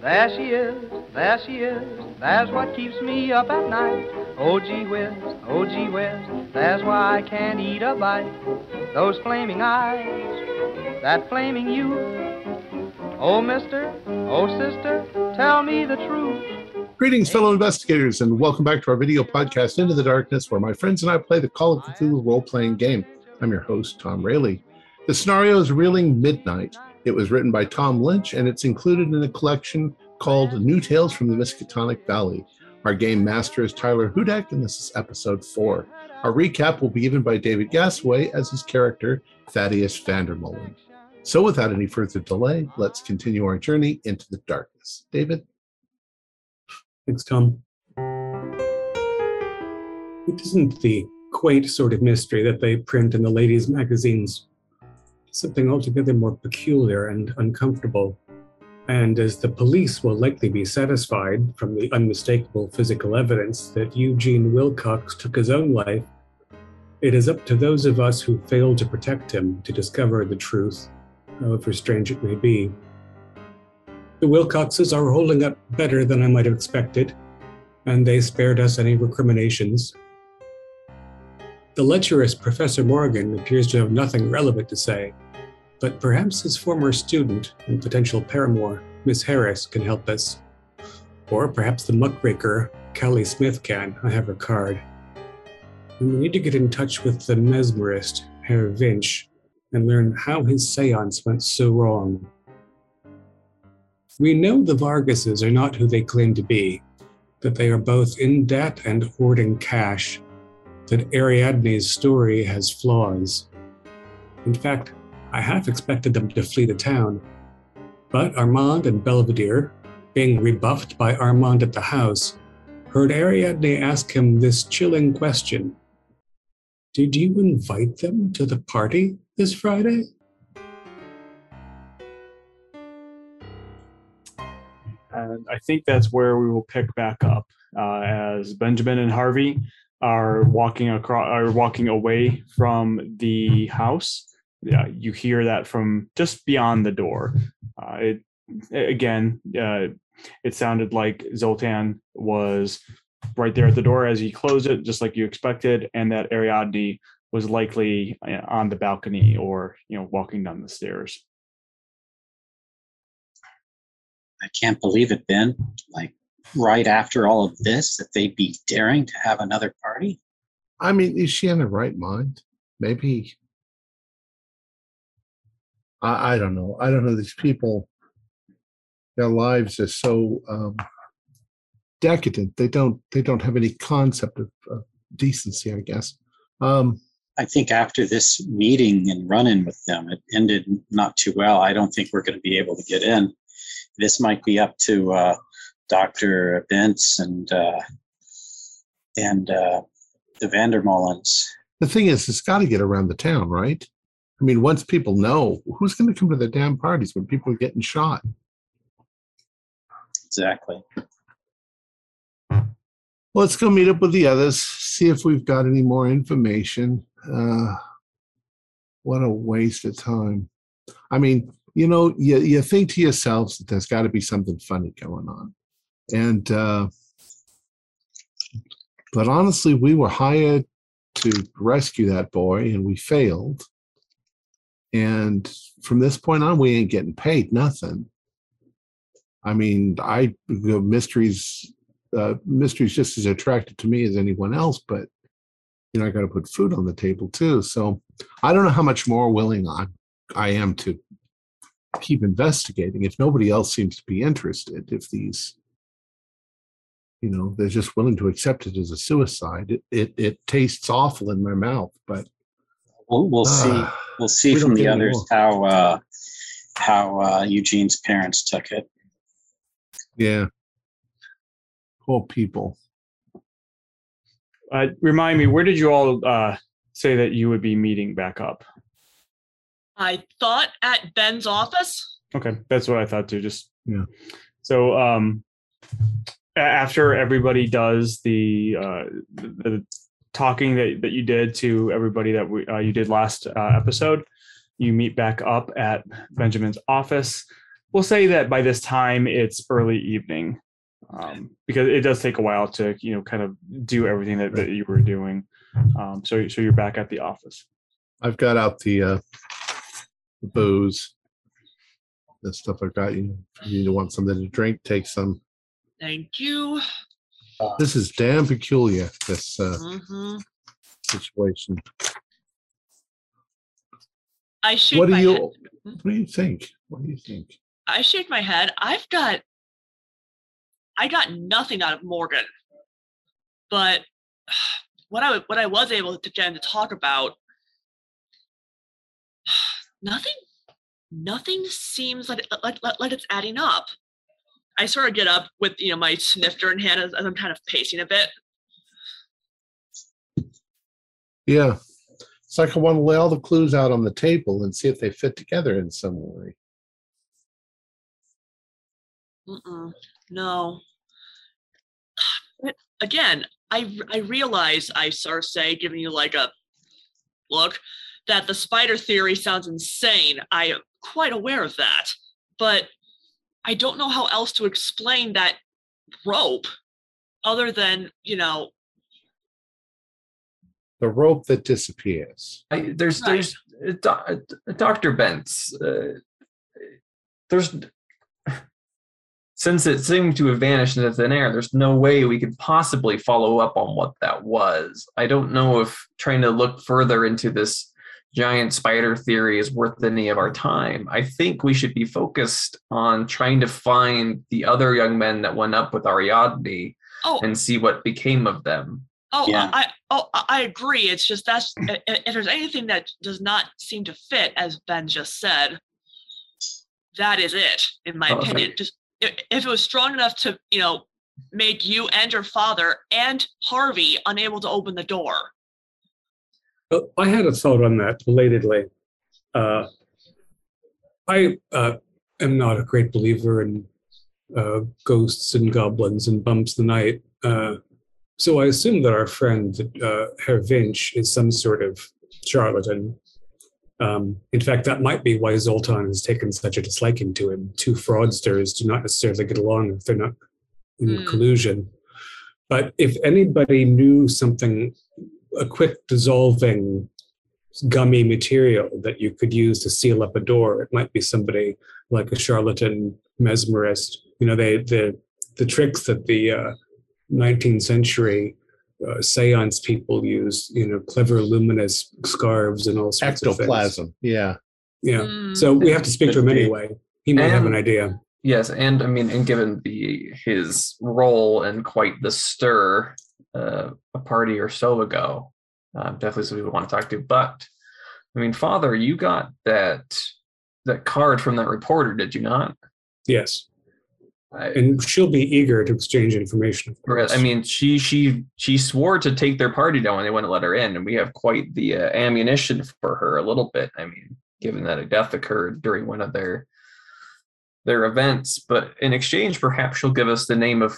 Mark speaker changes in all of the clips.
Speaker 1: There she is, there she is, there's what keeps me up at night. Oh gee whiz, oh gee whiz, there's why I can't eat a bite. Those flaming eyes, that flaming youth. Oh mister, oh sister, tell me the truth.
Speaker 2: Greetings, fellow investigators, and welcome back to our video podcast, Into the Darkness, where my friends and I play the Call of Cthulhu role playing game. I'm your host, Tom Rayleigh. The scenario is Reeling Midnight. It was written by Tom Lynch, and it's included in a collection called New Tales from the Miskatonic Valley. Our game master is Tyler Hudak, and this is episode four. Our recap will be given by David Gasaway as his character, Thaddeus Vandermolen. So, without any further delay, let's continue our journey into the darkness. David?
Speaker 3: Thanks, Tom. It isn't the quaint sort of mystery that they print in the ladies' magazines. Something altogether more peculiar and uncomfortable. And as the police will likely be satisfied from the unmistakable physical evidence that Eugene Wilcox took his own life, it is up to those of us who failed to protect him to discover the truth, however strange it may be. The Wilcoxes are holding up better than I might have expected, and they spared us any recriminations. The lecherous Professor Morgan appears to have nothing relevant to say, but perhaps his former student and potential paramour, Miss Harris, can help us. Or perhaps the muckraker, Callie Smith, can. I have her card. We need to get in touch with the mesmerist, Herr Vinch, and learn how his seance went so wrong. We know the Vargases are not who they claim to be, that they are both in debt and hoarding cash, that Ariadne's story has flaws. In fact, I half expected them to flee the town. But Armand and Belvedere, being rebuffed by Armand at the house, heard Ariadne ask him this chilling question Did you invite them to the party this Friday?
Speaker 4: And I think that's where we will pick back up uh, as Benjamin and Harvey are walking across, are walking away from the house. Yeah, you hear that from just beyond the door. Uh, it again, uh, it sounded like Zoltan was right there at the door as he closed it, just like you expected, and that Ariadne was likely uh, on the balcony or you know walking down the stairs.
Speaker 5: I can't believe it, Ben. Like right after all of this, that they'd be daring to have another party.
Speaker 2: I mean, is she in the right mind? Maybe. I, I don't know. I don't know. These people, their lives are so um, decadent. They don't. They don't have any concept of, of decency. I guess. Um,
Speaker 5: I think after this meeting and run-in with them, it ended not too well. I don't think we're going to be able to get in. This might be up to uh, Dr. Bentz and uh, and uh, the Vandermolens.
Speaker 2: the thing is, it's got to get around the town, right? I mean, once people know, who's going to come to the damn parties when people are getting shot?
Speaker 5: Exactly.
Speaker 2: Let's go meet up with the others, see if we've got any more information. Uh, what a waste of time. I mean, you know, you, you think to yourselves that there's got to be something funny going on. And, uh, but honestly, we were hired to rescue that boy and we failed. And from this point on, we ain't getting paid nothing. I mean, I mysteries, uh, mysteries just as attracted to me as anyone else, but you know, I got to put food on the table too. So I don't know how much more willing I, I am to keep investigating if nobody else seems to be interested. If these, you know, they're just willing to accept it as a suicide. It it, it tastes awful in my mouth, but
Speaker 5: We'll, we'll see.
Speaker 2: uh,
Speaker 5: We'll see
Speaker 2: we
Speaker 5: from the others
Speaker 2: more.
Speaker 5: how uh, how uh, Eugene's parents took it.
Speaker 2: yeah, poor people.
Speaker 4: Uh, remind me, where did you all uh, say that you would be meeting back up?
Speaker 6: I thought at Ben's office.
Speaker 4: Okay, that's what I thought too. Just
Speaker 2: Yeah.
Speaker 4: So um, a- after everybody does the uh, the, talking that, that you did to everybody that we, uh, you did last uh, episode, you meet back up at Benjamin's office. we'll say that by this time it's early evening, um, because it does take a while to you know kind of do everything that, that you were doing. Um, so so you're back at the office.
Speaker 2: I've got out the uh, the booze. The stuff I've got you. You want something to drink, take some.
Speaker 6: Thank you.
Speaker 2: This is damn peculiar. This uh,
Speaker 6: hmm
Speaker 2: situation.
Speaker 6: I shake
Speaker 2: What do you?
Speaker 6: head.
Speaker 2: What do you think? What do you think?
Speaker 6: I shake my head. I've got I got nothing out of Morgan. But what I what I was able to get to talk about nothing nothing seems like, like, like it's adding up. I sort of get up with you know my snifter in hand as, as I'm kind of pacing a bit.
Speaker 2: Yeah, it's like I want to lay all the clues out on the table and see if they fit together in some way.
Speaker 6: Mm-mm, no. But again, I I realize I sort of say, giving you like a look, that the spider theory sounds insane. I am quite aware of that, but I don't know how else to explain that rope, other than you know,
Speaker 2: The rope that disappears.
Speaker 7: I, there's
Speaker 6: Right.
Speaker 7: there's uh, uh, Dr. Bentz. Uh, there's since it seemed to have vanished into thin air. There's no way we could possibly follow up on what that was. I don't know if trying to look further into this giant spider theory is worth any of our time. I think we should be focused on trying to find the other young men that went up with Ariadne
Speaker 6: oh
Speaker 7: and see what became of them.
Speaker 6: oh
Speaker 5: Yeah.
Speaker 6: I oh I I agree. It's just that's i- i- if there's anything that does not seem to fit, as Ben just said, that is it, in my
Speaker 7: Oh,
Speaker 6: opinion. Just if it was strong enough to you know make you and your father and Harvey unable to open the door.
Speaker 3: I had a thought on that belatedly. Uh, I uh, am not a great believer in uh, ghosts and goblins and bumps the night. Uh, so I assume that our friend, uh, Herr Vinch, is some sort of charlatan. Um, in fact, that might be why Zoltan has taken such a disliking to him. Two fraudsters do not necessarily get along if they're not in
Speaker 6: Hmm.
Speaker 3: collusion. But if anybody knew something a quick dissolving gummy material that you could use to seal up a door. It might be somebody like a charlatan mesmerist. You know, they the the tricks that the uh, 19th century uh, seance people use. You know, clever luminous scarves and all sorts of things.
Speaker 2: Ectoplasm. Yeah.
Speaker 3: Yeah.
Speaker 6: Mm,
Speaker 3: So we have to speak to him anyway. He might have an idea.
Speaker 7: Yes, and I mean, and given the his role and quite the stir uh, a party or so ago, uh, definitely somebody we want to talk to. But I mean, Father, you got that that card from that reporter, did you not?
Speaker 3: Yes,
Speaker 7: I,
Speaker 3: and she'll be eager to exchange information. Of course.
Speaker 7: I mean, she she she swore to take their party down when they wouldn't let her in, and we have quite the uh, ammunition for her a little bit. I mean, given that a death occurred during one of their their events, but in exchange, perhaps she'll give us the name of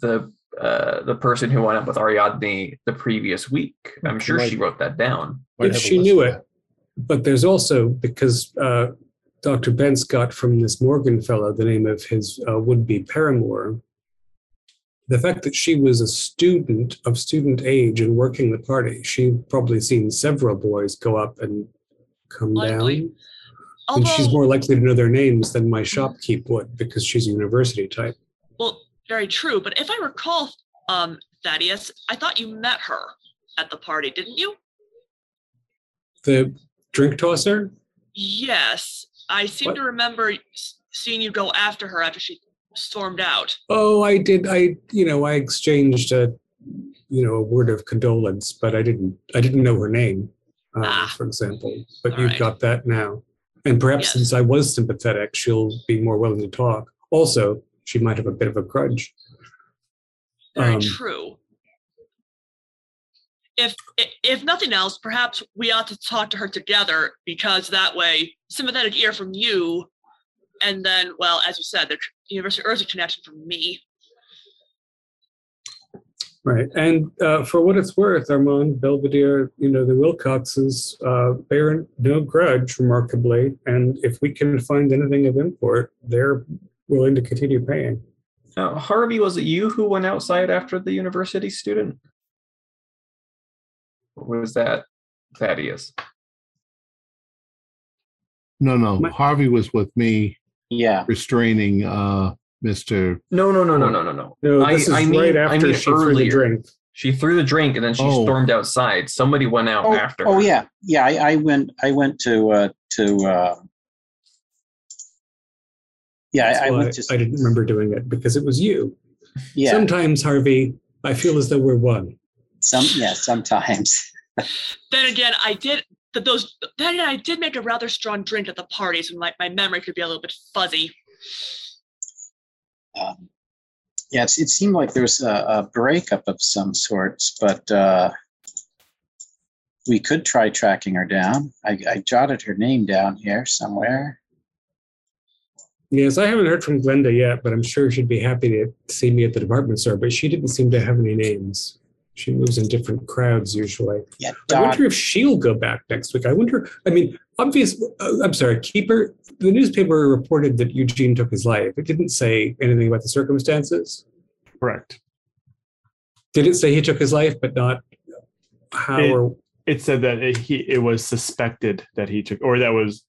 Speaker 7: the uh, the person who went up with Ariadne the previous week. I'm sure she wrote that down.
Speaker 3: If she knew it. but there's also because uh, Dr. Bentz got from this Morgan fellow the name of his uh, would-be paramour. The fact that she was a student of student age and working the party, she probably seen several boys go up and come
Speaker 6: Likely.
Speaker 3: down. And she's more likely to know their names than my shopkeep would because she's a university type.
Speaker 6: well, very true. But if I recall, um, Thaddeus, I thought you met her at the party, didn't you?
Speaker 3: The drink tosser?
Speaker 6: Yes, I seem
Speaker 3: What?
Speaker 6: to remember seeing you go after her after she stormed out.
Speaker 3: Oh, I did. I, you know, I exchanged a, you know, a word of condolence, but I didn't. I didn't know her name, uh,
Speaker 6: Ah.
Speaker 3: for example. But
Speaker 6: All
Speaker 3: you've
Speaker 6: right.
Speaker 3: got that now, and perhaps
Speaker 6: Yes.
Speaker 3: since I was sympathetic, she'll be more willing to talk. Also, she might have a bit of a grudge.
Speaker 6: Very
Speaker 3: Um,
Speaker 6: true. If if nothing else, perhaps we ought to talk to her together because that way, sympathetic ear from you, and then, well, as you said, the University of Earth connection from me.
Speaker 3: Right. And uh, for what it's worth, Armand Belvedere, you know, the Wilcoxes uh, bear no grudge, remarkably. And if we can find anything of import, they're willing to continue paying.
Speaker 7: Now, Harvey, was it you who went outside after the university student? Or was that Thaddeus?
Speaker 2: No, no.
Speaker 3: My-
Speaker 2: Harvey was with me
Speaker 5: Yeah,
Speaker 2: restraining uh Mr.
Speaker 7: No, no, no, no, no, no, no.
Speaker 3: No,
Speaker 7: I-
Speaker 3: this is
Speaker 7: I mean-
Speaker 3: right
Speaker 7: I
Speaker 3: after
Speaker 7: mean
Speaker 3: she threw the drink.
Speaker 7: She threw the drink and then she
Speaker 2: Oh.
Speaker 7: stormed outside. Somebody went out
Speaker 5: oh,
Speaker 7: after.
Speaker 5: oh
Speaker 7: her.
Speaker 5: yeah, yeah, I, I went, I went to, uh, to, uh, yeah, I, I
Speaker 3: why
Speaker 5: went to,
Speaker 3: I didn't remember doing it because it was you.
Speaker 5: yeah,
Speaker 3: Sometimes, Harvey, I feel as though we're one.
Speaker 5: some, yeah, sometimes.
Speaker 6: Then again, I did that those then again, I did make a rather strong drink at the party, so my, my memory could be a little bit fuzzy.
Speaker 5: Um, yeah, it's, it seemed like there was a, a breakup of some sorts, but uh, we could try tracking her down. I, I jotted her name down here somewhere.
Speaker 3: Yes, I haven't heard from Glenda yet, but I'm sure she'd be happy to see me at the department store. But she didn't seem to have any names. She moves in different crowds usually.
Speaker 5: Yeah,
Speaker 3: I wonder if she'll go back next week. I wonder. I mean, obvious. Uh, I'm sorry, keeper. The newspaper reported that Eugene took his life. It didn't say anything about the circumstances.
Speaker 4: Correct.
Speaker 3: Did it say he took his life, but not how
Speaker 4: It-
Speaker 3: or
Speaker 4: It said that it, he it was suspected that he took, or that was b-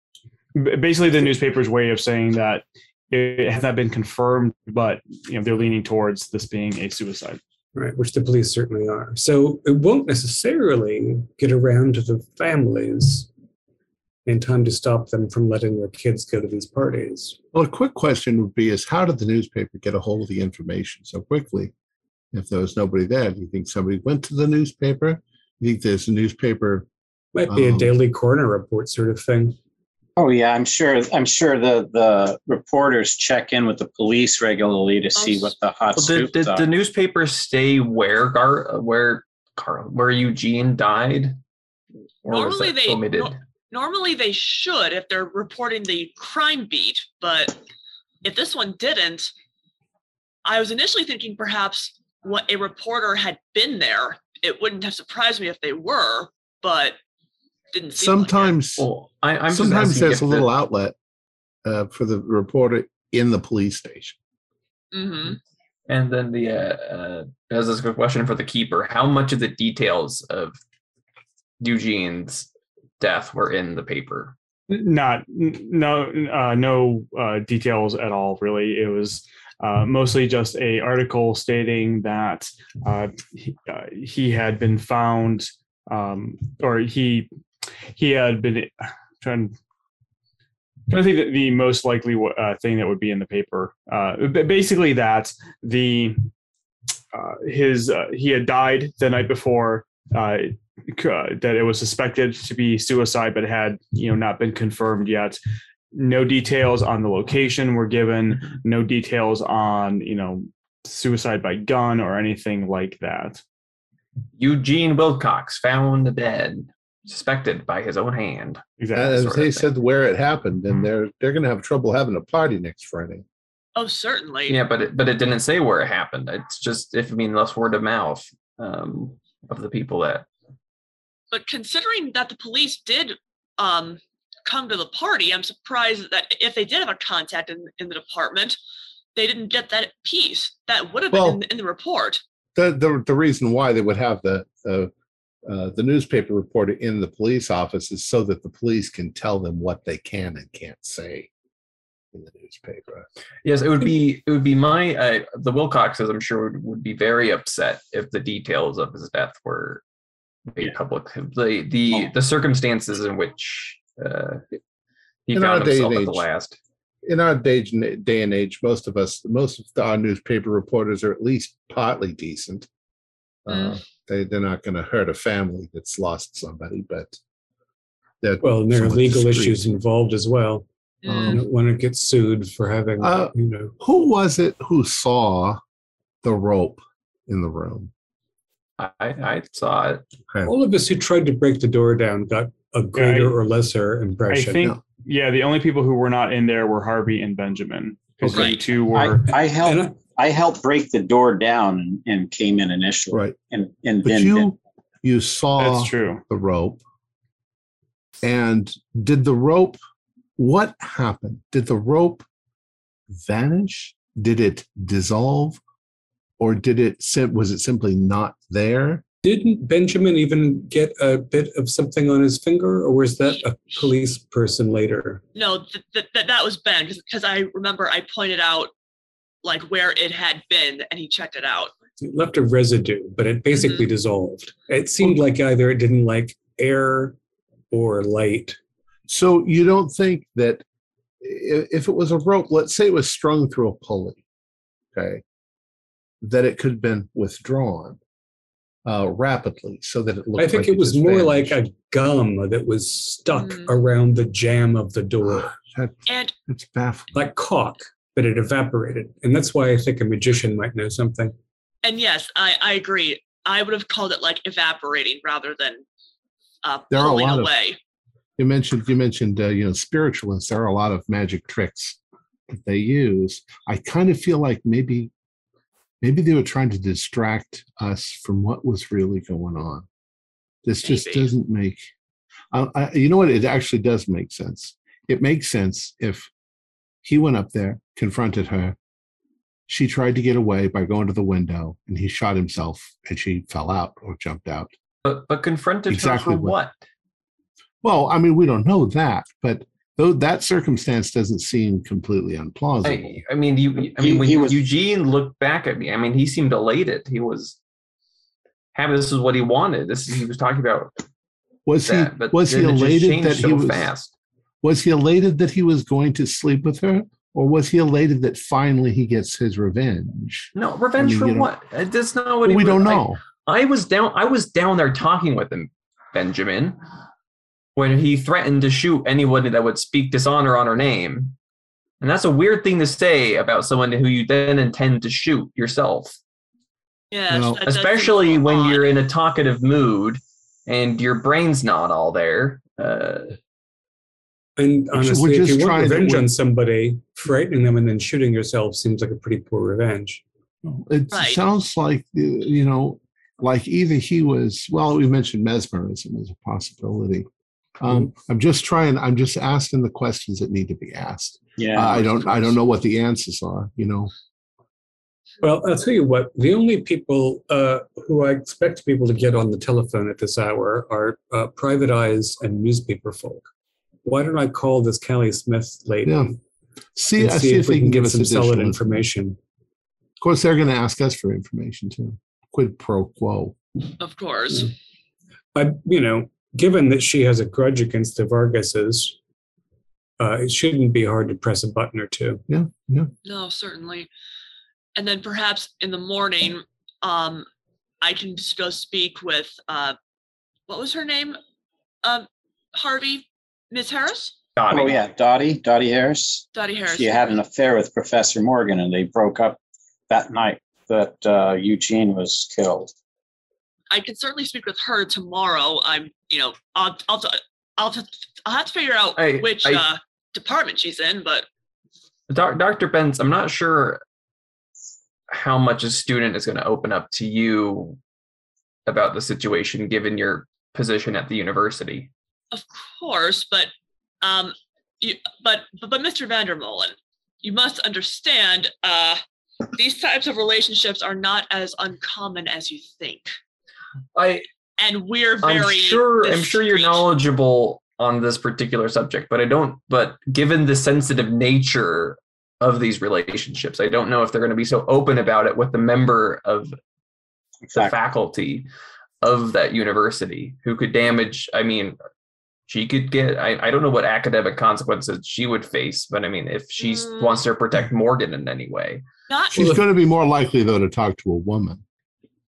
Speaker 4: basically the newspaper's way of saying that it has not been confirmed, but you know they're leaning towards this being a suicide.
Speaker 3: right? Which the police certainly are. So it won't necessarily get around to the families in time to stop them from letting their kids go to these parties.
Speaker 2: Well, a quick question would be is how did the newspaper get a hold of the information so quickly? If there was nobody there, do you think somebody went to the newspaper? You think there's a newspaper?
Speaker 3: Might be a
Speaker 2: Um,
Speaker 3: daily corner report sort of thing.
Speaker 5: Oh yeah, I'm sure. I'm sure the the reporters check in with the police regularly to see what the hot
Speaker 7: Well, did, did
Speaker 5: are.
Speaker 7: the newspapers stay where Gar where Carl where Eugene died? Or
Speaker 6: Normally they-
Speaker 7: omitted?
Speaker 6: no- Normally they should if they're reporting the crime beat, but if this one didn't, I was initially thinking perhaps what a reporter had been there. It wouldn't have surprised me if they were, but didn't seem like it.
Speaker 2: Sometimes,
Speaker 7: Well, I, I'm
Speaker 2: sometimes
Speaker 7: asking
Speaker 2: there's
Speaker 7: if
Speaker 2: a
Speaker 7: the-
Speaker 2: little outlet uh, for the reporter in the police station.
Speaker 6: Mhm.
Speaker 7: And then the uh, uh, this a good question for the keeper. How much of the details of Eugene's death were in the paper?
Speaker 4: Not no uh, no uh, details at all. Really, it was uh, mostly just a article stating that uh, he, uh, he had been found um, or he he had been trying. I think that the most likely uh, thing that would be in the paper, uh, basically that the uh, his uh, he had died the night before. Uh, uh, that it was suspected to be suicide, but had you know not been confirmed yet. No details on the location were given. No details on you know suicide by gun or anything like that.
Speaker 7: Eugene Wilcox found dead, suspected by his own hand.
Speaker 4: Exactly.
Speaker 2: As they said where it happened, and they're they're going to have trouble having a party next Friday.
Speaker 6: Oh, certainly.
Speaker 7: Yeah, but it, but it didn't say where it happened. It's just if I mean less word of mouth um, of the people that
Speaker 6: But considering that the police did um, come to the party, I'm surprised that if they did have a contact in, in the department, they didn't get that piece. That would have been
Speaker 2: Well-
Speaker 6: in, in the report.
Speaker 2: The the, the reason why they would have the the uh, the newspaper reporter in the police office is so that the police can tell them what they can and can't say in the newspaper.
Speaker 7: Yes, it would be it would be my uh, the Wilcoxes. I'm sure would, would be very upset if the details of his death were made
Speaker 4: Yeah.
Speaker 7: public. The the
Speaker 5: Oh.
Speaker 7: the circumstances in which uh, he
Speaker 2: In our
Speaker 7: found
Speaker 2: day
Speaker 7: himself
Speaker 2: and
Speaker 7: at the
Speaker 2: age.
Speaker 7: last.
Speaker 2: in our day, day and age, most of us, most of our newspaper reporters are at least partly decent. Uh, they they're not going to hurt a family that's lost somebody, but they're
Speaker 3: Well, and there are legal
Speaker 2: discreet.
Speaker 3: issues involved as well.
Speaker 6: Mm.
Speaker 3: You don't want to get sued for having,
Speaker 2: Uh,
Speaker 3: you know.
Speaker 2: Who was it who saw the rope in the room?
Speaker 7: I I saw it.
Speaker 2: Okay.
Speaker 3: All of us who tried to break the door down got a greater or lesser impression.
Speaker 4: I think
Speaker 2: no.
Speaker 4: yeah, the only people who were not in there were Harvey and Benjamin because
Speaker 6: Okay.
Speaker 4: the two
Speaker 5: I,
Speaker 4: were
Speaker 5: I helped.
Speaker 3: And
Speaker 5: I helped break the door down and, and came in initially.
Speaker 2: Right.
Speaker 5: And and
Speaker 2: But
Speaker 5: then
Speaker 2: you you saw
Speaker 4: That's true.
Speaker 2: the rope. And did the rope what happened? Did the rope vanish? Did it dissolve? Or did it sim- was it simply not there?
Speaker 3: Didn't Benjamin even get a bit of something on his finger, or was that a police person later?
Speaker 6: No, th- th- th- that was Ben because I remember I pointed out like where it had been and he checked it out.
Speaker 3: It left a residue, but it basically dissolved. It seemed like either it didn't like air or light.
Speaker 2: So you don't think that if it was a rope, let's say it was strung through a pulley, okay, that it could have been withdrawn uh, rapidly so that it looked.
Speaker 3: I think
Speaker 2: like
Speaker 3: it was
Speaker 2: just
Speaker 3: more like a gum that was stuck
Speaker 6: Mm.
Speaker 3: around the jam of the door,
Speaker 2: That,
Speaker 6: And
Speaker 2: that's baffling.
Speaker 3: like caulk, but it evaporated. And that's why I think a magician might know something.
Speaker 6: and yes, I I agree. I would have called it like evaporating rather than uh,
Speaker 2: There are a
Speaker 6: pulling
Speaker 2: lot of- You mentioned you mentioned uh, you know spiritualists. There are a lot of magic tricks that they use. I kind of feel like maybe maybe they were trying to distract us from what was really going on. This just doesn't make. Uh, I, you know what? It actually does make sense. It makes sense if he went up there, confronted her. She tried to get away by going to the window, and he shot himself, and she fell out or jumped out.
Speaker 7: But but confronted
Speaker 2: Exactly
Speaker 7: her for
Speaker 2: what-
Speaker 7: what?
Speaker 2: Well, I mean, we don't know that, but though that circumstance doesn't seem completely unplausible.
Speaker 7: I, I mean, you. I
Speaker 5: He-
Speaker 7: mean, when
Speaker 5: he was-
Speaker 7: Eugene looked back at me, I mean, he seemed elated. He was happy. This is what he wanted. This is, he was talking about
Speaker 2: was he.
Speaker 7: But
Speaker 2: was he
Speaker 7: then
Speaker 2: elated
Speaker 7: changed
Speaker 2: that
Speaker 7: so
Speaker 2: he was
Speaker 7: fast.
Speaker 2: was he elated that he was going to sleep with her, or was he elated that finally he gets his revenge?
Speaker 7: No, revenge
Speaker 2: mean,
Speaker 7: for
Speaker 2: you know-
Speaker 7: what? Uh, That's not what he
Speaker 2: we
Speaker 7: was-
Speaker 2: don't know.
Speaker 7: I was down. I was down there talking with him, Benjamin, when he threatened to shoot anyone that would speak dishonor on her name, and that's a weird thing to say about someone who you then intend to shoot yourself,
Speaker 6: Yes,
Speaker 2: Well,
Speaker 6: that does seem
Speaker 7: especially when
Speaker 6: odd.
Speaker 7: you're in a talkative mood and your brain's not all there. Uh,
Speaker 3: And
Speaker 2: We're
Speaker 3: honestly, if you want revenge on somebody, frightening them and then shooting yourself seems like a pretty poor revenge.
Speaker 2: It
Speaker 6: Right.
Speaker 2: sounds like uh, you know, like either he was. Well, we mentioned mesmerism as a possibility. Um,
Speaker 7: Mm-hmm.
Speaker 2: I'm just trying. I'm just asking the questions that need to be asked.
Speaker 5: yeah,
Speaker 2: I don't. I don't know what the answers are. You know.
Speaker 3: Well, I'll tell you what, the only people uh, who I expect people to get on the telephone at this hour are uh, private eyes and newspaper folk. Why don't I call this Callie Smith lady
Speaker 2: Yeah. See,
Speaker 3: see,
Speaker 2: see
Speaker 3: if we can
Speaker 2: give
Speaker 3: get
Speaker 2: us
Speaker 3: some solid
Speaker 2: additional
Speaker 3: information?
Speaker 2: Of course, they're going to ask us for information too. Quid pro quo.
Speaker 6: of course.
Speaker 3: I, you know, given that she has a grudge against the Vargases, uh, it shouldn't be hard to press a button or two.
Speaker 2: Yeah, yeah.
Speaker 6: No, certainly. And then perhaps in the morning, um, I can just go speak with uh, what was her name? Um, Harvey, Miss Harris,
Speaker 7: Dottie.
Speaker 5: Oh yeah, Dottie, Dottie Harris.
Speaker 6: Dottie Harris.
Speaker 5: She had an affair with Professor Morgan, and they broke up that night that uh, Eugene was killed.
Speaker 6: I can certainly speak with her tomorrow. I'm, you know, I'll, I'll, I'll, I'll have to figure out
Speaker 7: I-
Speaker 6: which
Speaker 7: I-
Speaker 6: uh, department she's in, but
Speaker 7: Doc- Dr. Bentz, I'm not sure how much a student is going to open up to you about the situation given your position at the university.
Speaker 6: Of course, but um, you, but but, but Mr. Vandermolen, you must understand, uh, these types of relationships are not as uncommon as you think,
Speaker 7: I
Speaker 6: and we're very.
Speaker 7: I'm
Speaker 6: very.
Speaker 7: sure I'm sure you're knowledgeable on this particular subject, but I don't but given the sensitive nature of these relationships, I don't know if they're going to be so open about it with the member of
Speaker 5: In
Speaker 7: the faculty of that university who could damage i mean she could get I, I don't know what academic consequences she would face but i mean if she
Speaker 6: Mm.
Speaker 7: wants to protect morgan in any way
Speaker 6: Not
Speaker 2: She's going to be more likely though to talk to a woman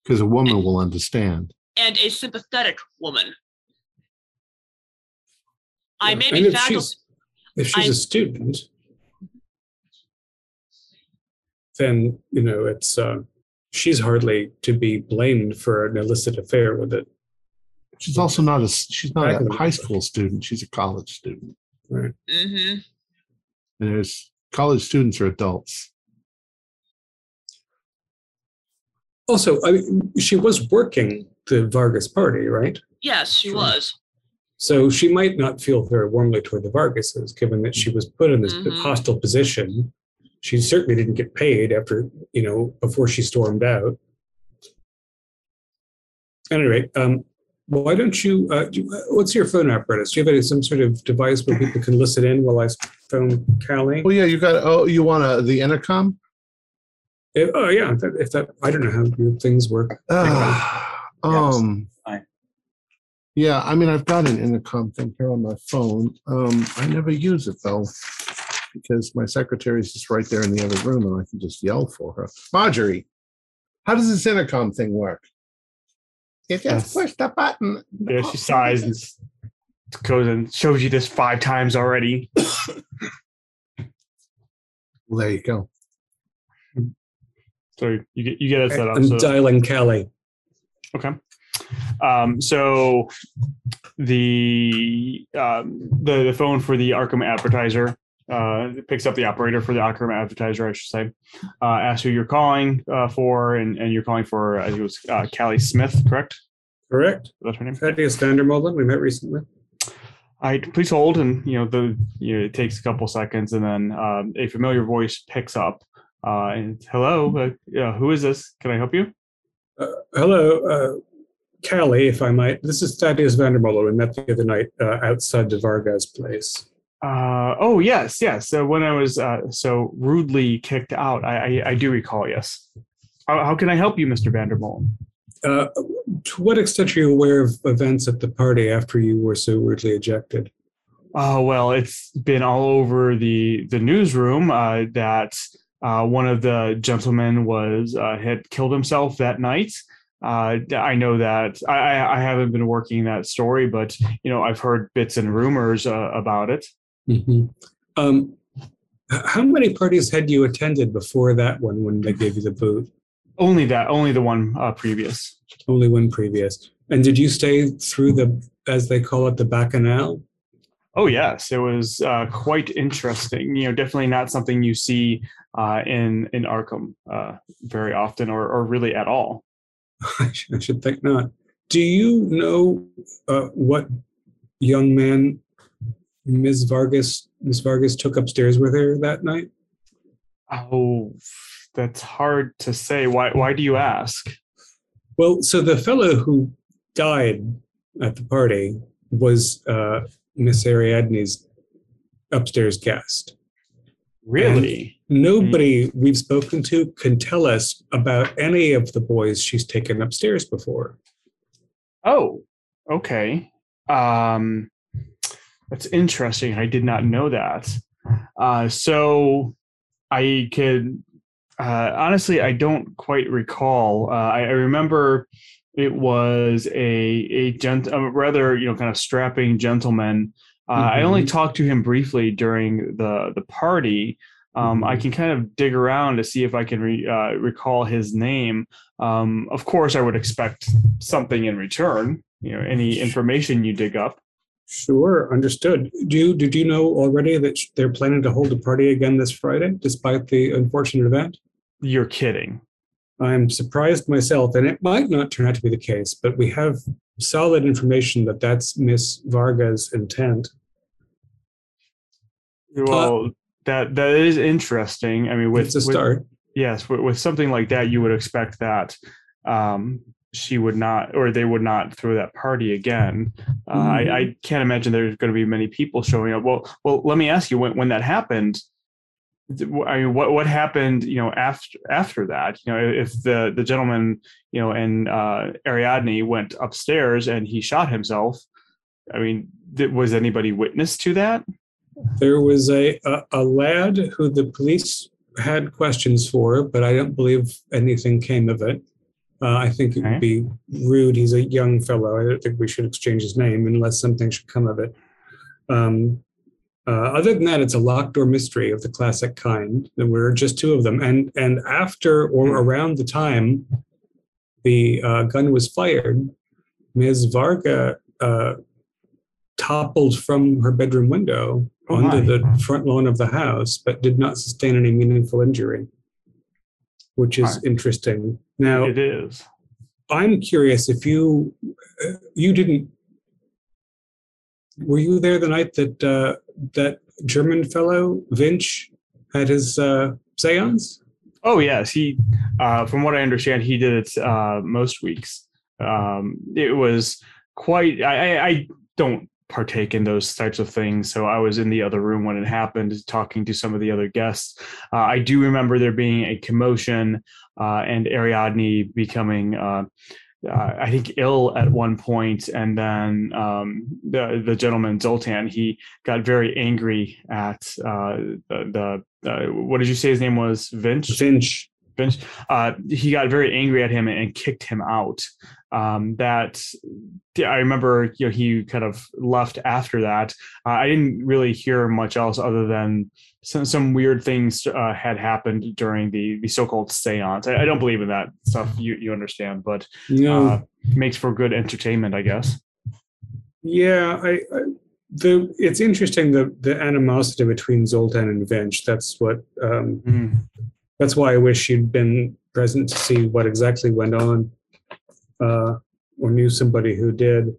Speaker 2: because a woman will understand.
Speaker 6: and a sympathetic woman. I
Speaker 3: Yeah,
Speaker 6: may be
Speaker 3: if
Speaker 6: faculty.
Speaker 3: she's, if she's
Speaker 6: I-
Speaker 3: a student, then you know it's uh, she's hardly to be blamed for an illicit affair with it.
Speaker 2: She's also not a. She's not a high school student. She's a college student,
Speaker 3: Right.
Speaker 6: hmm
Speaker 2: and there's college students are adults.
Speaker 3: Also, I mean, she was working the Vargas party, right?
Speaker 6: Yes, she
Speaker 3: Sure.
Speaker 6: was.
Speaker 3: So she might not feel very warmly toward the Vargases, given that she was put in this
Speaker 6: Mhm.
Speaker 3: hostile position. She certainly didn't get paid after, you know, before she stormed out. At any rate, um, why don't you, uh, do, uh, what's your phone apparatus? Do you have any, some sort of device where people can listen in while I phone Callie?
Speaker 2: Oh yeah, you got. Oh, you want a, the intercom?
Speaker 3: If- oh, yeah. If that, if that, I don't know how things work.
Speaker 2: Ah, um.
Speaker 5: fine.
Speaker 2: Yeah, I mean, I've got an intercom thing here on my phone. Um, I never use it though, because my secretary's just right there in the other room, and I can just yell for her. Marjorie, how does this intercom thing work? You just
Speaker 4: Yes.
Speaker 2: push the button.
Speaker 4: Yeah, she sighs and s- goes and shows you this five times already.
Speaker 2: Well, there you go.
Speaker 4: So you get you get it set up.
Speaker 3: I'm
Speaker 4: So,
Speaker 3: dialing Callie.
Speaker 4: okay. Um, so the um, the the phone for the Arkham advertiser uh, picks up the operator for the Arkham advertiser, I should say. Uh, asks who you're calling uh, for, and, and you're calling for I think it was uh, Callie Smith, correct?
Speaker 3: Correct.
Speaker 4: That's her name.
Speaker 3: Thaddeus Vandermolen, we met recently.
Speaker 4: I please hold, and you know the you know, it takes a couple seconds, and then um, a familiar voice picks up. Uh, and hello, uh, who is this? Can I help you?
Speaker 3: Uh, hello, uh, Callie, if I might. This is Thaddeus Vandermolen. We met the other night uh, outside the Vargas place.
Speaker 4: Uh, oh yes, yes. So when I was uh, so rudely kicked out, I, I, I do recall. Yes. How, how can I help you, Mister Vandermolen?
Speaker 3: Uh, to what extent are you aware of events at the party after you were so rudely ejected?
Speaker 4: Oh well, it's been all over the the newsroom uh, that uh, one of the gentlemen was uh, had killed himself that night. Uh, I know that I, I I haven't been working that story, but you know I've heard bits and rumors uh, about it.
Speaker 3: Um, how many parties had you attended before that one when they gave you the boot?
Speaker 4: Only that, only the one uh, previous.
Speaker 3: Only one previous. And did you stay through the, as they call it, the bacchanal?
Speaker 4: Oh yes, it was uh, quite interesting. You know, definitely not something you see uh, in in Arkham uh, very often, or or really at all.
Speaker 3: I should, I should think not. Do you know uh, what young man Ms. Vargas Ms. Vargas took upstairs with her that night?
Speaker 4: Oh, that's hard to say. Why why do you ask?
Speaker 3: Well, so the fellow who died at the party was uh, Miss Ariadne's upstairs guest.
Speaker 4: Really?
Speaker 3: Nobody we've spoken to can tell us about any of the boys she's taken upstairs before.
Speaker 4: Oh, okay. Um, that's interesting. I did not know that. Uh, so I could uh, honestly, I don't quite recall. Uh, I, I remember it was a a gent, a rather you know kind of strapping gentleman. Uh, I only
Speaker 3: Mhm.
Speaker 4: talked to him briefly during the the party. Um, I
Speaker 3: Mhm.
Speaker 4: can kind of dig around to see if I can re, uh, recall his name. Um, of course, I would expect something in return. You know, any information you dig up.
Speaker 3: Sure, understood. Do you, did you know already that they're planning to hold a party again this Friday, despite the unfortunate event?
Speaker 4: You're kidding.
Speaker 3: I'm surprised myself, and it might not turn out to be the case, but we have solid information that that's Miss Varga's intent.
Speaker 4: Well, that that is interesting. I mean, with
Speaker 3: it's a
Speaker 4: with- yes, with, with something like that, you would expect that um, she would not, or they would not throw that party again. Uh, I, I can't imagine there's going to be many people showing up. Well, well, let me ask you when when that happened. I mean, what what happened? You know, after after that, you know, if the the gentleman, you know, and uh, Ariadne went upstairs and he shot himself. I mean, th- was anybody witness to that?
Speaker 3: There was a, a, a lad who the police had questions for, but I don't believe anything came of it. Uh, I think it would be rude. He's a young fellow. I don't think we should exchange his name unless something should come of it. Um, uh, other than that, it's a locked door mystery of the classic kind. There were just two of them, and and after or
Speaker 4: Hmm.
Speaker 3: around the time the uh, gun was fired, Ms. Varga uh, toppled from her bedroom window
Speaker 4: Oh,
Speaker 3: onto
Speaker 4: my.
Speaker 3: the front lawn of the house, but did not sustain any meaningful injury. Which is
Speaker 4: Right.
Speaker 3: interesting. Now,
Speaker 4: It is.
Speaker 3: I'm curious if you uh, you didn't were you there the night that uh, that German fellow Vinch had his uh, séance?
Speaker 4: Oh yes, he. Uh, from what I understand, he did it uh, most weeks. Um, it was quite. I, I, I don't partake in those types of things, so I was in the other room when it happened, talking to some of the other guests. Uh, I do remember there being a commotion uh, and Ariadne becoming. Uh, uh, I think ill at one point, and then um, the the gentleman Zoltan he got very angry at uh, the, the uh, what did you say his name was Vinch
Speaker 3: Vinch.
Speaker 4: Vinch. Uh, he got very angry at him and kicked him out. Um, that I remember, you know, he kind of left after that. Uh, I didn't really hear much else other than some, some weird things uh, had happened during the the so-called seance. I, I don't believe in that stuff. You you understand, but
Speaker 3: No,
Speaker 4: uh, makes for good entertainment, I guess.
Speaker 3: yeah, I, I the it's interesting the the animosity between Zoltan and Vinch. That's what um,
Speaker 4: Mhm.
Speaker 3: That's why I wish you'd been present to see what exactly went on, uh, or knew somebody who did.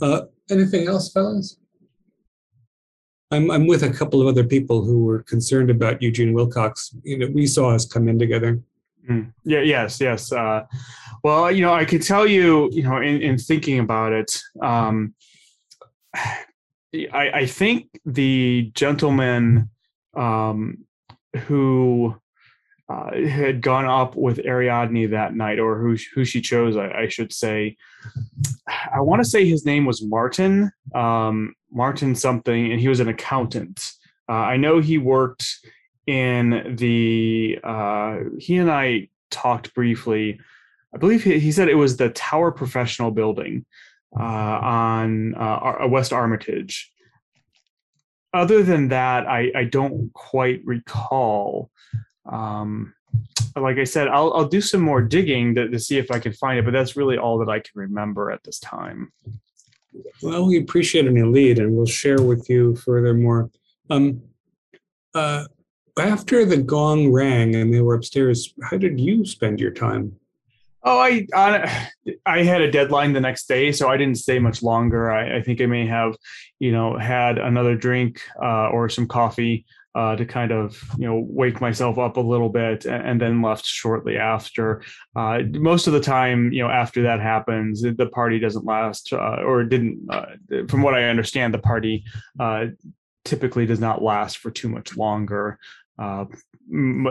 Speaker 3: Uh, anything else, fellas? I'm I'm with a couple of other people who were concerned about Eugene Wilcox. You know, we saw us come in together.
Speaker 4: Mm. Yeah. Yes. Yes. Uh, well, you know, I can tell you, you know, in, in thinking about it, um, I, I think the gentleman um, who uh, had gone up with Ariadne that night, or who who she chose, I, I should say. I want to say his name was Martin, um, Martin something, and he was an accountant. Uh, I know he worked in the. Uh, he and I talked briefly. I believe he, he said it was the Tower Professional Building uh, on uh, West Armitage. Other than that, I, I don't quite recall. Um, like I said, I'll I'll do some more digging to, to see if I can find it, but that's really all that I can remember at this time.
Speaker 3: Well, we appreciate any lead, and we'll share with you furthermore. Um, uh, after the gong rang and they were upstairs, how did you spend your time?
Speaker 4: Oh, I, I I had a deadline the next day, so I didn't stay much longer. I, I think I may have, you know, had another drink uh, or some coffee uh, to kind of, you know, wake myself up a little bit, and, then left shortly after. Uh, most of the time, you know, after that happens, the party doesn't last, uh, or didn't. Uh, from what I understand, the party uh, typically does not last for too much longer. Uh,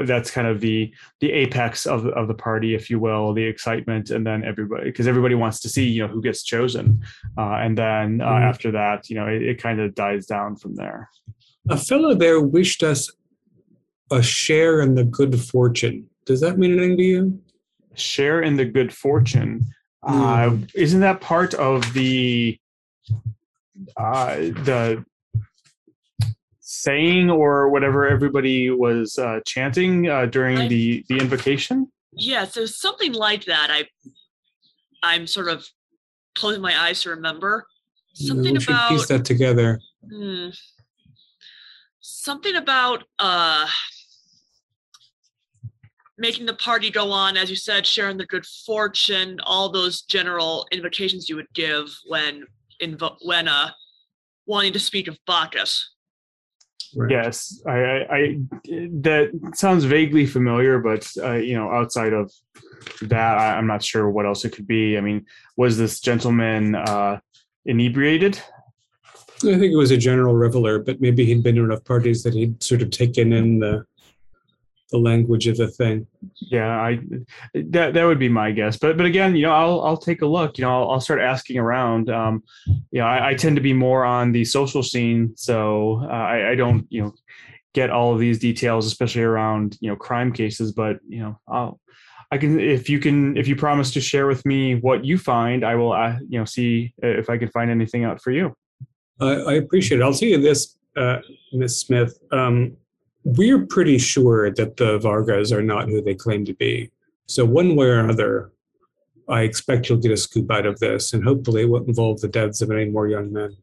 Speaker 4: that's kind of the the apex of the, of the party, if you will, the excitement, and then everybody because everybody wants to see you know who gets chosen, uh, and then uh,
Speaker 3: Mhm.
Speaker 4: after that, you know, it, it kind of dies down from there.
Speaker 3: A fellow there wished us a share in the good fortune. Does that mean anything to you?
Speaker 4: Share in the good fortune. Uh, isn't that part of the uh, the saying or whatever everybody was uh, chanting uh, during
Speaker 6: I-
Speaker 4: the the invocation?
Speaker 6: Yeah, so something like that. I I'm sort of closing my eyes to remember. Something
Speaker 3: we should
Speaker 6: about
Speaker 3: piece that together.
Speaker 6: Hmm. Something about uh making the party go on, as you said, sharing the good fortune, all those general invocations you would give when invo- when uh wanting to speak of Bacchus.
Speaker 3: Right.
Speaker 4: Yes, I, I, I that sounds vaguely familiar, but uh, you know, outside of that, I, I'm not sure what else it could be. I mean, was this gentleman uh, inebriated?
Speaker 3: I think it was a general reveler, but maybe he'd been to enough parties that he'd sort of taken in the the language of the thing.
Speaker 4: Yeah, I that that would be my guess. But but again, you know, I'll I'll take a look. You know, I'll, I'll start asking around. Um, you know, I, I tend to be more on the social scene, so uh, I, I don't you know get all of these details, especially around you know crime cases. But you know, I'll I can if you can if you promise to share with me what you find, I will uh, you know see if I can find anything out for you.
Speaker 3: I, appreciate it. I'll tell you this, uh, Miss Smith. Um, we're pretty sure that the Vargas are not who they claim to be. So one way or another, I expect you'll get a scoop out of this, and hopefully it won't involve the deaths of any more young men.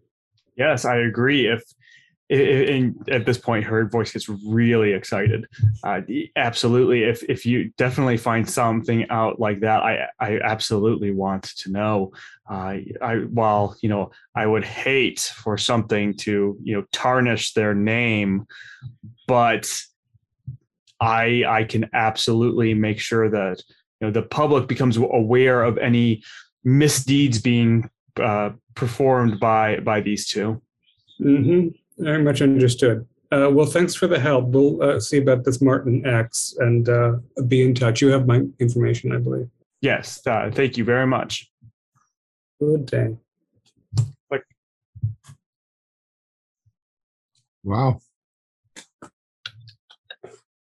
Speaker 4: Yes, I agree. If and at this point, her voice gets really excited. Uh, absolutely, if if you definitely find something out like that, I I absolutely want to know. Uh, I while you know I would hate for something to you know tarnish their name, but I I can absolutely make sure that you know the public becomes aware of any misdeeds being uh, performed by by these 2
Speaker 3: Mm-hmm. Very much understood. Uh, well, thanks for the help. We'll uh, see about this Martin X and uh, be in touch. You have my information, I believe.
Speaker 4: Yes. Uh, thank you very much.
Speaker 3: Good day.
Speaker 4: Like,
Speaker 2: Wow.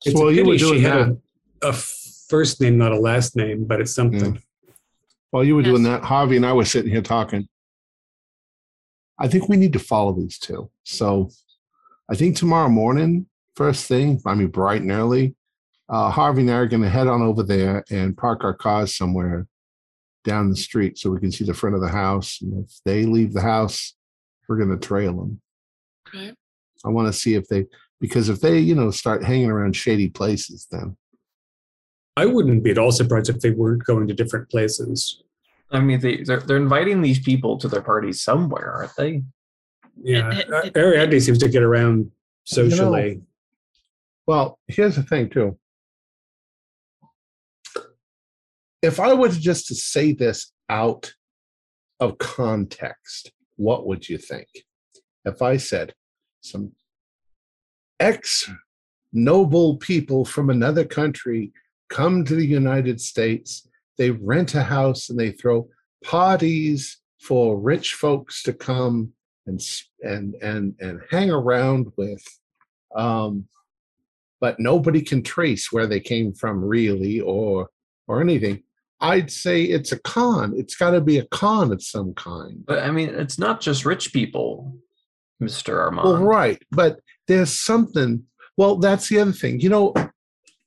Speaker 3: It's
Speaker 2: well,
Speaker 3: a
Speaker 2: you were
Speaker 3: pity she
Speaker 2: doing
Speaker 3: had
Speaker 2: that.
Speaker 3: a, a first name, not a last name, but it's something.
Speaker 2: While you were doing that, Harvey and I were sitting here talking. I think we need to follow these two. So I think tomorrow morning, first thing, I mean, bright and early, uh, Harvey and I are going to head on over there and park our cars somewhere down the street so we can see the front of the house. And if they leave the house, we're going to trail them.
Speaker 6: Okay.
Speaker 2: I want to see if they, because if they, you know, start hanging around shady places, then
Speaker 3: I wouldn't be at all surprised if they weren't going to different places.
Speaker 7: I mean, they they're, they're inviting these people to their parties somewhere, aren't they?
Speaker 3: Yeah, Ariadne seems to get around socially.
Speaker 2: Well, here's the thing too. If I was just to say this out of context, what would you think? If I said some ex noble people from another country come to the United States, they rent a house and they throw parties for rich folks to come and and and and hang around with um, but nobody can trace where they came from really or or anything i'd say it's a con it's got to be a con of some kind
Speaker 7: But I mean, it's not just rich people, Mister Armand.
Speaker 2: well right but there's something well that's the other thing you know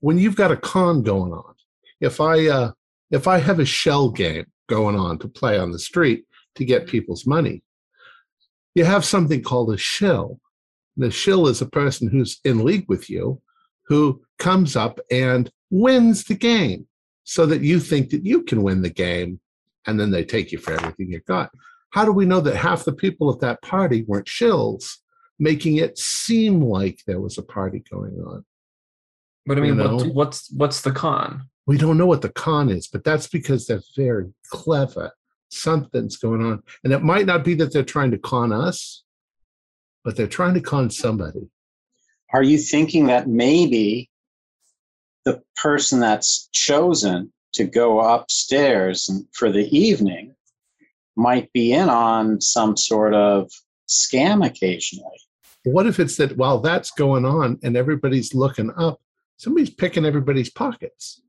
Speaker 2: when you've got a con going on if i uh if i have a shell game going on to play on the street to get people's money you have something called a shill the shill is a person who's in league with you who comes up and wins the game so that you think that you can win the game and then they take you for everything you got how do we know that half the people at that party weren't shills making it seem like there was a party going on
Speaker 7: but I mean,
Speaker 2: you know?
Speaker 7: what's what's the con?
Speaker 2: We don't know what the con is but that's because they're very clever. Something's going on. And it might not be that they're trying to con us but they're trying to con somebody.
Speaker 5: Are you thinking that maybe the person that's chosen to go upstairs and- for the evening might be in on some sort of scam occasionally?
Speaker 2: what if it's that while that's going on and everybody's looking up somebody's picking everybody's pockets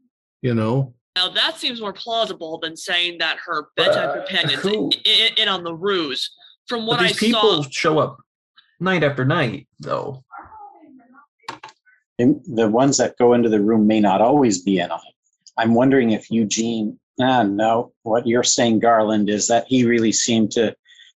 Speaker 2: you know
Speaker 6: Now that seems more plausible than saying that her bedtime
Speaker 7: Uh,
Speaker 6: companion's
Speaker 7: who-
Speaker 6: in, in on the ruse. From what
Speaker 7: But
Speaker 6: I
Speaker 7: these people
Speaker 6: saw,
Speaker 7: show up night after night, though.
Speaker 5: And the ones that go into the room may not always be in on it. I'm wondering if Eugene, ah, no, what you're saying, Garland, is that he really seemed to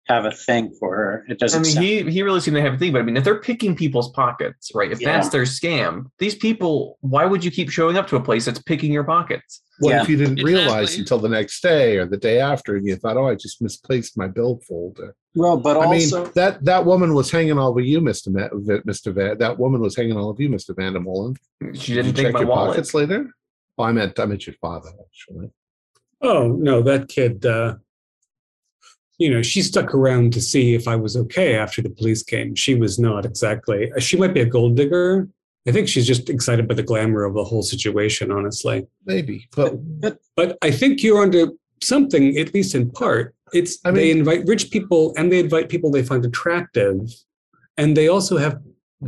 Speaker 5: have a thing for her. It doesn't I
Speaker 7: mean,
Speaker 5: sound,
Speaker 7: he he really seemed to have a thing. But I mean, if they're picking people's pockets, right? If that's their scam, these people, why would you keep showing up to a place that's picking your pockets?
Speaker 2: what
Speaker 5: Yeah.
Speaker 2: if you didn't realize until the next day or the day after and you thought oh i just misplaced my bill folder
Speaker 5: well, but
Speaker 2: i
Speaker 5: also,
Speaker 2: mean that that woman was hanging all over you mr Ma- mr Van, that woman was hanging all of you mr vandermolen
Speaker 7: She
Speaker 2: Did
Speaker 7: didn't
Speaker 2: you
Speaker 7: take
Speaker 2: check
Speaker 7: my
Speaker 2: your
Speaker 7: wallet.
Speaker 2: pockets later oh i meant i meant your father actually
Speaker 3: Oh no, that kid. Uh, you know, she stuck around to see if I was okay after the police came. She was not exactly. Uh, she might be a gold digger. I think she's just excited by the glamour of the whole situation. Honestly,
Speaker 2: maybe but
Speaker 3: but I think you're onto something, at least in part. It's
Speaker 2: I
Speaker 3: they invite rich people and they invite people they find attractive, and they also have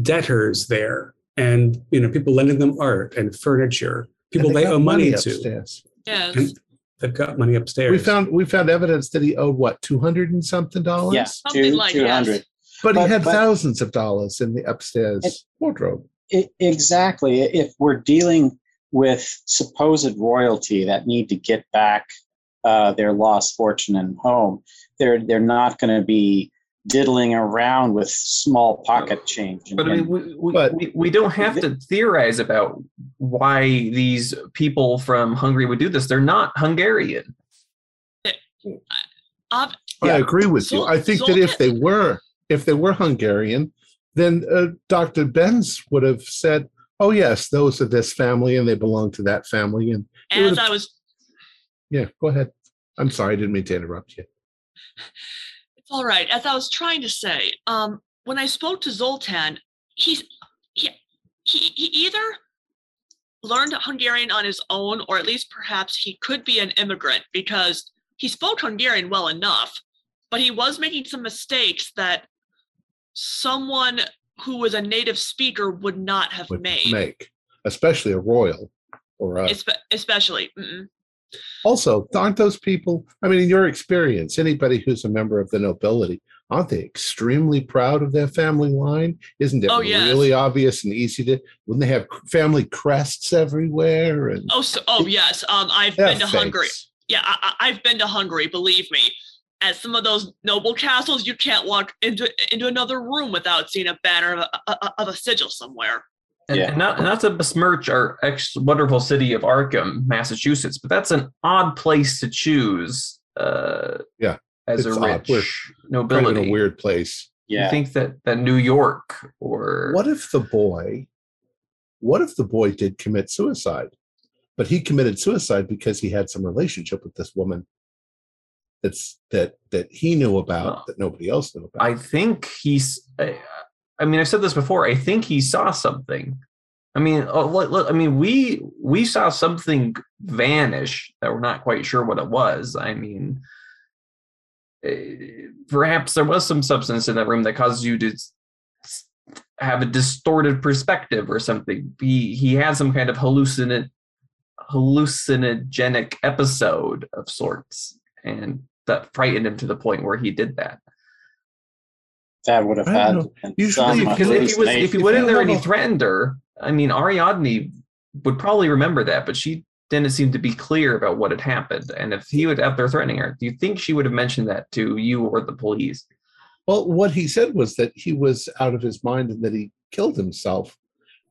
Speaker 3: debtors there, and you know, people lending them art and furniture. People
Speaker 2: and
Speaker 3: they,
Speaker 2: got
Speaker 3: owe money, to.
Speaker 2: upstairs
Speaker 6: yes,
Speaker 3: And they've got money upstairs.
Speaker 2: we found we found evidence that he owed what 200 and something dollars
Speaker 5: yes,
Speaker 6: Something
Speaker 5: two,
Speaker 6: like
Speaker 5: 200.
Speaker 6: yes.
Speaker 2: but he had
Speaker 5: but-
Speaker 2: thousands of dollars in the upstairs
Speaker 5: It-
Speaker 2: wardrobe
Speaker 5: I- exactly. If we're dealing with supposed royalty that need to get back uh, their lost fortune and home, they're they're not going to be diddling around with small pocket change.
Speaker 7: But I mean, we, we,
Speaker 2: But-
Speaker 7: we, we don't have to theorize about why these people from Hungary would do this. They're not Hungarian.
Speaker 6: Ob-
Speaker 2: I
Speaker 5: Yeah.
Speaker 2: agree with you. I think that if they were, if they were Hungarian, then uh, Dr. Bentz would have said, "Oh yes, those are this family, and they belong to that family." And
Speaker 6: as I was
Speaker 2: yeah, go ahead. I'm sorry, I didn't mean to interrupt you.
Speaker 6: All right. As I was trying to say, um, when I spoke to Zoltan, he's he, he he either learned Hungarian on his own, or at least perhaps he could be an immigrant because he spoke Hungarian well enough, but he was making some mistakes that someone who was a native speaker would not have
Speaker 2: Would
Speaker 6: made.
Speaker 2: make, especially a royal or a,
Speaker 6: Espe- especially, mm-mm.
Speaker 2: Also aren't those people? I mean, in your experience, anybody who's a member of the nobility, aren't they extremely proud of their family line? Isn't it
Speaker 6: Oh, yes.
Speaker 2: really obvious and easy to? Wouldn't they have family crests everywhere? And
Speaker 6: oh, so, oh yes. Um, I've been to Hungary. yeah, I, I've been to Hungary. Believe me, at some of those noble castles, you can't walk into into another room without seeing a banner of a- of a sigil somewhere.
Speaker 7: And,
Speaker 5: Yeah.
Speaker 7: and not not to besmirch our ex wonderful city of Arkham, Massachusetts, but that's an odd place to choose. Uh,
Speaker 2: Yeah,
Speaker 7: as
Speaker 2: it's
Speaker 7: a
Speaker 2: odd. We're
Speaker 7: rich
Speaker 2: kind of in a weird place.
Speaker 5: Yeah, You
Speaker 7: think that that New York or
Speaker 2: What if the boy, what if the boy did commit suicide, but he committed suicide because he had some relationship with this woman that's that that he knew about
Speaker 7: Oh.
Speaker 2: that nobody else knew about.
Speaker 7: I think he's. I, I mean, I've said this before. I think he saw something. I mean, uh, look, look, I mean, we we saw something vanish that we're not quite sure what it was. I mean, eh, perhaps there was some substance in that room that caused you to have a distorted perspective or something. He he had some kind of hallucinate hallucinogenic episode of sorts, and that frightened him to the point where he did that.
Speaker 5: That would have had
Speaker 2: Usually if-
Speaker 7: Because if he was if he went in there and he
Speaker 2: have a-
Speaker 7: threatened her, I mean Ariadne would probably remember that, but she didn't seem to be clear about what had happened. And if he would out there threatening her, do you think she would have mentioned that to you or the police?
Speaker 2: well, what he said was that he was out of his mind and that he killed himself.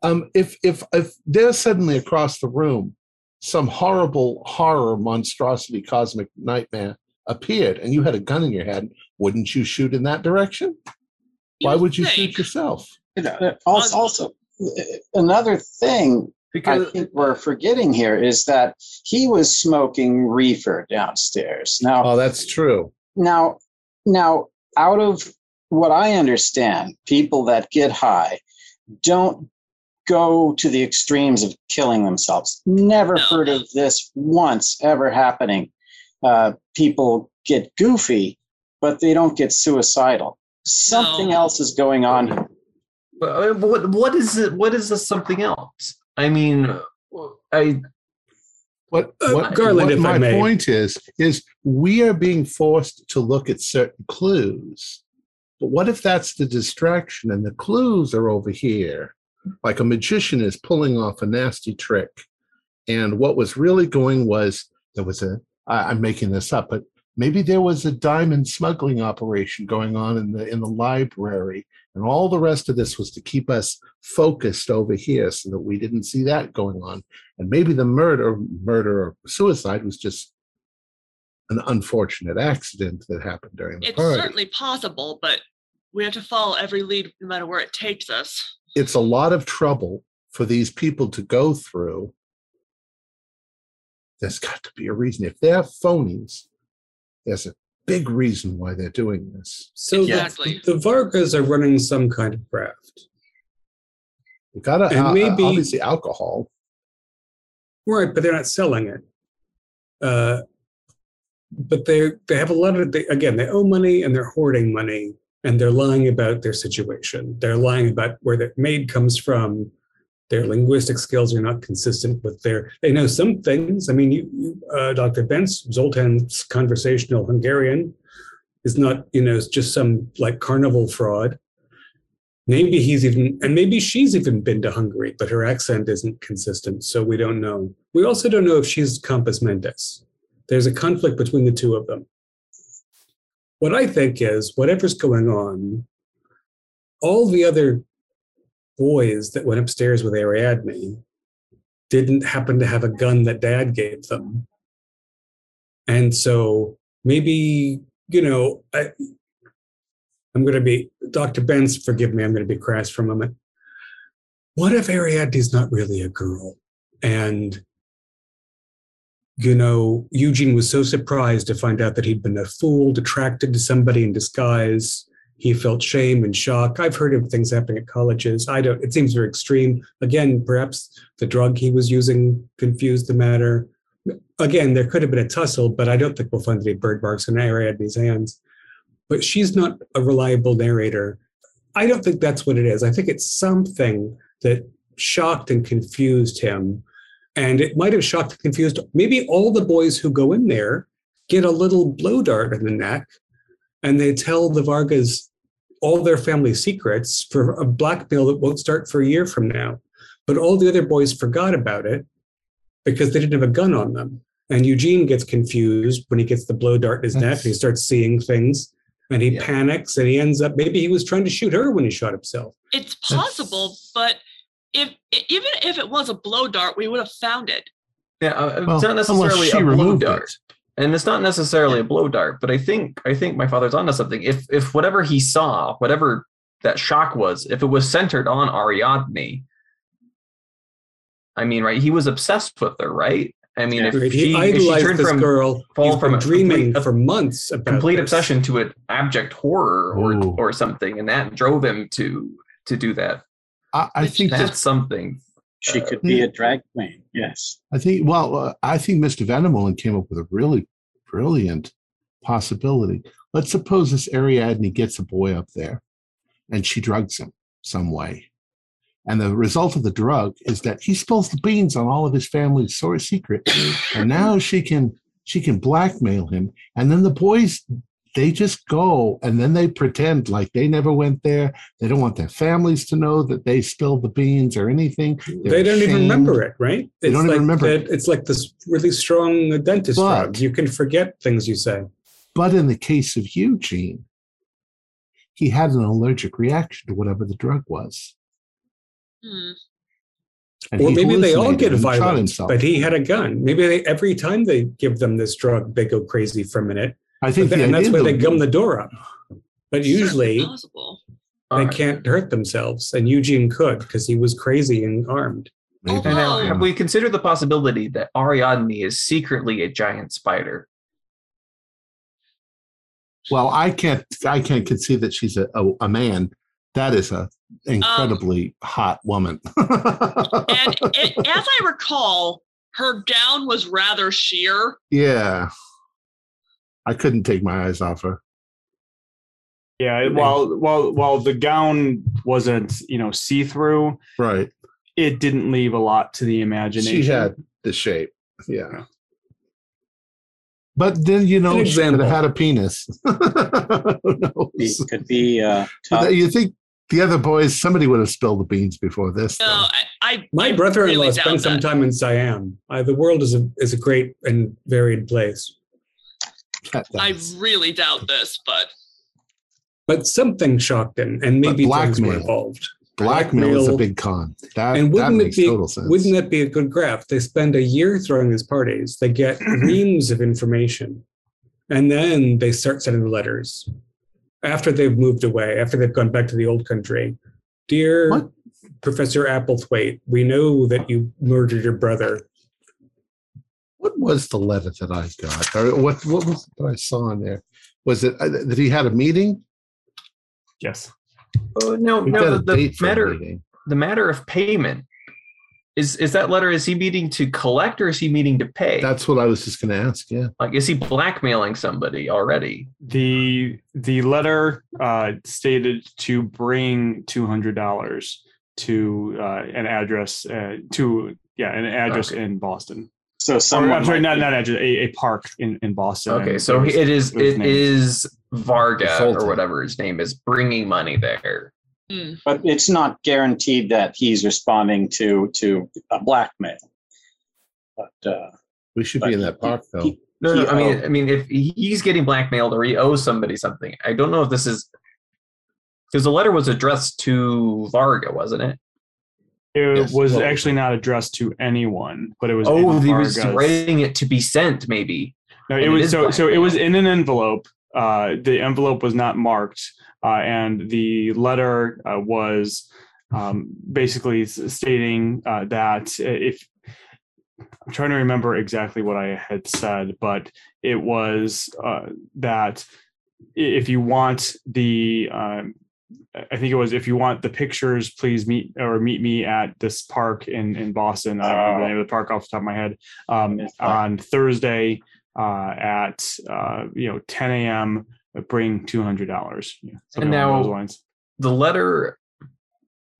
Speaker 2: Um, if if if there's suddenly across the room some horrible horror monstrosity cosmic nightmare appeared and you had a gun in your head, wouldn't you shoot in that direction? Why would you shoot yourself?
Speaker 5: You know, also, also another thing I think we're forgetting here is that he was smoking reefer downstairs. Now,
Speaker 2: Oh, that's true.
Speaker 5: now, now, out of what I understand, people that get high don't go to the extremes of killing themselves. Never
Speaker 6: No.
Speaker 5: heard of this once ever happening. Uh, people get goofy, but they don't get suicidal. Something
Speaker 6: No.
Speaker 5: else is going on here.
Speaker 7: uh, what what is it? What is this something else? I mean, I
Speaker 2: What,
Speaker 3: Uh,
Speaker 2: what,
Speaker 3: Garland,
Speaker 2: what
Speaker 3: if I
Speaker 2: my
Speaker 3: may.
Speaker 2: point is, is we are being forced to look at certain clues. But what if that's the distraction and the clues are over here? Like a magician is pulling off a nasty trick. And what was really going was there was a, I, I'm making this up, but maybe there was a diamond smuggling operation going on in the in the library. And all the rest of this was to keep us focused over here so that we didn't see that going on and maybe the murder murder or suicide was just an unfortunate accident that happened during the
Speaker 6: It's
Speaker 2: party
Speaker 6: certainly possible, but we have to follow every lead no matter where it takes us.
Speaker 2: it's a lot of trouble for these people to go through there's got to be a reason if they're phonies there's a big reason why they're doing this
Speaker 3: So the- the, Vargas are running some kind of craft.
Speaker 2: you gotta
Speaker 3: And
Speaker 2: uh,
Speaker 3: maybe-
Speaker 2: obviously alcohol
Speaker 3: Right, but they're not selling it. Uh, but they they have a lot of they, again they owe money and they're hoarding money and they're lying about their situation. They're lying about where their maid comes from. Their linguistic skills are not consistent with their. They know some things. I mean, you, uh, Dr. Bentz Zoltan's conversational Hungarian is not you know it's just some like carnival fraud. Maybe he's even, and maybe she's even been to Hungary, but her accent isn't consistent, so we don't know. We also don't know if she's Campos Mendes. There's a conflict between the two of them. What I think is whatever's going on, all the other boys that went upstairs with Ariadne didn't happen to have a gun that dad gave them. And so maybe, you know, I, I'm going to be, Dr. Bentz, forgive me, I'm going to be crass for a moment. What if Ariadne's not really a girl? And, you know, Eugene was so surprised to find out that he'd been a fool, attracted to somebody in disguise. He felt shame and shock. I've heard of things happening at colleges. I don't, it seems very extreme. Again, perhaps the drug he was using confused the matter. Again, there could have been a tussle, but I don't think we'll find any bird marks in Ariadne's hands. But she's not a reliable narrator. I don't think that's what it is. I think it's something that shocked and confused him. And it might have shocked and confused maybe all the boys who go in there get a little blow dart in the neck and they tell the Vargas all their family secrets for a blackmail that won't start for a year from now. But all the other boys forgot about it because they didn't have a gun on them. And Eugene gets confused when he gets the blow dart in his neck and he starts seeing things and he
Speaker 7: Yeah.
Speaker 3: panics and he ends up maybe he was trying to shoot her when he shot himself.
Speaker 6: It's possible, but if even if it was a blow dart, we would have found it.
Speaker 7: Yeah, uh,
Speaker 2: Well,
Speaker 7: it's not necessarily
Speaker 2: she
Speaker 7: a blow dart.
Speaker 2: it.
Speaker 7: And it's not necessarily a blow dart but i think i think my father's onto something if if whatever he saw whatever that shock was if it was centered on ariadne i mean right he was obsessed with her right i mean if
Speaker 3: Right?
Speaker 7: she,
Speaker 3: He
Speaker 7: if she turned
Speaker 3: this
Speaker 7: from
Speaker 3: girl.
Speaker 7: fall from
Speaker 3: been
Speaker 7: a
Speaker 3: dreaming
Speaker 7: complete-
Speaker 3: for months about
Speaker 7: complete
Speaker 3: this.
Speaker 7: obsession to an abject horror or
Speaker 2: Ooh.
Speaker 7: or something and that drove him to to do that
Speaker 2: I, I think that
Speaker 7: that's something
Speaker 5: She could be a drag queen. Yes.
Speaker 2: I think, well, uh, I think Mr. Venemolen came up with a really brilliant possibility. Let's suppose this Ariadne gets a boy up there and she drugs him some way. And the result of the drug is that he spills the beans on all of his family's sort secret. and now she can she can blackmail him. And then the boys they just go and then they pretend like they never went there. They don't want their families to know that they spilled the beans or anything.
Speaker 3: They don't even remember it, right?
Speaker 2: They don't even
Speaker 3: like
Speaker 2: remember it.
Speaker 3: It's like this really strong dentist
Speaker 2: But-
Speaker 3: drug. You can forget things you say.
Speaker 2: But in the case of Eugene, he had an allergic reaction to whatever the drug was.
Speaker 6: Hmm.
Speaker 2: And
Speaker 3: Or maybe they all get
Speaker 2: and
Speaker 3: violent,
Speaker 2: himself.
Speaker 3: but he had a gun. Maybe they, every time they give them this drug, they go crazy for a minute.
Speaker 2: I think
Speaker 3: then,
Speaker 2: the
Speaker 3: and that's
Speaker 2: idea
Speaker 3: why they gum the door up. But usually they
Speaker 7: Alright.
Speaker 3: can't hurt themselves. And Eugene could because he was crazy and armed.
Speaker 2: maybe-
Speaker 7: And now, have we considered the possibility that Ariadne is secretly a giant spider?
Speaker 2: well, I can't. I can't conceive that she's a, a, a man. That is a incredibly um, hot woman.
Speaker 6: And it, as I recall, her gown was rather sheer.
Speaker 2: yeah, I couldn't take my eyes off her.
Speaker 4: Yeah, while while while the gown wasn't, you know, see through,
Speaker 2: Right.
Speaker 4: it didn't leave a lot to the imagination.
Speaker 2: She had the shape. Yeah. But then you know
Speaker 3: An
Speaker 2: she could have had a penis. Who
Speaker 5: Be,
Speaker 2: knows?
Speaker 5: could be uh,
Speaker 2: you think the other boys, somebody would have spilled the beans before this.
Speaker 6: No. I, I
Speaker 3: My
Speaker 6: I
Speaker 3: brother-in-law
Speaker 6: really
Speaker 3: spent some
Speaker 6: that.
Speaker 3: time in Siam. Uh, the world is a is a great and varied place.
Speaker 2: That-
Speaker 6: I really doubt this, but
Speaker 3: But something shocked him, and maybe things were
Speaker 2: blackmail.
Speaker 3: involved.
Speaker 2: blackmail is a big con. That,
Speaker 3: and wouldn't it
Speaker 2: makes
Speaker 3: be
Speaker 2: total sense.
Speaker 3: wouldn't that be a good graph? They spend a year throwing these parties. They get reams of information, and then they start sending the letters after they've moved away, after they've gone back to the old country. Dear
Speaker 2: What?
Speaker 3: Professor Applethwaite, we know that you murdered your brother.
Speaker 2: What was the letter that I got? Or what what was it that I saw in there? Was it uh, that he had a meeting?
Speaker 4: yes.
Speaker 7: Oh no,
Speaker 2: He
Speaker 7: no. The, the
Speaker 2: date for a
Speaker 7: matter, the matter of payment is is that letter? Is he meeting to collect or is he meeting to pay?
Speaker 2: That's what I was just going to ask. Yeah.
Speaker 7: like, is he blackmailing somebody already?
Speaker 4: The the letter uh, stated to bring two hundred dollars to uh, an address uh, to yeah an address
Speaker 7: Okay.
Speaker 4: in Boston.
Speaker 5: So someone
Speaker 4: I'm sorry, not
Speaker 5: be-
Speaker 4: not address, a, a park in, in Boston.
Speaker 7: Okay, so
Speaker 4: there was-
Speaker 7: it is
Speaker 4: there
Speaker 7: it
Speaker 4: names.
Speaker 7: is Varga
Speaker 2: Zoltan.
Speaker 7: or whatever his name is bringing money there.
Speaker 6: hmm,
Speaker 5: but it's not guaranteed that he's responding to to a blackmail. But uh,
Speaker 2: We should
Speaker 5: But
Speaker 2: be in that park though.
Speaker 5: he-
Speaker 7: No, no. I mean, I mean, if he's getting blackmailed or he owes somebody something, I don't know if this is because the letter was addressed to Varga, wasn't it?
Speaker 4: It
Speaker 2: Yes,
Speaker 4: was
Speaker 2: well-
Speaker 4: actually not addressed to anyone, but it was.
Speaker 7: Oh, he was writing it to be sent, maybe.
Speaker 4: No, it
Speaker 7: it
Speaker 4: was
Speaker 7: is
Speaker 4: so so it was in an envelope. Uh, the envelope was not marked, uh, and the letter uh, was um, basically stating uh, that if I'm trying to remember exactly what I had said, but it was uh, that if you want the um, I think it was if you want the pictures, please meet or meet me at this park in in Boston. I don't remember the name of the park off the top of my head. Um, on Thursday uh, at uh, you know 10 a.m. Bring two hundred dollars. Yeah, something along
Speaker 7: now-
Speaker 4: those lines.
Speaker 7: The letter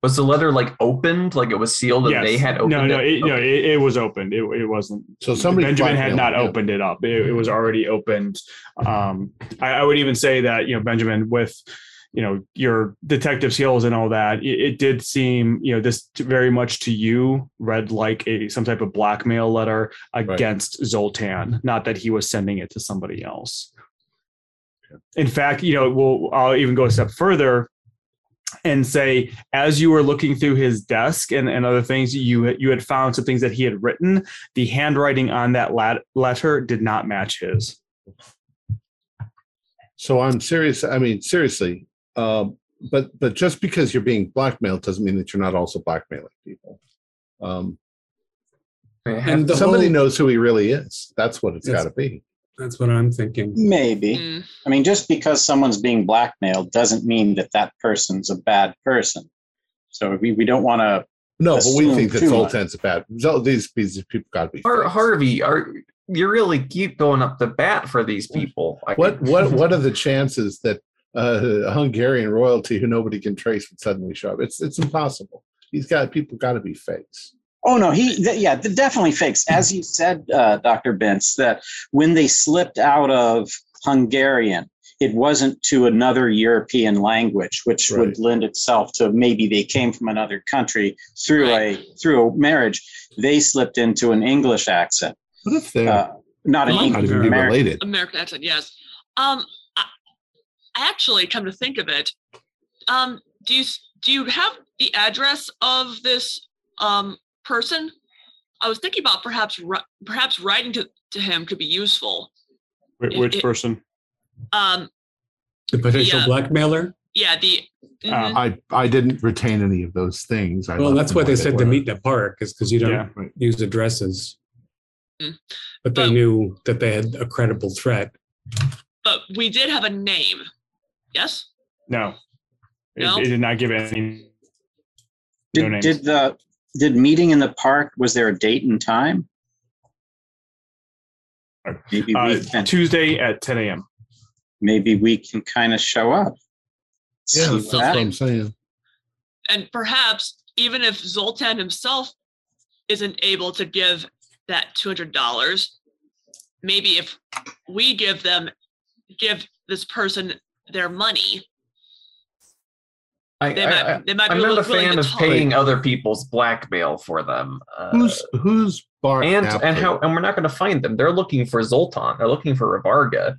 Speaker 7: was the letter like opened, like it was sealed, and
Speaker 4: Yes.
Speaker 7: they had opened
Speaker 4: no, no,
Speaker 7: it.
Speaker 4: it, no, it, it was opened. It, it wasn't.
Speaker 2: So somebody
Speaker 4: Benjamin had not
Speaker 2: blackmailed him.
Speaker 4: opened it up. It, it was already opened. Um, I, I would even say that you know Benjamin with you know your detective skills and all that. It, it did seem you know this very much to you read like a some type of blackmail letter against Zoltan. Not that he was sending it to somebody else. In fact, you know, we'll I'll even go a step further and say as you were looking through his desk and, and other things you you had found some things that he had written the handwriting on that lat- letter did not match his
Speaker 2: So I'm serious. I mean, seriously. Um, but but just because you're being blackmailed doesn't mean that you're not also blackmailing people. Um,
Speaker 3: And
Speaker 2: somebody
Speaker 3: whole-
Speaker 2: knows who he really is. That's what it's got to be.
Speaker 3: That's what I'm thinking.
Speaker 5: Maybe.
Speaker 6: Mm.
Speaker 5: I mean, just because someone's being blackmailed doesn't mean that that person's a bad person. So we, we don't want to.
Speaker 2: No, but we think that
Speaker 5: too much.
Speaker 2: Zoltan's a bad. Zol- These these people got to be.
Speaker 7: Har- Harvey, are you really keep going up the bat for these people? I-
Speaker 2: What what what are the chances that uh, a Hungarian royalty who nobody can trace would suddenly show up? It's it's impossible. He's got people got to be fakes.
Speaker 5: Oh no, he th- yeah, th- definitely fakes. As you said, uh, Dr. Bentz, that when they slipped out of Hungarian, it wasn't to another European language, which
Speaker 2: Right.
Speaker 5: would lend itself to maybe they came from another country through a through a marriage. They slipped into an English accent,
Speaker 2: What if they're
Speaker 5: uh, not an English
Speaker 2: even
Speaker 5: American.
Speaker 2: related?
Speaker 6: American accent, yes. Um, I, actually, come to think of it, um, do you do you have the address of this um person? I was thinking about perhaps perhaps writing to, to him could be useful.
Speaker 4: Wh-
Speaker 6: It-
Speaker 4: which
Speaker 6: it-
Speaker 4: person
Speaker 6: Um,
Speaker 3: The potential
Speaker 6: Yeah.
Speaker 3: blackmailer.
Speaker 6: yeah, the mhm.
Speaker 2: I I didn't retain any of those things. I
Speaker 3: Well, that's why they said to meet in the park, is because you don't
Speaker 4: Yeah.
Speaker 2: Right.
Speaker 3: use addresses.
Speaker 6: Mm.
Speaker 3: But they
Speaker 6: But-
Speaker 3: knew that they had a credible threat.
Speaker 6: but we did have a name. Yes.
Speaker 4: no
Speaker 6: No?
Speaker 4: it did not give any
Speaker 5: Did,
Speaker 4: names.
Speaker 5: did the did meeting in the park? Was there a date and time? Maybe
Speaker 4: uh,
Speaker 5: we can,
Speaker 4: tuesday at 10 a.m
Speaker 5: maybe we can kind of show up.
Speaker 2: Yeah,
Speaker 5: See
Speaker 2: that's
Speaker 5: what
Speaker 2: what. I'm saying.
Speaker 6: and perhaps even if Zoltan himself isn't able to give that two hundred dollars, maybe if we give them, give this person their money,
Speaker 7: I,
Speaker 6: they
Speaker 7: I,
Speaker 6: might
Speaker 7: I,
Speaker 6: they might be
Speaker 7: I'm not a
Speaker 6: willing
Speaker 7: fan of paying other people's blackmail for them. Uh,
Speaker 2: Who's who's Bart?
Speaker 7: and
Speaker 2: Apple?
Speaker 7: and how and we're not going to find them. They're looking for Zoltan. They're looking for Ravarga.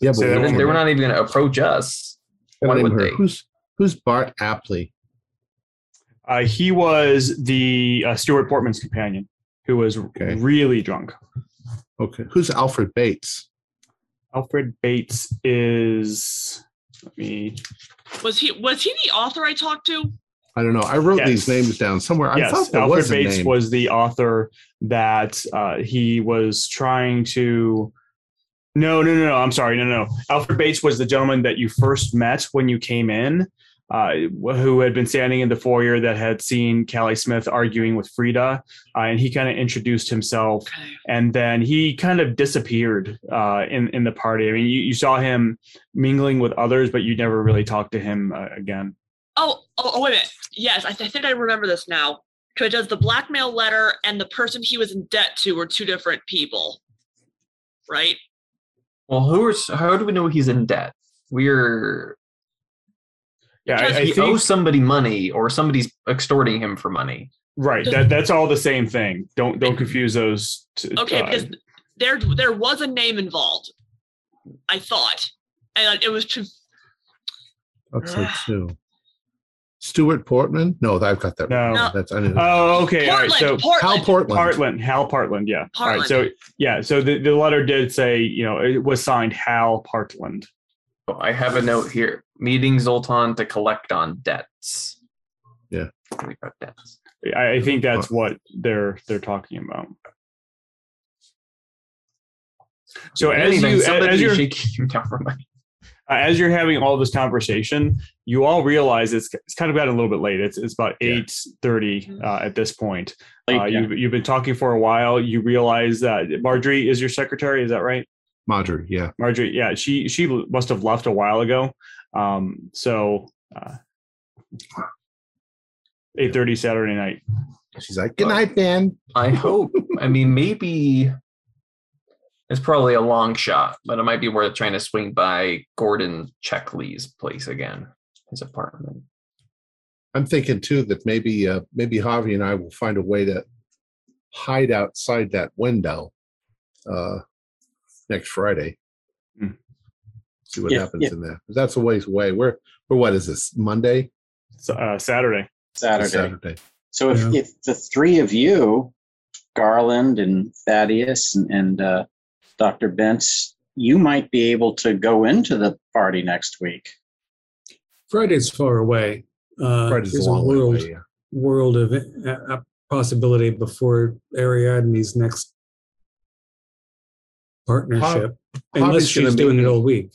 Speaker 2: Yeah, but
Speaker 4: Say that
Speaker 2: we
Speaker 7: They,
Speaker 2: don't
Speaker 7: they were not even going to approach us. Why would they?
Speaker 2: Who's who's Bart Apley?
Speaker 4: uh, he was the uh, stuart portman's companion who was
Speaker 2: Okay.
Speaker 4: really drunk
Speaker 2: Okay, who's Alfred Bates?
Speaker 4: Alfred bates is let me
Speaker 6: Was he was he the author I talked to?
Speaker 2: I don't know. I wrote
Speaker 4: Yes.
Speaker 2: these names down somewhere. I
Speaker 4: yes,
Speaker 2: thought there
Speaker 4: Alfred
Speaker 2: was a
Speaker 4: Bates
Speaker 2: name.
Speaker 4: was the author that uh, he was trying to. No, no, no, no. I'm sorry. No, no, no. Alfred Bates was the gentleman that you first met when you came in, uh, who had been standing in the foyer that had seen Callie Smith arguing with Frida, uh, and he kind of introduced himself and then he kind of disappeared uh, in in the party. I mean, you, you saw him mingling with others, but you never really talked to him uh, again.
Speaker 6: Oh, oh, oh, wait a minute. Yes, I, th- I think I remember this now. Because does the blackmail letter and the person he was in debt to were two different people, right?
Speaker 7: Well, who is? How do we know he's in debt? We're
Speaker 4: Yeah,
Speaker 6: Because
Speaker 4: I, I
Speaker 7: he
Speaker 4: think
Speaker 7: owes somebody money, or somebody's extorting him for money.
Speaker 4: right. That that's all the same thing. Don't don't confuse those. Two,
Speaker 6: Okay,
Speaker 4: uh,
Speaker 6: because there there was a name involved. I thought, and it was to
Speaker 2: Thought so too. Stuart Portman? No, I've got that.
Speaker 4: No.
Speaker 6: No.
Speaker 2: That's I knew.
Speaker 4: Oh, okay. All right. So
Speaker 6: Portland.
Speaker 2: Hal Portland.
Speaker 4: Partland, Hal Partland, yeah. All right. So yeah, so the, the letter did say, you know, it was signed Hal Partland.
Speaker 7: Oh, I have a note here. Meeting Zoltan to collect on debts.
Speaker 2: Yeah.
Speaker 7: We debts.
Speaker 4: I, I think that's what they're they're talking about. So as
Speaker 7: Anything,
Speaker 4: you as you're
Speaker 7: shaking down for money.
Speaker 4: uh, as you're having all this conversation, you all realize it's it's kind of gotten a little bit late. It's it's about
Speaker 2: Yeah.
Speaker 4: eight thirty uh, at this point.
Speaker 5: Late,
Speaker 4: Uh,
Speaker 5: yeah.
Speaker 4: you've you've been talking for a while. You realize that Marjorie is your secretary. Is that right?
Speaker 2: Marjorie, yeah.
Speaker 4: Marjorie, yeah, she she must have left a while ago. Um, so uh, eight thirty Saturday night.
Speaker 2: She's like, Good night, man.
Speaker 7: I hope. I mean, maybe it's probably a long shot, but it might be worth trying to swing by Gordon Checkley's place again, his apartment.
Speaker 2: I'm thinking too that maybe uh maybe Harvey and I will find a way to hide outside that window uh next Friday.
Speaker 4: Hmm.
Speaker 2: See what
Speaker 5: Yeah,
Speaker 2: happens
Speaker 5: yeah.
Speaker 2: in there. 'Cause That's a ways away. We're we're what is this? Monday?
Speaker 4: So, uh, Saturday.
Speaker 5: Saturday.
Speaker 2: Saturday.
Speaker 5: So if,
Speaker 3: Yeah.
Speaker 5: if the three of you, Garland and Thaddeus and, and uh, Dr. Bentz, you might be able to go into the party next week.
Speaker 3: Friday's far away. Uh,
Speaker 2: Friday's
Speaker 3: there's
Speaker 2: a
Speaker 3: a
Speaker 2: long way
Speaker 3: world
Speaker 2: away, yeah.
Speaker 3: world of uh, uh, possibility before Ariadne's next partnership, unless
Speaker 2: Harvey's gonna
Speaker 3: she's
Speaker 2: meet
Speaker 3: doing it
Speaker 2: me-
Speaker 3: all week.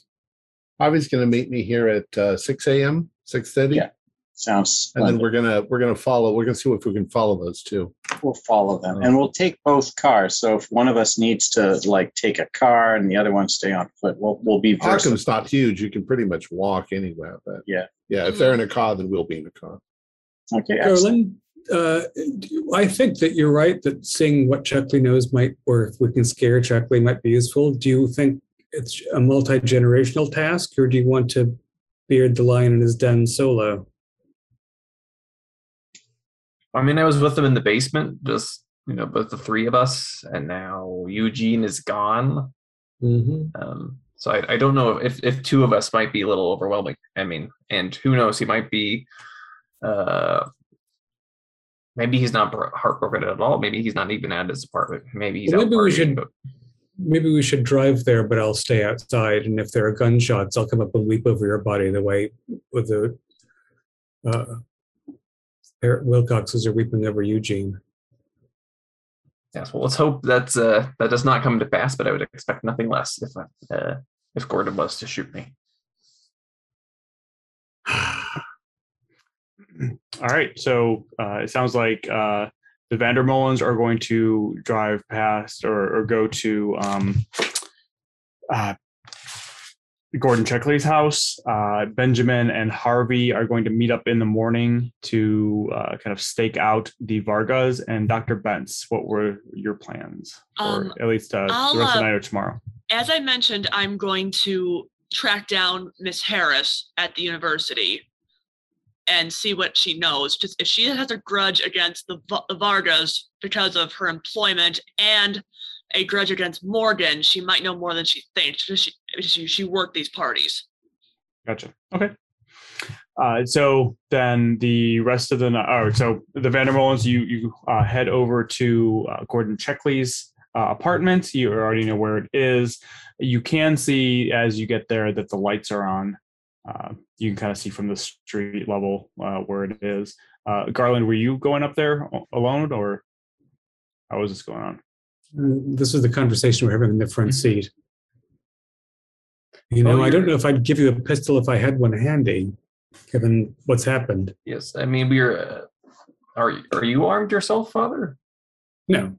Speaker 2: Harvey's gonna meet me here at uh six AM, six thirty.
Speaker 5: Yeah. Sounds
Speaker 2: And then
Speaker 5: splendid.
Speaker 2: we're gonna we're gonna follow, we're gonna see if we can follow those two.
Speaker 5: We'll follow them and we'll take both cars. So if one of us needs to like take a car and the other one stay on foot, we'll, we'll be versatile.
Speaker 2: Arkham's not huge. You can pretty much walk anywhere, but
Speaker 5: Yeah.
Speaker 2: Yeah, if they're in a car, then we'll be in a car.
Speaker 5: Okay, excellent.
Speaker 3: Garland, uh, I think that you're right that seeing what Chuckley knows might, or if we can scare Chuckley, might be useful. Do you think it's a multi generational task, or do you want to beard the lion in his den solo?
Speaker 7: I mean, I was with them in the basement, just you know, both the three of us, and now Eugene is gone.
Speaker 3: Mm-hmm.
Speaker 7: Um, so I, I don't know if if two of us might be a little overwhelming. I mean, and who knows? He might be. Uh, maybe he's not heartbroken at all. Maybe he's not even at his apartment. Maybe he's
Speaker 3: Well,
Speaker 7: out
Speaker 3: maybe we should-
Speaker 7: but-
Speaker 3: Maybe we should drive there, but I'll stay outside. And if there are gunshots, I'll come up and weep over your body the way with the uh, Wilcoxes are weeping over Eugene.
Speaker 7: Yes, well, let's hope that's uh, that does not come to pass. But I would expect nothing less if uh, if Gordon was to shoot me.
Speaker 4: All right. So uh, it sounds like uh, the Vandermollens are going to drive past or, or go to um, uh, Gordon Checkley's house. Uh, Benjamin and Harvey are going to meet up in the morning to uh, kind of stake out the Vargas and Dr. Bentz. What were your plans?
Speaker 6: Um,
Speaker 4: or at least uh, the rest of the night or tomorrow?
Speaker 6: as I mentioned, I'm going to track down Miss Harris at the university and see what she knows. Just if she has a grudge against the, Vargas because of her employment and a grudge against Morgan, she might know more than she thinks. She, she, she worked these parties.
Speaker 4: Gotcha. Okay. Uh, so then the rest of the night, so the Vandermollens, you you uh, head over to uh, Gordon Checkley's uh, apartment. You already know where it is. You can see as you get there that the lights are on. Uh, you can kind of see from the street level uh, where it is. Uh, Garland, were you going up there alone, or how was this going on?
Speaker 3: Mm, This is the conversation we're having in the front seat. You
Speaker 7: Oh,
Speaker 3: know, I don't know if I'd give you a pistol if I had one handy, given what's happened.
Speaker 7: Yes, I mean we're. Uh, are are you armed yourself, Father?
Speaker 3: No,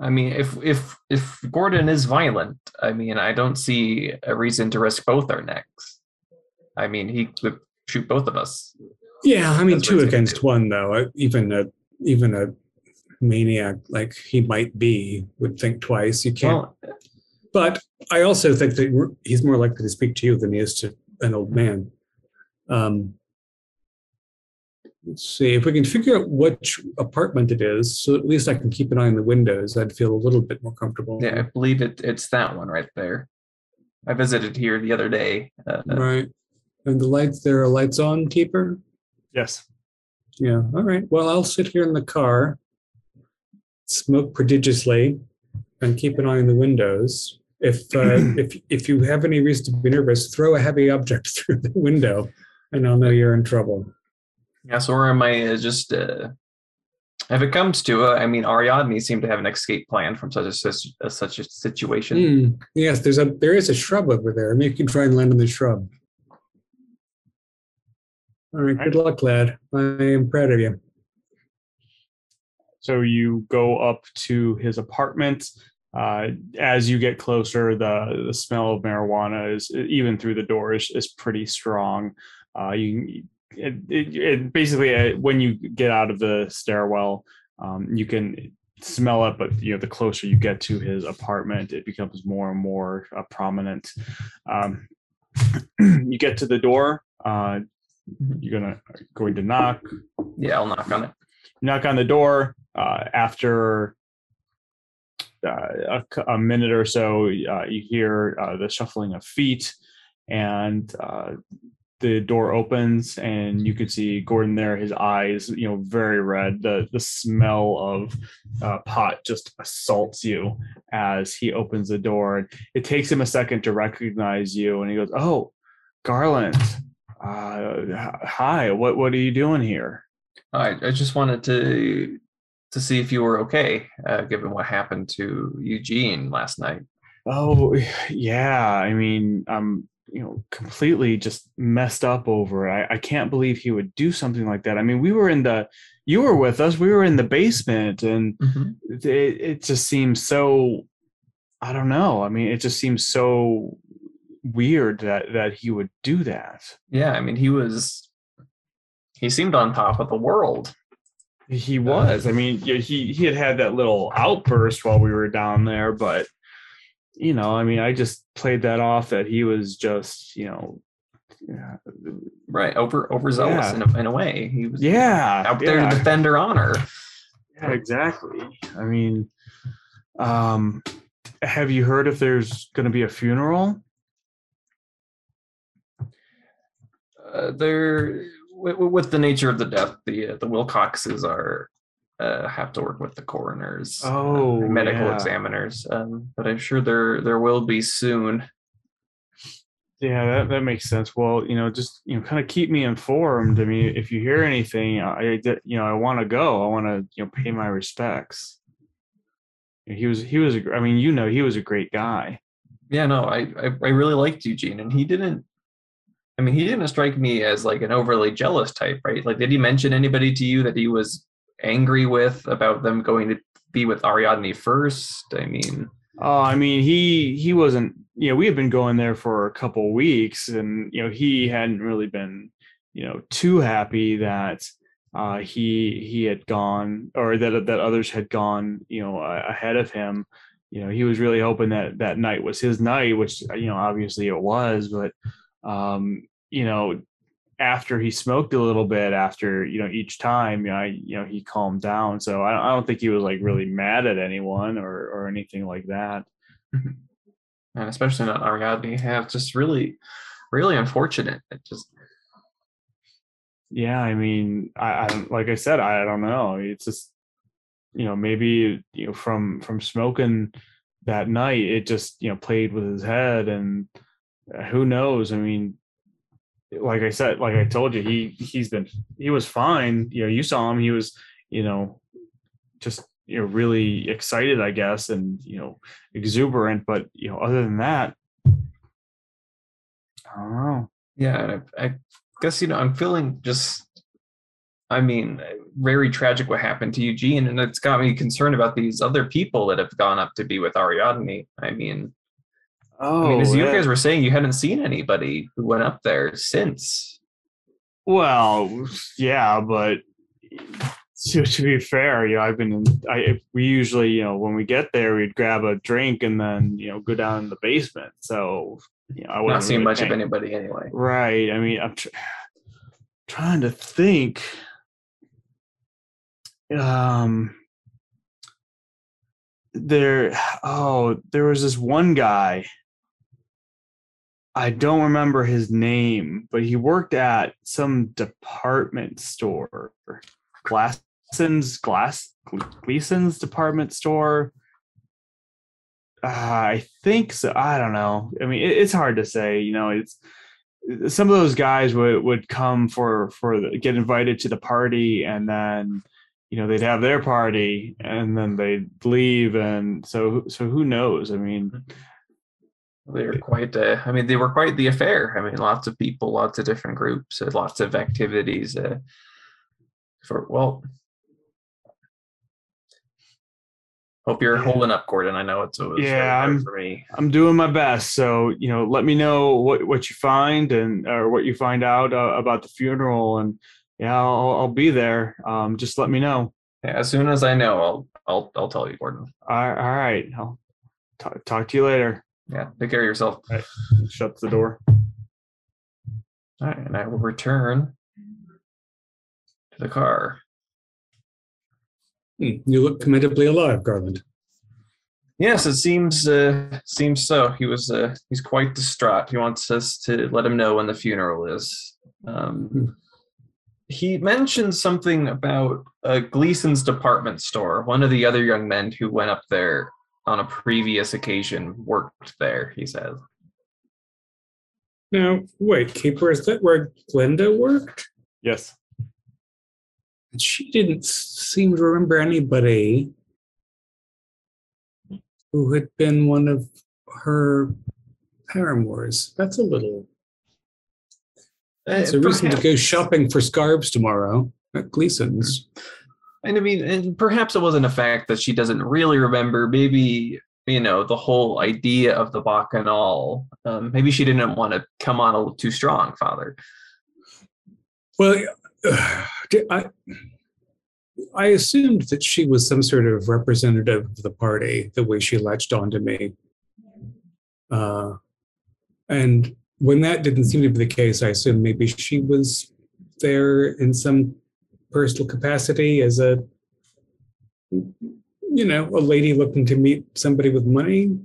Speaker 7: I mean, if if if Gordon is violent, I mean, I don't see a reason to risk both our necks. I mean, he could shoot both of us.
Speaker 3: yeah, I mean
Speaker 7: That's
Speaker 3: two against one though. Even a even a maniac like he might be would think twice. You can't.
Speaker 7: Well,
Speaker 3: But I also think that he's more likely to speak to you than he is to an old man. Um, Let's see if we can figure out which apartment it is, so at least I can keep an eye on the windows. I'd feel a little bit more comfortable.
Speaker 7: Yeah, I believe it. It's that one right there. I visited here the other day. Uh,
Speaker 3: Right. And the lights, there are lights on, keeper?
Speaker 4: Yes.
Speaker 3: Yeah. All right. Well, I'll sit here in the car, smoke prodigiously, and keep an eye on the windows. If uh, if if you have any reason to be nervous, throw a heavy object through the window, and I'll know you're in trouble.
Speaker 7: yeah, so or am I uh, just? Uh, if it comes to it, I mean, Ariadne seemed to have an escape plan from such a, sis- uh, such a situation.
Speaker 3: Hmm. Yes, there's a there is a shrub over there. Maybe you can try and land on the shrub. All right. Good luck, lad. I am proud of you.
Speaker 4: So you go up to his apartment. Uh, as you get closer, the the smell of marijuana is even through the door is, is pretty strong. Uh, you it, it, it basically uh, when you get out of the stairwell, um, you can smell it, but you know the closer you get to his apartment, it becomes more and more uh, prominent. Um, you get to the door. You're gonna going to knock.
Speaker 7: Yeah, I'll knock on it.
Speaker 4: knock on the door uh, after uh, a, a minute or so uh, you hear uh, the shuffling of feet and uh, the door opens and you can see gordon there his eyes you know very red. The the smell of uh, pot just assaults you as he opens the door. It takes him a second to recognize you and he goes oh garland uh, hi what what are you doing here
Speaker 7: I, I just wanted to to see if you were okay, uh, given what happened to Eugene last night.
Speaker 4: Oh yeah, I mean, I'm you know completely just messed up over it. I, I can't believe he would do something like that. I mean, we were in the you were with us. We were in the basement, and it, it just seems so. I don't know. I mean, it just seems so weird that that he would do that.
Speaker 7: Yeah, I mean, he was he seemed on top of the world.
Speaker 4: He was. I mean, he he had had that little outburst while we were down there, but you know, I mean, I just played that off that he was just, you know, yeah,
Speaker 7: Right, over overzealous
Speaker 4: Yeah.
Speaker 7: in, a, in a way. He was
Speaker 4: yeah,
Speaker 7: out there
Speaker 4: yeah,
Speaker 7: to defend her honor.
Speaker 4: yeah, exactly. I mean, um, have you heard if there's going to be a funeral?
Speaker 7: Uh, there, with, with the nature of the death, the uh, the Wilcoxes are uh, have to work with the coroners, uh,
Speaker 4: Oh,
Speaker 7: medical
Speaker 4: yeah.
Speaker 7: examiners. Um, but I'm sure there there will be soon.
Speaker 4: Yeah, that, that makes sense. Well, you know, just you know, kind of keep me informed. I mean, if you hear anything, I you know, I want to go. I want to you know pay my respects. He was he was a I mean, you know, he was a great guy.
Speaker 7: Yeah, no, I, I I really liked Eugene, and he didn't. I mean, he didn't strike me as like an overly jealous type, right? Like, did he mention anybody to you that he was angry with about them going to be with Ariadne first? I mean,
Speaker 4: Oh, I mean, he he wasn't. You know, we had been going there for a couple weeks, and you know, he hadn't really been, you know, too happy that uh, he he had gone or that that others had gone, you know, ahead of him. You know, he was really hoping that that night was his night, which you know, obviously it was. But um, you know, after he smoked a little bit, after you know, each time, you know, I, you know, he calmed down. So I, I don't think he was like really mad at anyone or or anything like that.
Speaker 7: and especially not Ariadne, have just really, really unfortunate. It just
Speaker 4: Yeah, I mean, I, I like I said, I don't know. It's just you know maybe you know from from smoking that night, it just you know played with his head, and who knows? I mean, like I said, like I told you, he he's been he was fine. You know, you saw him; he was you know just you know really excited, I guess, and you know exuberant. But you know, other than that, I don't know.
Speaker 7: yeah, I, I guess you know I'm feeling just. I mean, very tragic what happened to Eugene, and it's got me concerned about these other people that have gone up to be with Ariadne. I mean,
Speaker 4: Oh,
Speaker 7: I mean, as you
Speaker 4: yeah.
Speaker 7: guys were saying, you hadn't seen anybody who went up there since.
Speaker 4: Well, yeah, but to, to be fair, you know, I've been in, I we usually, you know, when we get there, we'd grab a drink and then, you know, go down in the basement. So, you know, I wasn't
Speaker 7: seeing
Speaker 4: really
Speaker 7: much of anybody anyway.
Speaker 4: Right. I mean, I'm tr- trying to think. um there oh there was this one guy i don't remember his name but he worked at some department store. Glasson's glass gleason's department store? Uh, i think so. I don't know. I mean it, it's hard to say you know it's some of those guys would would come for for the, get invited to the party and then you know they'd have their party and then they'd leave and so so who knows? I mean
Speaker 7: they were quite uh, i mean they were quite the affair. I mean lots of people lots of different groups uh, lots of activities uh, for well hope you're holding up gordon. I know it's it really
Speaker 4: Yeah, I'm-
Speaker 7: for me.
Speaker 4: I'm doing my best. So you know let me know what what you find and or what you find out uh, about the funeral and yeah i'll, I'll be there. Um just let me know.
Speaker 7: Yeah, as soon as i know i'll i'll, I'll tell you gordon.
Speaker 4: All all right. I'll talk, talk to you later
Speaker 7: yeah take care of yourself
Speaker 4: shuts the door
Speaker 7: all right and i will return to the car
Speaker 3: Hmm, You look commendably alive, Garland.
Speaker 7: Yes, it seems uh, seems so. He was uh, he's quite distraught. He wants us to let him know when the funeral is. Um, he mentioned something about uh, Gleason's department store. One of the other young men who went up there on a previous occasion worked there. He says.
Speaker 3: Now, wait, Keeper, is that where Glinda worked?
Speaker 4: yes
Speaker 3: She didn't seem to remember anybody who had been one of her paramours. That's a little. Eh, it's a reason to go shopping for scarves tomorrow at Gleason's.
Speaker 7: And I mean, and perhaps it wasn't a fact that she doesn't really remember. Maybe you know the whole idea of the bacchanal. Um, maybe she didn't want to come on a little too strong, Father.
Speaker 3: Well, did I I assumed that she was some sort of representative of the party, the way she latched onto me. Uh, and when that didn't seem to be the case, I assumed maybe she was there in some personal capacity as a, you know, a lady looking to meet somebody with money.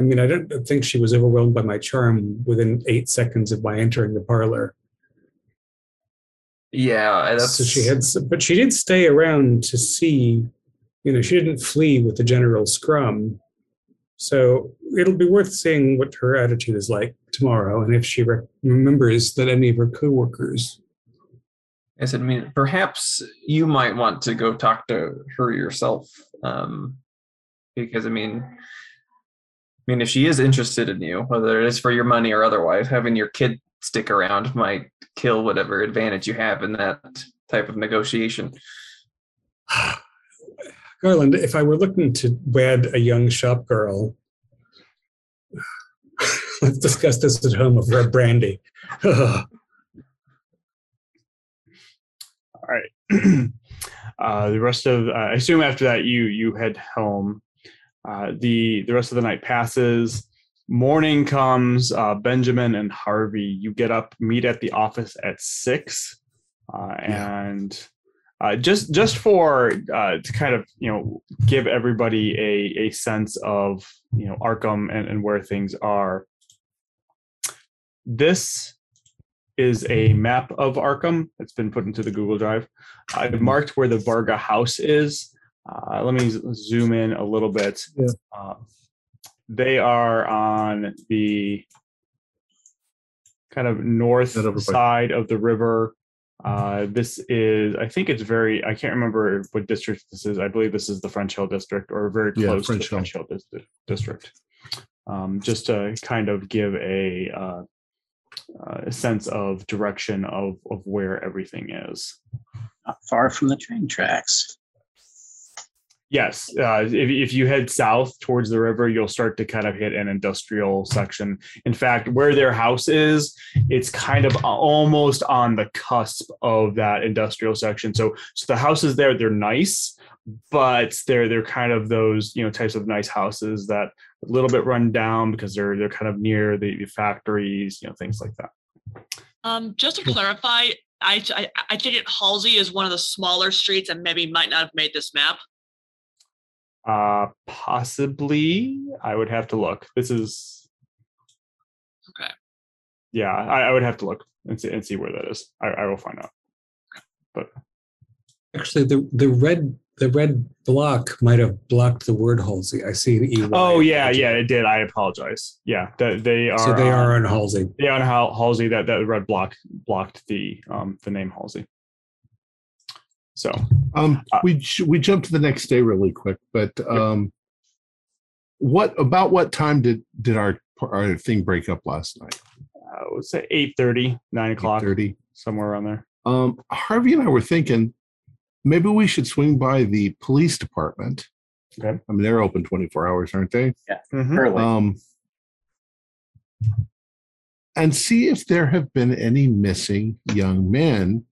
Speaker 3: I mean, I don't think she was overwhelmed by my charm within eight seconds of my entering the parlor.
Speaker 7: Yeah, that's
Speaker 3: so she had, but she did stay around to see. You know, she didn't flee with the general scrum. So it'll be worth seeing what her attitude is like tomorrow, and if she re- remembers that any of her coworkers.
Speaker 7: I said, I mean, perhaps you might want to go talk to her yourself, um, because I mean, I mean, if she is interested in you, whether it is for your money or otherwise, having your kid stick around might kill whatever advantage you have in that type of negotiation.
Speaker 3: Garland, if I were looking to wed a young shop girl, let's discuss this at home over a brandy.
Speaker 4: All right. uh, the rest of, uh, I assume after that you you head home. Uh, the the rest of the night passes. Morning comes. Uh, Benjamin and Harvey, you get up, meet at the office at six, uh, and uh, just just for uh, to kind of you know give everybody a a sense of you know Arkham and, and where things are. This is a map of Arkham. It's been put into the Google Drive. I've marked where the Varga house is. Uh, let me zoom in a little bit.
Speaker 2: Yeah.
Speaker 4: Uh, they are on the kind of north
Speaker 2: That over by-
Speaker 4: side of the river. Uh, this is, I think it's very, I can't remember what district this is. I believe this is the French Hill district or very
Speaker 2: Yeah,
Speaker 4: close
Speaker 2: French
Speaker 4: to the French Hill dis- district. Um, just to kind of give a, uh, a sense of direction of, of where everything is.
Speaker 5: Not far from the train tracks.
Speaker 4: Yes, uh, if, if you head south towards the river, you'll start to kind of hit an industrial section. In fact, where their house is, it's kind of almost on the cusp of that industrial section. So, so the houses there, they're nice, but they're they're kind of those you know types of nice houses that a little bit run down because they're they're kind of near the, the factories, you know, things like that.
Speaker 6: Um, just to clarify, I, I I think it Halsey is one of the smaller streets and maybe might not have made this map.
Speaker 4: Uh, possibly. I would have to look. This is.
Speaker 6: Okay.
Speaker 4: Yeah, I, I would have to look and see and see where that is. I, I will find out.
Speaker 3: But actually, the the red the red block might have blocked the word Halsey. I see an EY.
Speaker 4: Oh yeah, yeah, it did. I apologize. Yeah, that they are.
Speaker 3: So they are
Speaker 4: um,
Speaker 3: on Halsey.
Speaker 4: Yeah, on Hal- Halsey, that that red block blocked the um the name Halsey. So
Speaker 2: Um,
Speaker 4: Uh,
Speaker 2: we we jumped to the next day really quick, but um, what about what time did did our our thing break up last night?
Speaker 4: I would say 8 9 o'clock,
Speaker 2: Thirty.
Speaker 4: somewhere around there.
Speaker 2: Um, Harvey and I were thinking maybe we should swing by the police department.
Speaker 4: Okay.
Speaker 2: I mean, they're open twenty four hours, aren't they?
Speaker 4: Mhm.
Speaker 5: Early.
Speaker 2: Um, and see if there have been any missing young men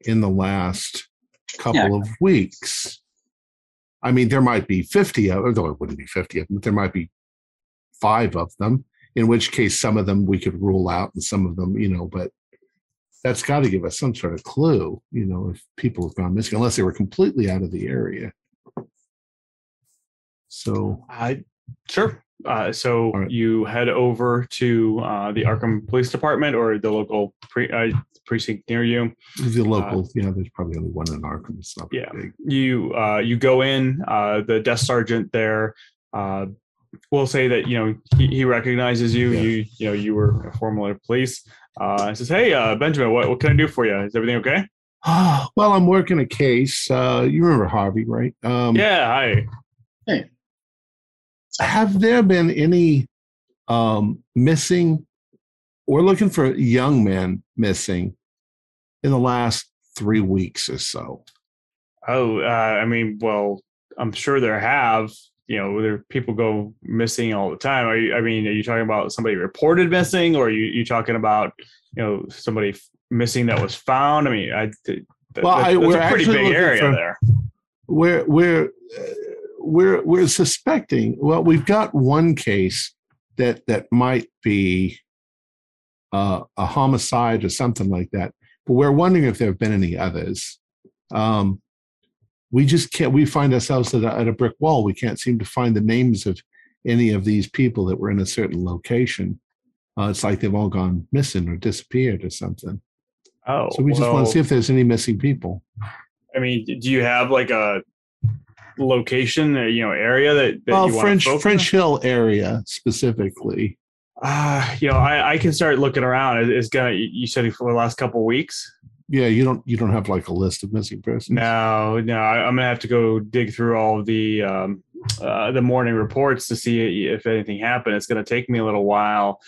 Speaker 2: in the last couple of weeks. I mean, there might be 50 of them, though it wouldn't be 50 of them, but there might be five of them, in which case some of them we could rule out and some of them, you know, but that's got to give us some sort of clue, you know, if people have gone missing, unless they were completely out of the area. So,
Speaker 4: I sure. Uh, so
Speaker 2: right.
Speaker 4: you head over to uh, the Arkham Police Department or the local pre- uh, precinct near you.
Speaker 2: the local, yeah, there's probably only one in Arkham. It's not
Speaker 4: Yeah.
Speaker 2: big.
Speaker 4: you uh, you go in. Uh, the desk sergeant there uh, will say that you know he, he recognizes you.
Speaker 2: Yeah.
Speaker 4: You you know you were formerly a police. Uh, says, "Hey, uh, Benjamin, what, what can I do for you? Is everything okay?"
Speaker 2: well, I'm working a case. Uh, you remember Harvey, right? Um,
Speaker 4: yeah, hi. Hey.
Speaker 2: Have there been any um, missing? We're looking for young men missing in the last three weeks or so.
Speaker 4: Oh, uh, I mean, well, I'm sure there have. You know, there people go missing all the time. Are you, I mean, are you talking about somebody reported missing, or are you you talking about you know somebody f- missing that was found? I mean, I th-
Speaker 2: Well,
Speaker 4: that-
Speaker 2: I- we're
Speaker 4: a pretty
Speaker 2: actually
Speaker 4: big
Speaker 2: looking
Speaker 4: area
Speaker 2: for-
Speaker 4: there.
Speaker 2: We're we're uh, we're we're suspecting. Well, we've got one case that that might be uh, a homicide or something like that, but we're wondering if there have been any others. Um, we just can't. We find ourselves at a, at a brick wall. We can't seem to find the names of any of these people that were in a certain location. Uh, it's like they've all gone missing or disappeared or something.
Speaker 4: Oh,
Speaker 2: So we just want to see if there's any missing people.
Speaker 4: I mean, do you have like a location, uh, you know, area that, that
Speaker 2: well, French French Hill area specifically.
Speaker 4: Uh, you know, I, I can start looking around. It- It's gonna. You said for the last couple of weeks.
Speaker 2: Yeah, you don't you don't have like a list of missing persons.
Speaker 4: No, no, I, I'm gonna have to go dig through all of the um, uh, the morning reports to see if anything happened. It's gonna take me a little while.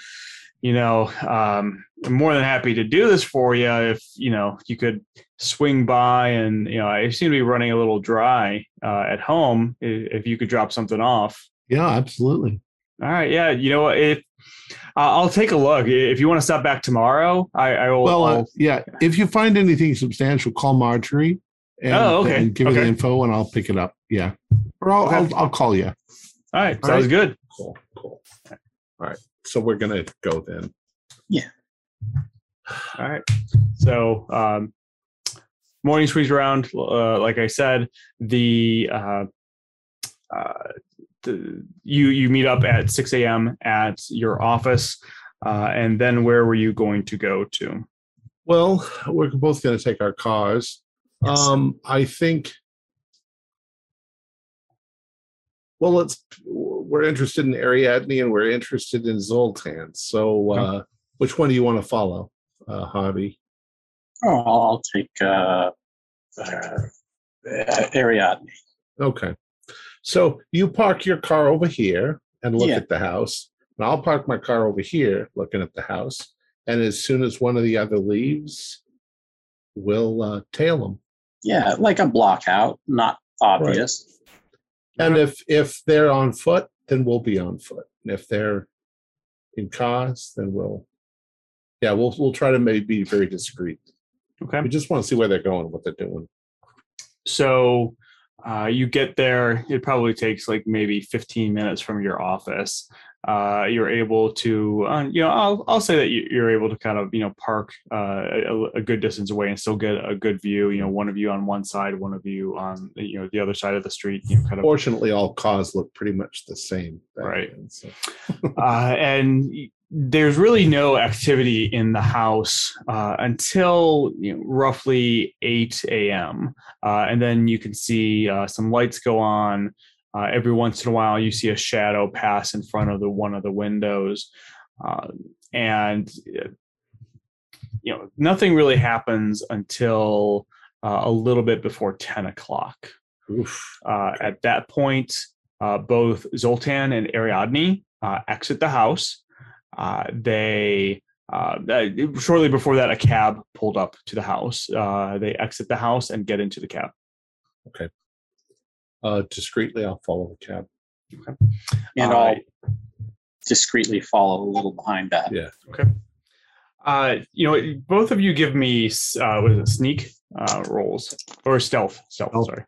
Speaker 4: You know, um, I'm more than happy to do this for you if you know you could swing by and you know I seem to be running a little dry uh, at home. If you could drop something off.
Speaker 2: Yeah, absolutely.
Speaker 4: All right, yeah, you know? If I'll I'll take a look. If you want to stop back tomorrow, I, I will.
Speaker 2: Well, uh, yeah. If you find anything substantial, call Marjorie. And,
Speaker 4: Oh, okay,
Speaker 2: and give her the info, and I'll pick it up. Yeah, or I'll
Speaker 4: Okay.
Speaker 2: I'll, I'll call you.
Speaker 4: all right,
Speaker 2: all
Speaker 4: sounds
Speaker 2: right.
Speaker 4: good.
Speaker 2: Cool, cool. All right, so we're gonna go then. Yeah.
Speaker 4: All right. So um, morning squeeze around. Uh, like I said, the, uh, uh, the you you meet up at six a.m. at your office, uh, and then where were you going to go to?
Speaker 2: Well, we're both going to take our cars.
Speaker 5: Yes.
Speaker 2: Um, I think. Well, let's. We're interested in Ariadne and we're interested in Zoltan. So, uh, which one do you want to follow, uh, Harvey?
Speaker 5: Oh, I'll I'll take uh, uh, Ariadne.
Speaker 2: Okay. So you park your car over here and look
Speaker 5: Yeah.
Speaker 2: at the house, and I'll park my car over here looking at the house. And as soon as one of the other leaves, we'll uh, tail them.
Speaker 5: Yeah, like a block out, not obvious.
Speaker 2: And if if they're on foot, then we'll be on foot. And if they're in cars, then we'll yeah, we'll we'll try to maybe be very discreet.
Speaker 4: Okay.
Speaker 2: We just want to see where they're going, what they're doing.
Speaker 4: So uh, you get there. It probably takes like maybe 15 minutes from your office. uh, you're able to, uh, you know, I'll, I'll say that you- you're able to kind of, you know, park uh, a, a good distance away and still get a good view. You know, one of you on one side, one of you on, you know, the other side of the street. You know, kind of
Speaker 2: Fortunately, all cars look pretty much the same.
Speaker 4: Right.
Speaker 2: then, so.
Speaker 4: uh, and there's really no activity in the house uh, until you know, roughly 8 a.m. Uh, and then you can see uh, some lights go on. Uh, every once in a while, you see a shadow pass in front of the one of the windows, uh, and you know nothing really happens until uh, a little bit before 10 o'clock.
Speaker 2: Oof.
Speaker 4: Uh, at that point, uh, both Zoltan and Ariadne uh, exit the house. Uh, they uh, uh, shortly before that, a cab pulled up to the house. Uh, they exit the house and get into the cab. Okay.
Speaker 2: Uh, discreetly, I'll follow the cab. Okay.
Speaker 5: And
Speaker 4: Uh,
Speaker 5: I'll discreetly follow a little behind that.
Speaker 2: Yeah. Okay.
Speaker 4: Uh, you know, both of you give me uh, what is it, sneak uh, rolls or stealth? Stealth.
Speaker 2: Oh.
Speaker 4: Sorry.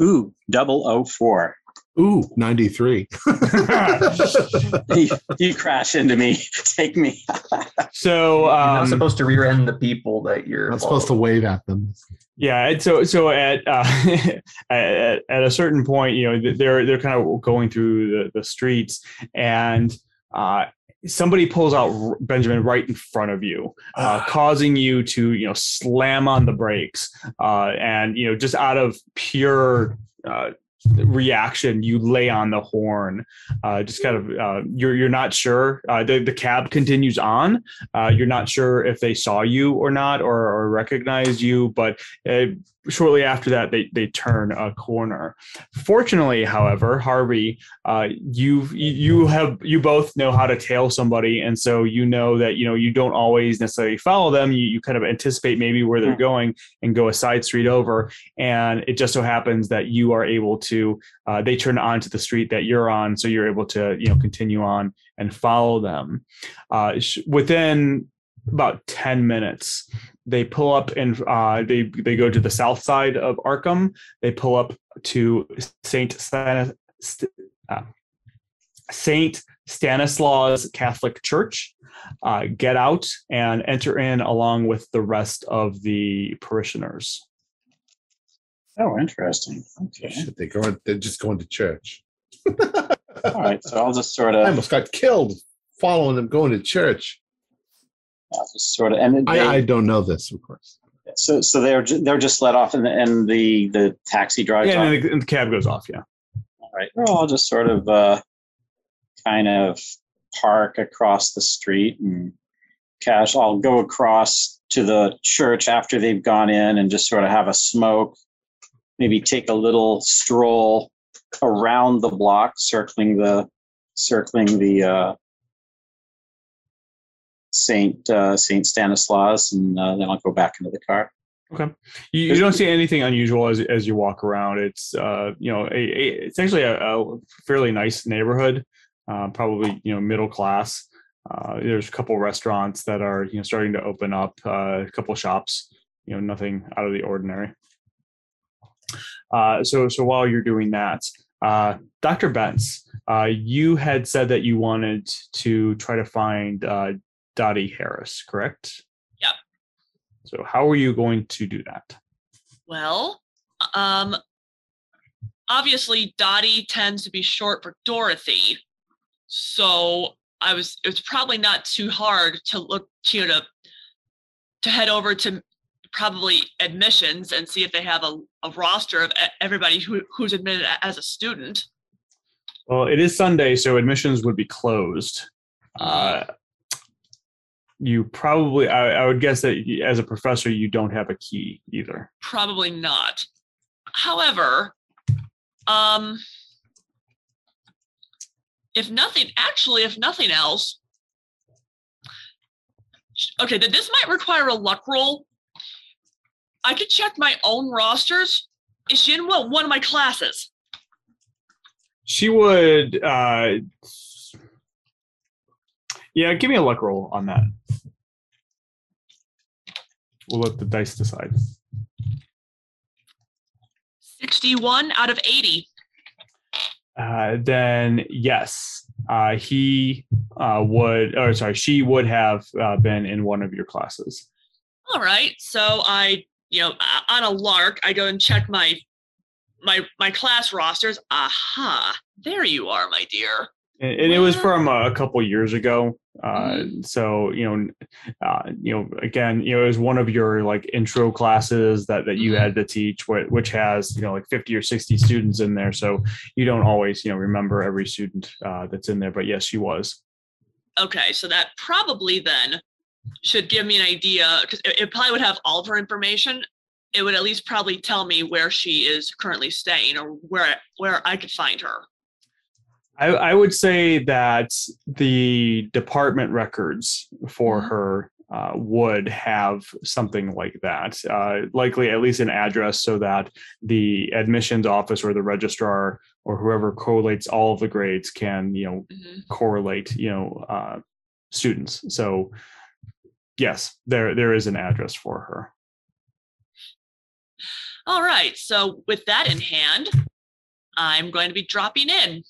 Speaker 5: Ooh, double O four.
Speaker 2: Ooh, 93.
Speaker 5: you, you crash into me. Take me.
Speaker 4: so
Speaker 7: You're not
Speaker 4: um,
Speaker 7: supposed to rear end the people that you're
Speaker 2: I'm supposed to wave at them.
Speaker 4: Yeah, and so so at uh, at, at a certain point, you know, they're they're kind of going through the, the streets, and uh, somebody pulls out Benjamin right in front of you, uh, causing you to you know slam on the brakes, uh, and you know just out of pure. Uh, reaction you lay on the horn uh just kind of uh you're you're not sure uh the, the cab continues on. Uh you're not sure if they saw you or not or, or recognized you but uh, shortly after that they they turn a corner. Fortunately however harvey uh you you have you both know how to tail somebody and so you know that you know you don't always necessarily follow them. You, you kind of anticipate maybe where they're going and go a side street over and it just so happens that you are able to uh, they turn onto the street that you're on so you're able to you know continue on and follow them. Uh, within about 10 minutes they pull up and uh, they they go to the south side of arkham. They pull up to saint uh, saint stanislaus catholic church. Uh, get out and enter in along with the rest of the parishioners
Speaker 5: Oh, interesting. Okay.
Speaker 2: Shit, they go, they're just going to church.
Speaker 5: All right. So I'll just sort of.
Speaker 2: I almost got killed following them going to church.
Speaker 5: I'll just sort of, and they,
Speaker 2: I, I don't know this, of course.
Speaker 5: so so they're they're just let off, and the, and the the taxi drives
Speaker 4: yeah
Speaker 5: off.
Speaker 4: and the, and the cab goes off yeah
Speaker 5: All right. Well, I'll just sort of uh, kind of park across the street and cash. I'll go across to the church after they've gone in and just sort of have a smoke. Maybe take a little stroll around the block, circling the circling the uh, Saint uh, Saint Stanislaus, and uh, then I'll go back into the car.
Speaker 4: Okay. You, you don't see anything unusual as as you walk around. It's uh you know a, a, it's actually a, a fairly nice neighborhood, uh, probably you know middle class. Uh, there's a couple restaurants that are you know starting to open up. Uh, a couple shops. You know nothing out of the ordinary. Uh, so so while you're doing that, uh, Dr. Bentz, uh, you had said that you wanted to try to find uh, Dottie Harris, correct?
Speaker 6: Yep.
Speaker 4: So how are you going to do that?
Speaker 6: Well, um, obviously Dottie tends to be short for Dorothy, so I was. It was probably not too hard to look, you know, to to head over to probably admissions and see if they have a, a roster of everybody who, who's admitted as a student.
Speaker 4: Well, it is Sunday, so admissions would be closed. Uh, you probably, I, I would guess that as a professor, you don't have a key either.
Speaker 6: Probably not. However, um, if nothing, actually, if nothing else, okay, then this might require a luck roll. I could check my own rosters. Is she in one one of my classes?
Speaker 4: She would, uh, yeah, give me a luck roll on that. We'll let the dice decide.
Speaker 6: 61 out of 80.
Speaker 4: Uh, then yes, uh, he uh, would, or sorry, she would have uh, been in one of your classes.
Speaker 6: All right. So I, you know, on a lark, I go and check my my my class rosters. Aha, there you are, my dear.
Speaker 4: And, and it was from a, a couple years ago. Uh,
Speaker 6: Mhm.
Speaker 4: So you know, uh, you know, again, you know, it was one of your like intro classes that that you
Speaker 6: Mhm.
Speaker 4: had to teach, which, which has you know like fifty or sixty students in there. So you don't always you know remember every student uh, that's in there. But yes, she was.
Speaker 6: Okay, so that probably then should give me an idea because it, it probably would have all of her information. It would at least probably tell me where she is currently staying or where where I could find her.
Speaker 4: I, I would say that the department records for
Speaker 6: Mhm.
Speaker 4: her uh, would have something like that, uh, likely at least an address so that the admissions office or the registrar or whoever collates all of the grades can, you know,
Speaker 6: Mhm.
Speaker 4: correlate, you know, uh, students. So yes, there there is an address for her.
Speaker 6: All right, so with that in hand, I'm going to be dropping in,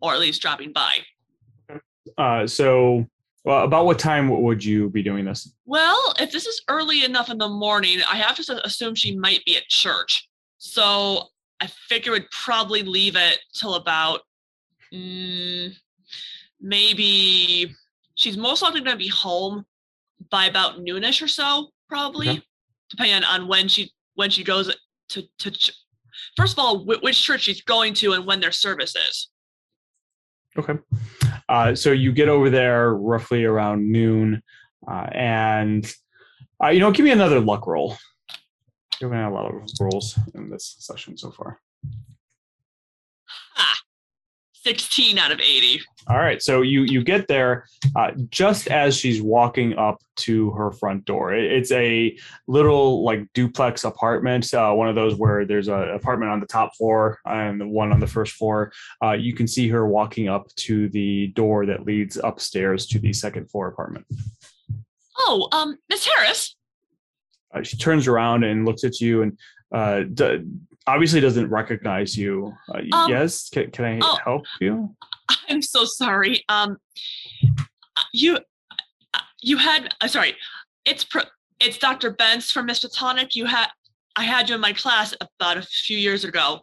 Speaker 6: or at least dropping by.
Speaker 4: Uh, so well, about what time would you be doing this?
Speaker 6: Well, if this is early enough in the morning, I have to assume she might be at church. So I figure would probably leave it till about mm, maybe she's most likely going to be home by about noonish or so, probably,
Speaker 4: Okay.
Speaker 6: depending on, when she when she goes to to. Ch- First of all, wh- which church she's going to and when their service is.
Speaker 4: Okay. Uh, so you get over there roughly around noon, uh, and uh, you know, give me another luck roll. You've had a lot of rolls in this session so far.
Speaker 6: Ah, 16 out of 80.
Speaker 4: All right, so you you get there uh, just as she's walking up to her front door. It- it's a little like duplex apartment, uh, one of those where there's an apartment on the top floor and the one on the first floor. Uh, you can see her walking up to the door that leads upstairs to the second floor apartment.
Speaker 6: Oh, um, Miss Harris.
Speaker 4: Uh, she turns around and looks at you and uh, d- obviously doesn't recognize you. Uh,
Speaker 6: Um,
Speaker 4: yes, can, can I
Speaker 6: oh.
Speaker 4: help you?
Speaker 6: I'm so sorry. Um, you, you had. Uh, sorry, it's pro, it's Dr. Bentz from Miskatonic. You had. I had you in my class about a few years ago.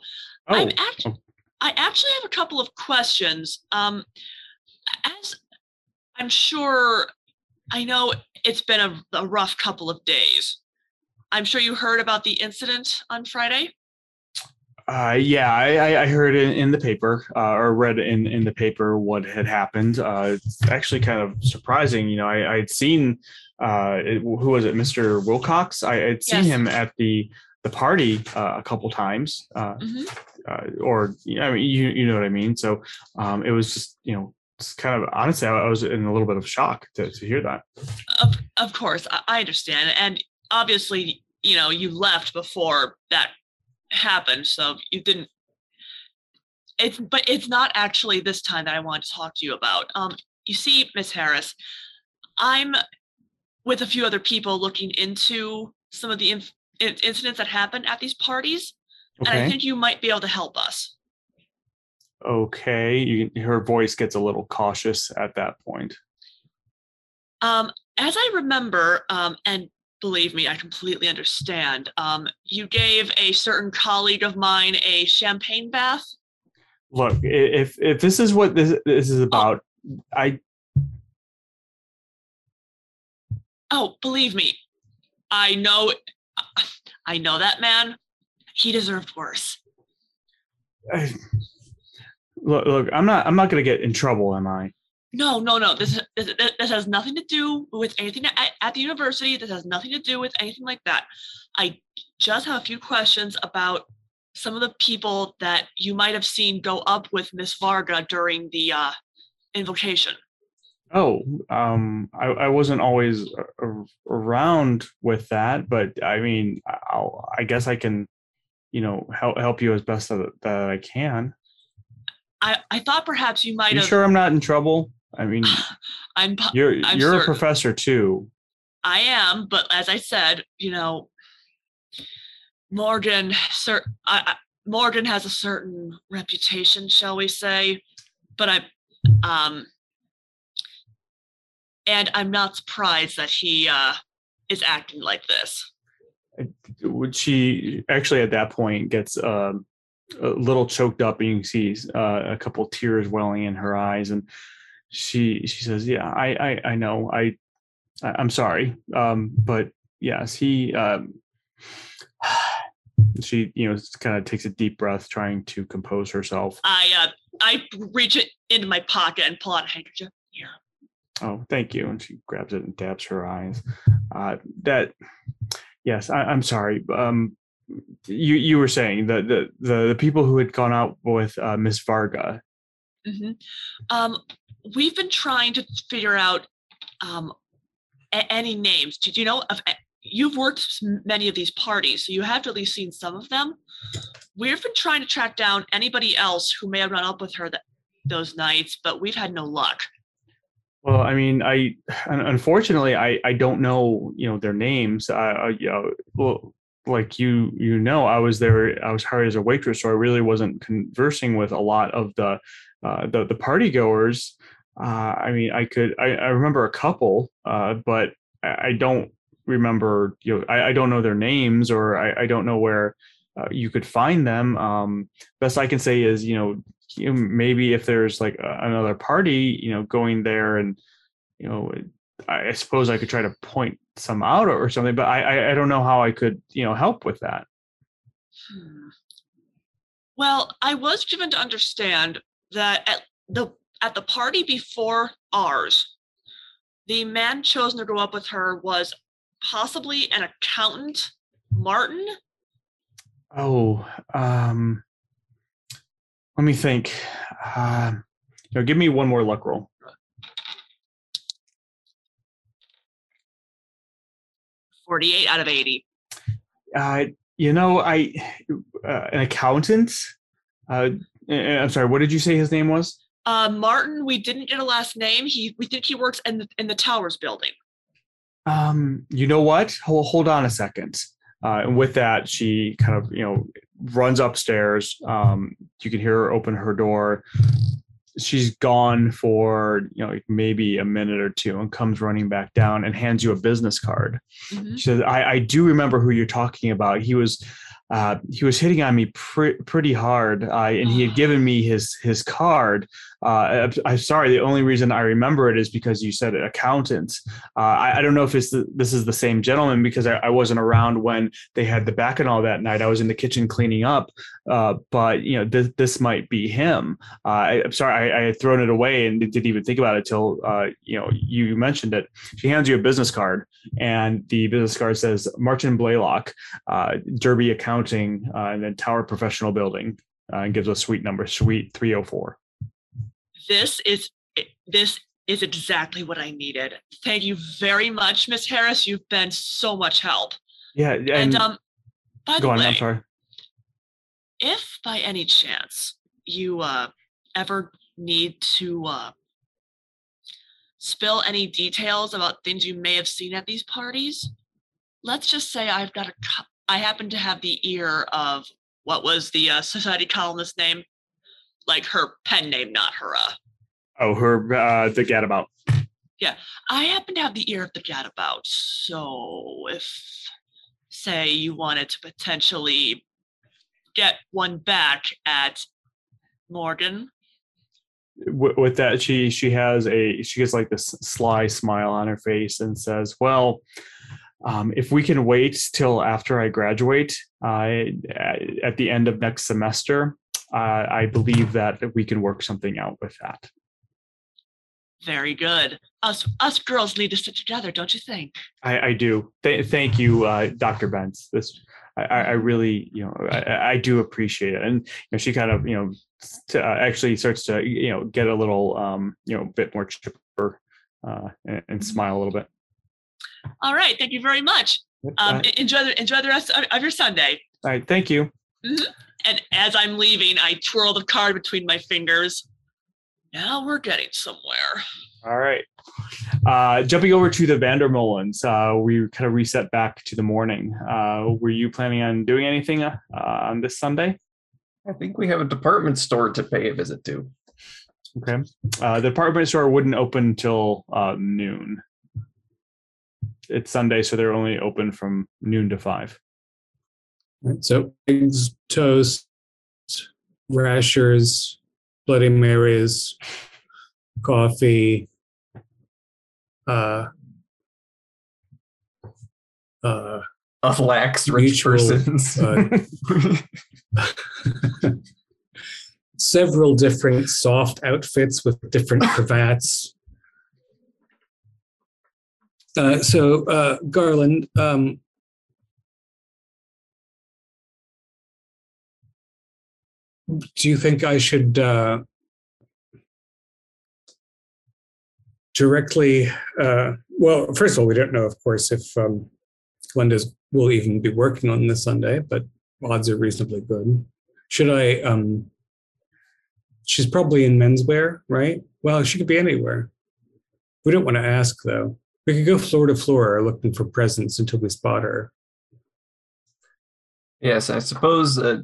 Speaker 4: Oh,
Speaker 6: I'm act- I actually have a couple of questions. Um, as I'm sure, I know it's been a, a rough couple of days. I'm sure you heard about the incident on Friday.
Speaker 4: Uh, yeah, I, I- heard in, in the paper uh, or read in, in the paper what had happened. Uh, it's actually kind of surprising. You know, I, I'd seen uh, it, who was it, Mr. Wilcox? I had seen
Speaker 6: Yes.
Speaker 4: him at the the party uh, a couple times, uh,
Speaker 6: Mhm.
Speaker 4: uh, or you know, I mean, you you know what I mean. So um, it was just you know, it's kind of honestly, I, was in a little bit of shock to to hear that.
Speaker 6: Of of course, I understand, and obviously, you know, you left before that happened, so you didn't. It's but it's not actually this time that I want to talk to you about. Um, you see, Miss Harris, I'm with a few other people looking into some of the inf- incidents that happened at these parties, and I think you might be able to help us.
Speaker 4: Okay. You, her voice gets a little cautious at that point.
Speaker 6: Um, as I remember, um, and believe me, I completely understand. Um, you gave a certain colleague of mine a champagne bath.
Speaker 4: look if if this is what this this is about i
Speaker 6: Oh, believe me, I know. I know that man. He deserved worse.
Speaker 4: I look, look i'm not i'm not going to get in trouble am i
Speaker 6: No, no, no. This this, this has nothing to do with anything at, at the university. This has nothing to do with anything like that. I just have a few questions about some of the people that you might have seen go up with Miss Varga during the uh, invocation.
Speaker 4: oh um i, I wasn't always around with that but i mean i'll i guess i can you know help help you as best that, that i can
Speaker 6: I, I thought perhaps you might
Speaker 4: you
Speaker 6: have.
Speaker 4: sure i'm not in trouble i mean
Speaker 6: I'm
Speaker 4: you're
Speaker 6: I'm
Speaker 4: you're a professor too
Speaker 6: I am, but as I said, you know, Morgan, cer- I, I, Morgan has a certain reputation, shall we say? But I, Um, and I'm not surprised that he uh, is acting like this.
Speaker 4: Would she actually at that point gets um, a little choked up, and you can see uh, a couple tears welling in her eyes, and she she says, "Yeah, I I, I know. I, I'm sorry, um, but yes, he." Um, she you know kind of takes a deep breath trying to compose herself
Speaker 6: I uh, I reach it into my pocket and pull out a handkerchief. Here.
Speaker 4: oh thank you and she grabs it and dabs her eyes uh that yes I, i'm sorry um you you were saying that the, the the people who had gone out with uh miss varga
Speaker 6: hmm Um, we've been trying to figure out um, a- any names. Did you know of? You've worked many of these parties, so you have at least seen some of them. We've been trying to track down anybody else who may have run up with her that those nights, but we've had no luck.
Speaker 4: well i mean i unfortunately i i don't know you know their names i, I you know well like you you know i was there i was hired as a waitress so i really wasn't conversing with a lot of the uh the, the party goers uh i mean i could i, I remember a couple uh but i, don't remember you know I, I don't know their names or i, don't know where uh, you could find them um best i can say is you know maybe if there's like another party you know going there and you know I, suppose i could try to point some out or something but I, I i don't know how i could you know help with that
Speaker 6: Hmm. Well, I was given to understand that at the at the party before ours, the man chosen to go up with her was possibly an accountant, Martin.
Speaker 4: oh um let me think uh you know give me one more luck roll
Speaker 6: 48 out of 80.
Speaker 4: uh you know i uh, an accountant uh eh, i'm sorry what did you say his name was
Speaker 6: Uh, Martin, we didn't get a last name. He we think he works in the in the Towers building.
Speaker 4: um you know what hold, hold on a second uh, and with that she kind of you know runs upstairs um you can hear her open her door she's gone for you know like maybe a minute or two and comes running back down and hands you a business card
Speaker 6: Mhm.
Speaker 4: she says i i do remember who you're talking about he was uh, he was hitting on me pre- pretty hard, uh, and he had given me his his card. Uh, I'm, I'm sorry. The only reason I remember it is because you said accountant. Uh, I, I don't know if it's the, this is the same gentleman because I, I wasn't around when they had the bacchanal that night. I was in the kitchen cleaning up, uh, but you know this this might be him. Uh, I, I'm sorry. I, I had thrown it away and didn't even think about it till uh, you know you mentioned it. She hands you a business card, and the business card says Martin Blaylock, uh, Derby Accounting, uh, and then Tower Professional Building, uh, and gives a suite number, suite 304.
Speaker 6: This is this is exactly what I needed. Thank you very much, Miss Harris. You've been so much help.
Speaker 4: Yeah, and,
Speaker 6: And, um, by the
Speaker 4: go on.
Speaker 6: way,
Speaker 4: I'm sorry.
Speaker 6: if by any chance you uh, ever need to uh, spill any details about things you may have seen at these parties, let's just say I've got a, I happen to have the ear of what was the uh, society columnist name, like her pen name, not her. Uh,
Speaker 4: Oh, her uh, the gadabout.
Speaker 6: Yeah, I happen to have the ear of the gadabout. So if, say, you wanted to potentially get one back at Morgan,
Speaker 4: w- with that she she has a she gets like this sly smile on her face and says well um, if we can wait till after i graduate uh, at the end of next semester uh, i believe that we can work something out with that
Speaker 6: very good. Us us girls need to sit together, don't you think?
Speaker 4: i, I do Th- thank you uh, dr Bentz. this I, I really you know I, I do appreciate it and you know, she kind of you know to, uh, actually starts to you know get a little um you know bit more chipper uh, and, and smile a little bit
Speaker 6: All right, thank you very much. Um, enjoy the enjoy the rest of, of your Sunday.
Speaker 4: all right thank you
Speaker 6: And as I'm leaving, I twirl the card between my fingers. Now we're getting somewhere.
Speaker 4: All right. Uh, jumping over to the Vandermolens, uh, we kind of reset back to the morning. Uh, were you planning on doing anything uh, on this Sunday?
Speaker 7: I think we have a department store to pay a visit to.
Speaker 4: Okay. Uh, the department store wouldn't open until uh, noon. It's Sunday, so they're only open from noon to five.
Speaker 3: Right, So eggs, toast, rashers, Bloody Marys, coffee, uh, uh,
Speaker 7: Of lax rich
Speaker 3: Mutual,
Speaker 7: persons.
Speaker 3: uh, several different soft outfits with different cravats. Uh, so, uh, Garland, um, do you think I should uh, directly? Uh, well, first of all, we don't know, of course, if um, Glenda's will even be working on this Sunday, but odds are reasonably good. Should I? Um, she's probably in menswear, right? Well, she could be anywhere. We don't want to ask though. We could go floor to floor looking for presents until we spot her.
Speaker 7: yes, I suppose uh,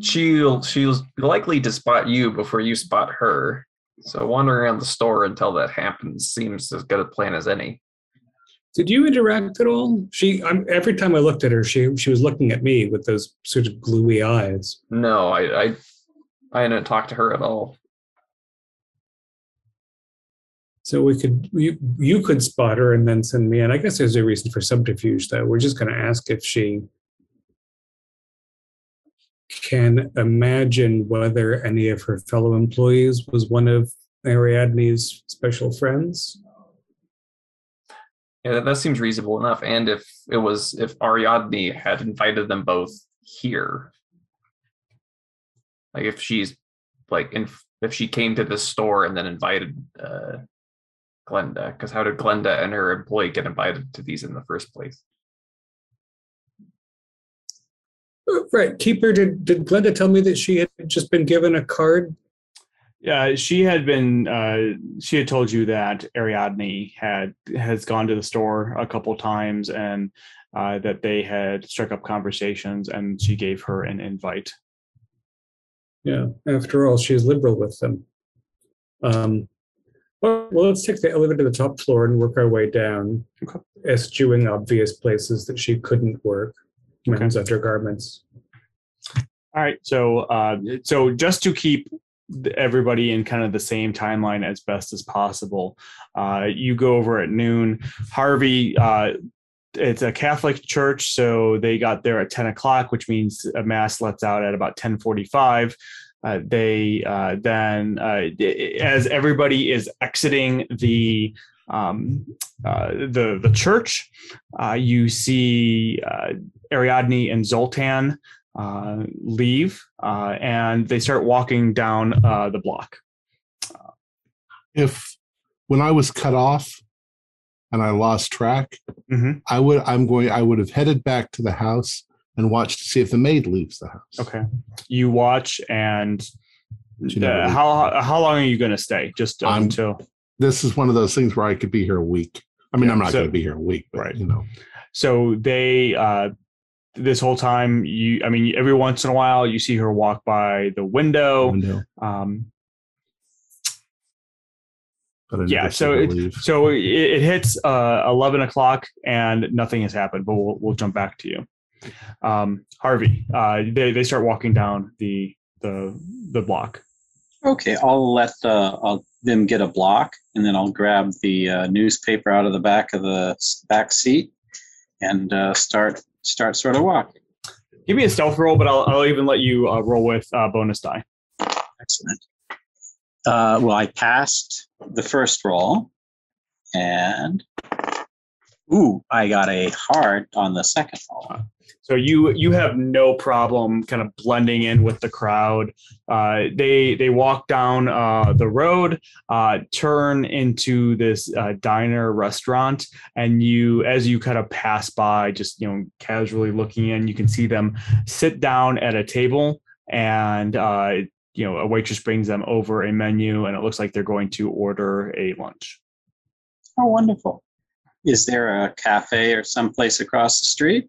Speaker 7: she'll she'll likely to spot you before you spot her. So wandering around the store until that happens seems as good a plan as any.
Speaker 3: Did you interact at all? She, I'm, every time I looked at her, she she was looking at me with those sort of gluey eyes.
Speaker 7: No, I I, I didn't talk to her at all.
Speaker 3: So we could you you could spot her and then send me in. I guess there's a reason for subterfuge though. We're just going to ask if she can imagine whether any of her fellow employees was one of Ariadne's special friends.
Speaker 7: Yeah, that, that seems reasonable enough. And if it was if Ariadne had invited them both here, like if she's like in, if she came to the store and then invited uh, Glenda, because how did Glenda and her employee get invited to these in the first place?
Speaker 3: Uh, Right, keeper. Did did Glenda tell me that she had just been given a card?
Speaker 4: Yeah, she had been. Uh, she had told you that Ariadne had has gone to the store a couple times, and uh, that they had struck up conversations, and she gave her an invite.
Speaker 3: Yeah. After all, she's liberal with them. Um, well, let's take the elevator to the top floor and work our way down,
Speaker 4: Okay.
Speaker 3: eschewing obvious places that she couldn't work.
Speaker 4: Okay.
Speaker 3: Men's undergarments.
Speaker 4: All right, so uh, so just to keep everybody in kind of the same timeline as best as possible, uh, you go over at noon. Harvey, uh, it's a Catholic church, so they got there at ten o'clock, which means a mass lets out at about ten forty-five. Uh, they uh, then, uh, as everybody is exiting the um, uh, the the church, uh, you see uh, Ariadne and Zoltan uh, leave uh, and they start walking down uh, the block.
Speaker 2: If when I was cut off and I lost track,
Speaker 4: Mhm.
Speaker 2: I would I'm going I would have headed back to the house and watch to see if the maid leaves the house.
Speaker 4: Okay. You watch and uh, how how long are you going to stay? Just
Speaker 2: I'm-
Speaker 4: until
Speaker 2: This is one of those things where I could be here a week. I mean,
Speaker 4: Yeah,
Speaker 2: I'm not
Speaker 4: so-
Speaker 2: going to be here a week, but
Speaker 4: right.
Speaker 2: you know.
Speaker 4: so they uh, this whole time you I mean every once in a while you see her walk by the window.
Speaker 2: window,
Speaker 4: Um, yeah, so it, so it, it hits uh, eleven o'clock and nothing has happened. But we'll we'll jump back to you, um, Harvey. Uh, they they start walking down the the the block.
Speaker 5: Okay, I'll let uh, I'll, them get a block, and then I'll grab the uh, newspaper out of the back of the back seat and uh, start start sort of walking.
Speaker 4: Give me a stealth roll, but I'll I'll even let you uh, roll with uh, bonus die.
Speaker 5: Excellent. Uh, well, I passed the first roll, and ooh, I got a hard on the second roll.
Speaker 4: So you you have no problem kind of blending in with the crowd. Uh, they they walk down uh, the road, uh, turn into this uh, diner restaurant, and you as you kind of pass by, just you know casually looking in, you can see them sit down at a table, and uh, you know a waitress brings them over a menu, and it looks like they're going to order a lunch.
Speaker 5: Oh, wonderful! Is there a cafe or someplace across the street?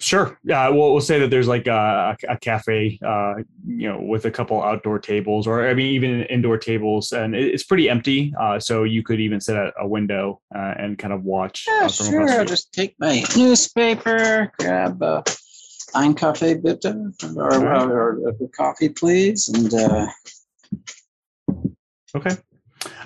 Speaker 4: Sure. Yeah. We'll, we'll say that there's like a, a cafe, uh, you know, with a couple outdoor tables, or I mean, even indoor tables, and it- it's pretty empty. Uh, so you could even sit at a window uh, and kind of watch.
Speaker 5: Yeah,
Speaker 4: uh, from
Speaker 5: sure. I'll just take my newspaper, grab a ein Kaffee bitte, or,
Speaker 4: Alright.
Speaker 5: or, or a coffee, please, and uh,
Speaker 4: Okay.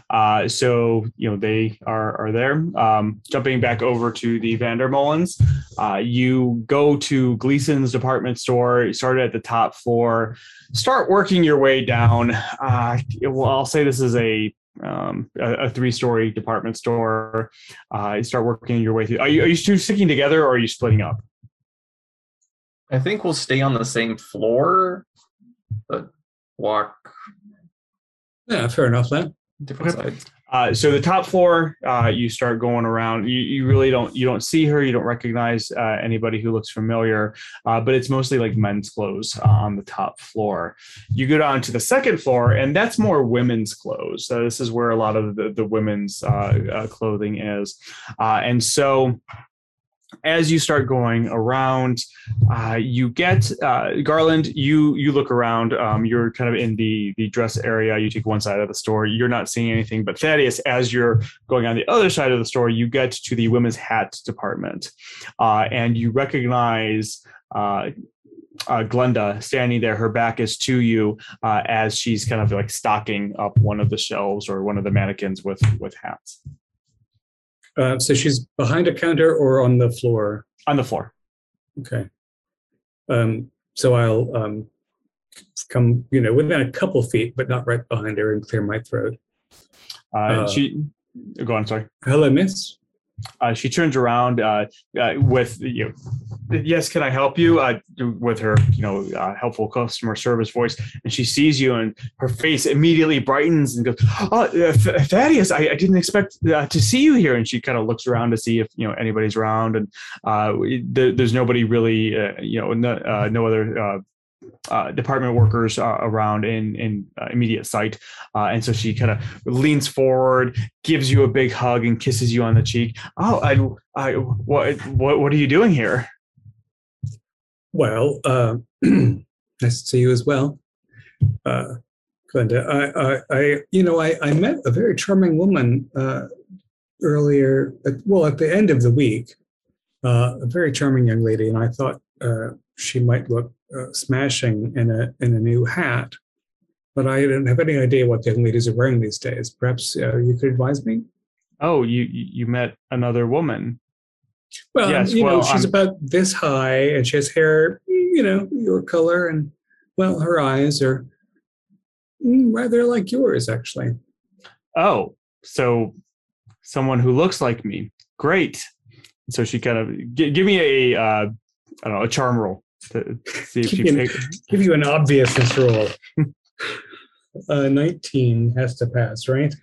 Speaker 4: Uh, so you know they are are there. Um, jumping back over to the Vandermollens, uh, you go to Gleason's department store. You start at the top floor. Start working your way down. Uh, well, I'll say this is a um, a, a three story department store. Uh, you start working your way through. Are you are you two sticking together or are you splitting up?
Speaker 7: I think we'll stay on the same floor, but walk
Speaker 3: Yeah, fair enough then.
Speaker 7: Different
Speaker 4: Okay.
Speaker 7: sides.
Speaker 4: Uh, so the top floor, uh, you start going around. You, you really don't you don't see her. You don't recognize uh, anybody who looks familiar. Uh, but it's mostly like men's clothes uh, on the top floor. You go down to the second floor, and that's more women's clothes. So this is where a lot of the the women's uh, uh, clothing is. Uh, and so as you start going around, uh, you get uh, Garland. You you look around. Um, you're kind of in the the dress area. You take one side of the store. You're not seeing anything. But Thaddeus, as you're going on the other side of the store, you get to the women's hat department, uh, and you recognize. Uh, uh, Glenda standing there, her back is to you uh, as she's kind of like stocking up one of the shelves or one of the mannequins with with hats
Speaker 3: Uh, so she's behind a counter or on the floor.
Speaker 4: on the floor.
Speaker 3: Okay. Um, so I'll um, come, you know, within a couple feet, but not right behind her and clear my throat.
Speaker 4: Uh,
Speaker 3: Uh,
Speaker 4: she go on. Sorry.
Speaker 3: Hello, miss.
Speaker 4: Uh, she turns around uh, uh, with you know, yes can i help you? Uh, with her you know uh, helpful customer service voice. And she sees you and her face immediately brightens and goes oh uh, Th- thaddeus I, I didn't expect to see you here. And she kind of looks around to see if you know anybody's around. And there, there's nobody really you know no, no other uh, department workers uh, around in in uh, immediate sight, uh, and so she kind of leans forward, gives you a big hug, and kisses you on the cheek. Oh, I, I, what, what, what are you doing here?
Speaker 3: Well, uh, nice to see you as well. Glenda, I, I, I, you know, I, I met a very charming woman earlier, at, well, at the end of the week, a very charming young lady, and I thought she might look uh, smashing in a in a new hat, but I don't have any idea what the young ladies are wearing these days. Perhaps uh, you could advise me.
Speaker 4: Oh, you, you met another woman.
Speaker 3: Well,
Speaker 4: Yes,
Speaker 3: you know, she's
Speaker 4: I'm-
Speaker 3: about this high, and she has hair, you know, your color, and well, her eyes are mm, rather like yours, actually.
Speaker 4: Oh, so someone who looks like me. Great. So she kind of gi- give me a uh, I don't know a charm roll to see if she
Speaker 3: Give
Speaker 4: pick,
Speaker 3: Give you an obviousness roll. uh, Nineteen has to pass, right?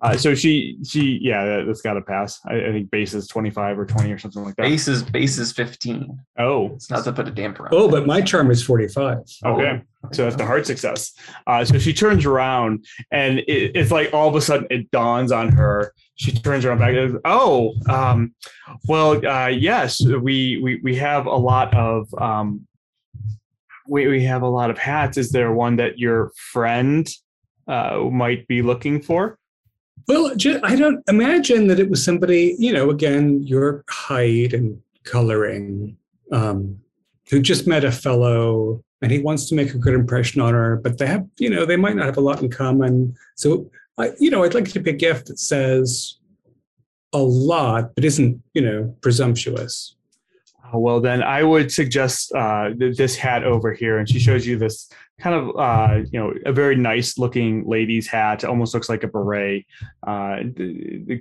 Speaker 4: Uh, so she she yeah that, that's got to pass. I, I think base is twenty five or twenty or something like that.
Speaker 7: Base is base is 15.
Speaker 4: Oh,
Speaker 7: It's not to put a damper on.
Speaker 3: Oh, but my charm is forty-five.
Speaker 4: okay. So that's the hard success. Uh, so she turns around and it, it's like all of a sudden it dawns on her. She turns around back and goes, "Oh, um, well, uh, yes, we, we we have a lot of um, we we have a lot of hats. Is there one that your friend uh, might be looking for?"
Speaker 3: Well, I don't imagine that it was somebody, you know, again, your height and coloring, um, who just met a fellow and he wants to make a good impression on her, but they have, you know, they might not have a lot in common. So, I, you know, I'd like to pick a gift that says a lot, but isn't, you know, presumptuous.
Speaker 4: Uh, Well, then I would suggest uh, this hat over here, and she shows you this kind of, uh, you know, a very nice looking lady's hat. Almost looks like a beret. Uh,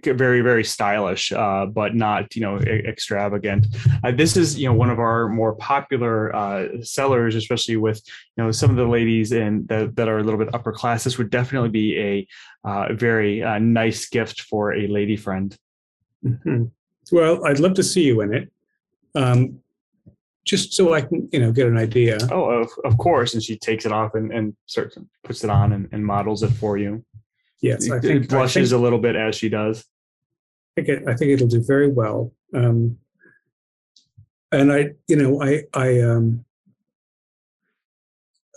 Speaker 4: very, very stylish, uh, but not, you know, extravagant. Uh, this is, you know, one of our more popular uh, sellers, especially with, you know, some of the ladies in that, are a little bit upper class. This would definitely be a uh, very nice gift for a lady friend.
Speaker 3: Mhm. Well, I'd love to see you in it. Um, just so I can, you know, get an idea.
Speaker 4: Oh, of, of course. And she takes it off and, and starts puts it on and, and models it for you.
Speaker 3: Yes, I
Speaker 4: it
Speaker 3: think, I
Speaker 4: blushes
Speaker 3: think,
Speaker 4: a little bit as she does.
Speaker 3: I think it, I think it'll do very well. Um, and I, you know, I, I, um,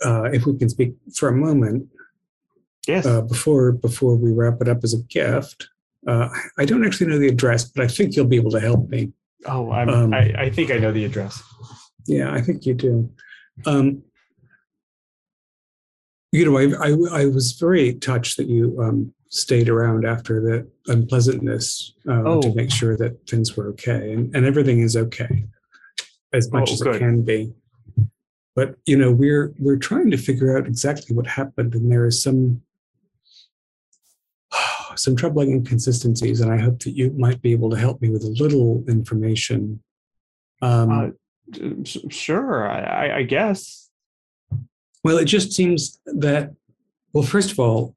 Speaker 3: uh, if we can speak for a moment
Speaker 4: Yes.
Speaker 3: uh, before before we wrap it up as a gift, uh, I don't actually know the address, but I think you'll be able to help me.
Speaker 4: Oh,
Speaker 3: um,
Speaker 4: I, I think I know the address.
Speaker 3: Yeah, I think you do. Um, you know, I, I I was very touched that you um, stayed around after the unpleasantness uh, to
Speaker 4: Oh.
Speaker 3: make sure that things were okay, and, and everything is okay as much
Speaker 4: Oh,
Speaker 3: as
Speaker 4: good.
Speaker 3: it can be. But you know, we're we're trying to figure out exactly what happened, and there is some some troubling inconsistencies, and I hope that you might be able to help me with a little information. Um,
Speaker 4: Uh, sure, I, I- guess.
Speaker 3: Well, it just seems that, well, first of all,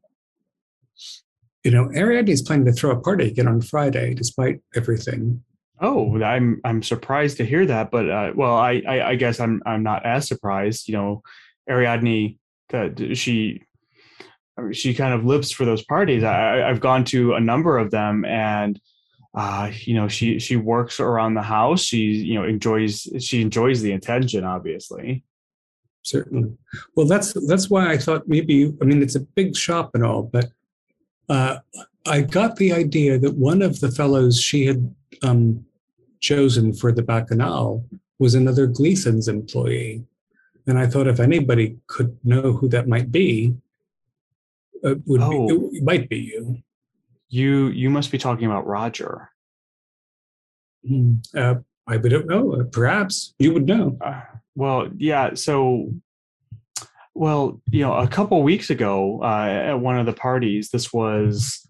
Speaker 3: you know, Ariadne is planning to throw a party again on Friday, despite everything.
Speaker 4: Oh, I'm I'm surprised to hear that, but uh, well, I, I I guess I'm I'm not as surprised. You know, Ariadne, that she she kind of lives for those parties. I, I've gone to a number of them, and uh, you know, she she works around the house. She you know enjoys she enjoys the attention, obviously.
Speaker 3: Certainly. Well, that's that's why I thought maybe. I mean, it's a big shop and all, but uh, I got the idea that one of the fellows she had um, chosen for the bacchanal was another Gleason's employee, and I thought if anybody could know who that might be, it would
Speaker 4: Oh.
Speaker 3: be, it might be you.
Speaker 4: You you must be talking about Roger.
Speaker 3: Uh, I don't know. Perhaps you would know.
Speaker 4: Uh, well, yeah. So, well, you know, a couple weeks ago uh, at one of the parties, this was,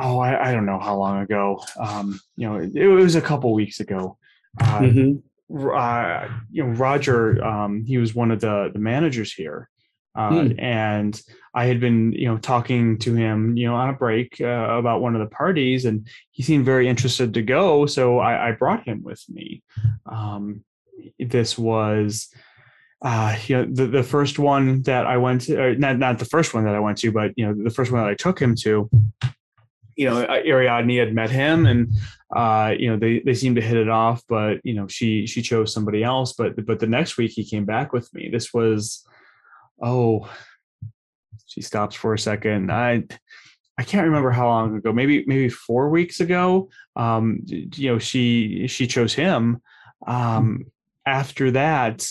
Speaker 4: oh, I, I don't know how long ago. Um, you know, it, it was a couple weeks ago. Uh,
Speaker 3: Mhm.
Speaker 4: Uh, you know, Roger, um, he was one of the the managers here, uh,
Speaker 3: Hmm.
Speaker 4: and I had been, you know, talking to him, you know, on a break uh, about one of the parties, and he seemed very interested to go, so I, I brought him with me. Um, this was, uh, you know, the the first one that I went to, or not not the first one that I went to, but you know, the first one that I took him to. You know, Ariadne had met him, and uh, you know they they seemed to hit it off, but you know she she chose somebody else. But but the next week he came back with me. This was oh, she stops for a second. I I can't remember how long ago. Maybe maybe four weeks ago. Um, you know she she chose him. Um, after that,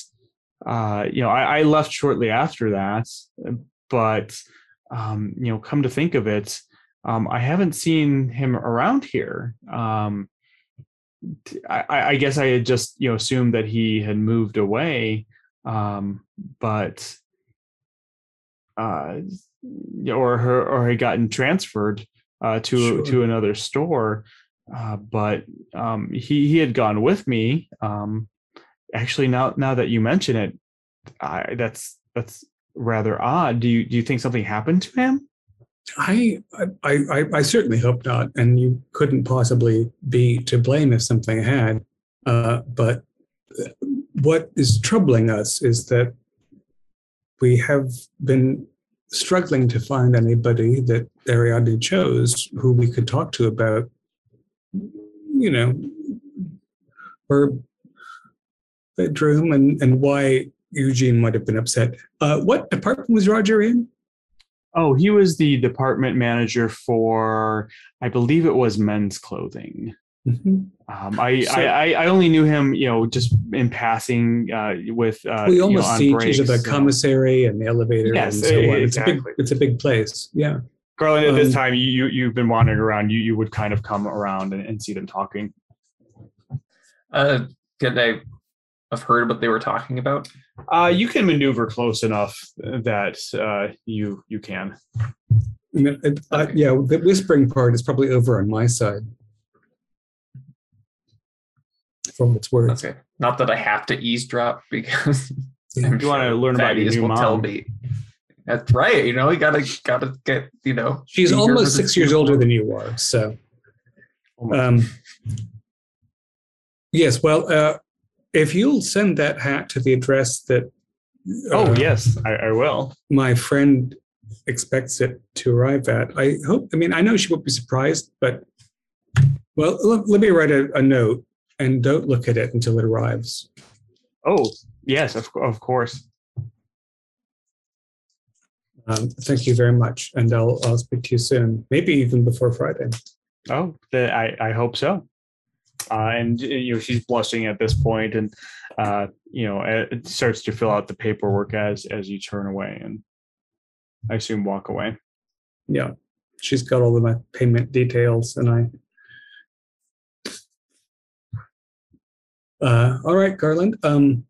Speaker 4: uh, you know I, I left shortly after that, but um, you know come to think of it um, I haven't seen him around here. Um, I, I guess I had just you know assumed that he had moved away, um, but uh, or her or had gotten transferred uh, to
Speaker 3: Sure.
Speaker 4: to another store. Uh, but um, he he had gone with me. Um, actually, now now that you mention it, I, that's that's rather odd. Do you do you think something happened to him?
Speaker 3: I, I, I, I certainly hope not, and you couldn't possibly be to blame if something had. Uh, but what is troubling us is that we have been struggling to find anybody that Ariadne chose who we could talk to about, you know, her bedroom and, and why Eugene might have been upset. Uh, what department was Roger in?
Speaker 4: Oh, he was the department manager for, I believe it was men's clothing.
Speaker 3: Mhm.
Speaker 4: Um, I,
Speaker 3: So-
Speaker 4: I I I only knew him, you know, just in passing uh, with. Uh,
Speaker 3: we
Speaker 4: you know,
Speaker 3: almost
Speaker 4: on
Speaker 3: see each
Speaker 4: breaks,
Speaker 3: other at the
Speaker 4: so-
Speaker 3: commissary and the elevator
Speaker 4: Yes,
Speaker 3: and so on. It's a big, it's a big place. Yeah.
Speaker 4: Garland, at this
Speaker 3: um,
Speaker 4: time, you you- you've been wandering around. You you would kind of come around and, and see them talking.
Speaker 7: Uh, could I have heard what they were talking about?
Speaker 4: Uh, you can maneuver close enough that uh, you you can.
Speaker 3: I mean, it, uh, yeah, the whispering part is probably over on my side. For what it's worth.
Speaker 7: Okay, not that I have to eavesdrop because I'm
Speaker 4: You wanna learn about your
Speaker 7: Thaddeus
Speaker 4: new
Speaker 7: will tell me. That's right. You know, you gotta gotta get. You know,
Speaker 3: She's
Speaker 7: be here for
Speaker 3: almost six years older than you are. So,
Speaker 4: Oh
Speaker 3: um, yes. Well, uh, if you'll send that hat to the address that.
Speaker 4: oh
Speaker 3: uh,
Speaker 4: yes, I, I will.
Speaker 3: my friend expects it to arrive at. I hope, I mean, I know she won't be surprised, but well, let, let me write a, a note and don't look at it until it arrives.
Speaker 4: Oh, yes, of, of course.
Speaker 3: Um, thank you very much, and I'll I'll speak to you soon. Maybe even before Friday.
Speaker 4: Oh, the, I, I hope so. Uh, and you know she's blushing at this point, and uh, you know it starts to fill out the paperwork as as you turn away, and I assume walk away.
Speaker 3: Yeah, she's got all of my payment details, and I. Uh, all right, Garland. Um,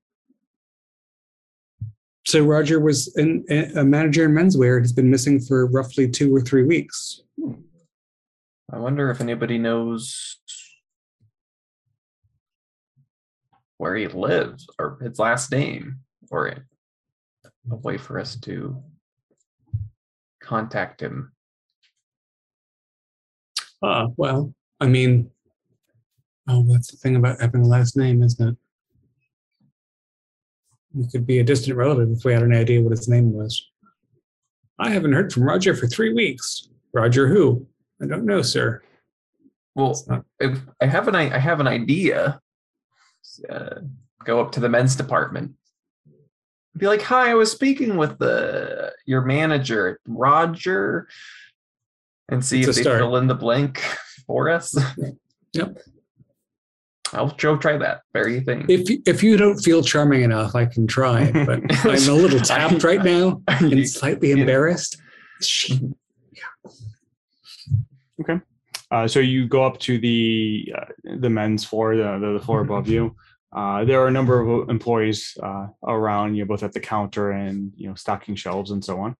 Speaker 3: so Roger was in, a manager in menswear. And has been missing for roughly two or three weeks.
Speaker 7: I wonder if anybody knows where he lives or his last name or a way for us to contact him.
Speaker 3: Uh, well, I mean, oh, that's the thing about having a last name, isn't it? You could be a distant relative if we had an idea what his name was. I haven't heard from Roger for three weeks. Roger who? I don't know, sir.
Speaker 7: Well, not- I have an I have an idea. Uh, go up to the men's department. Be like, "Hi, I was speaking with the your manager, Roger," and see
Speaker 3: It's
Speaker 7: if they
Speaker 3: start.
Speaker 7: fill in the blank for us.
Speaker 3: Yep.
Speaker 7: I'll go try that very thing.
Speaker 3: If you- if you don't feel charming enough, I can try. But I'm a little tapped right now and slightly embarrassed. Okay.
Speaker 4: Uh, so you go up to the uh, the men's floor, the the, the floor above you. Uh, there are a number of employees uh, around you, both at the counter and you know stocking shelves and so on.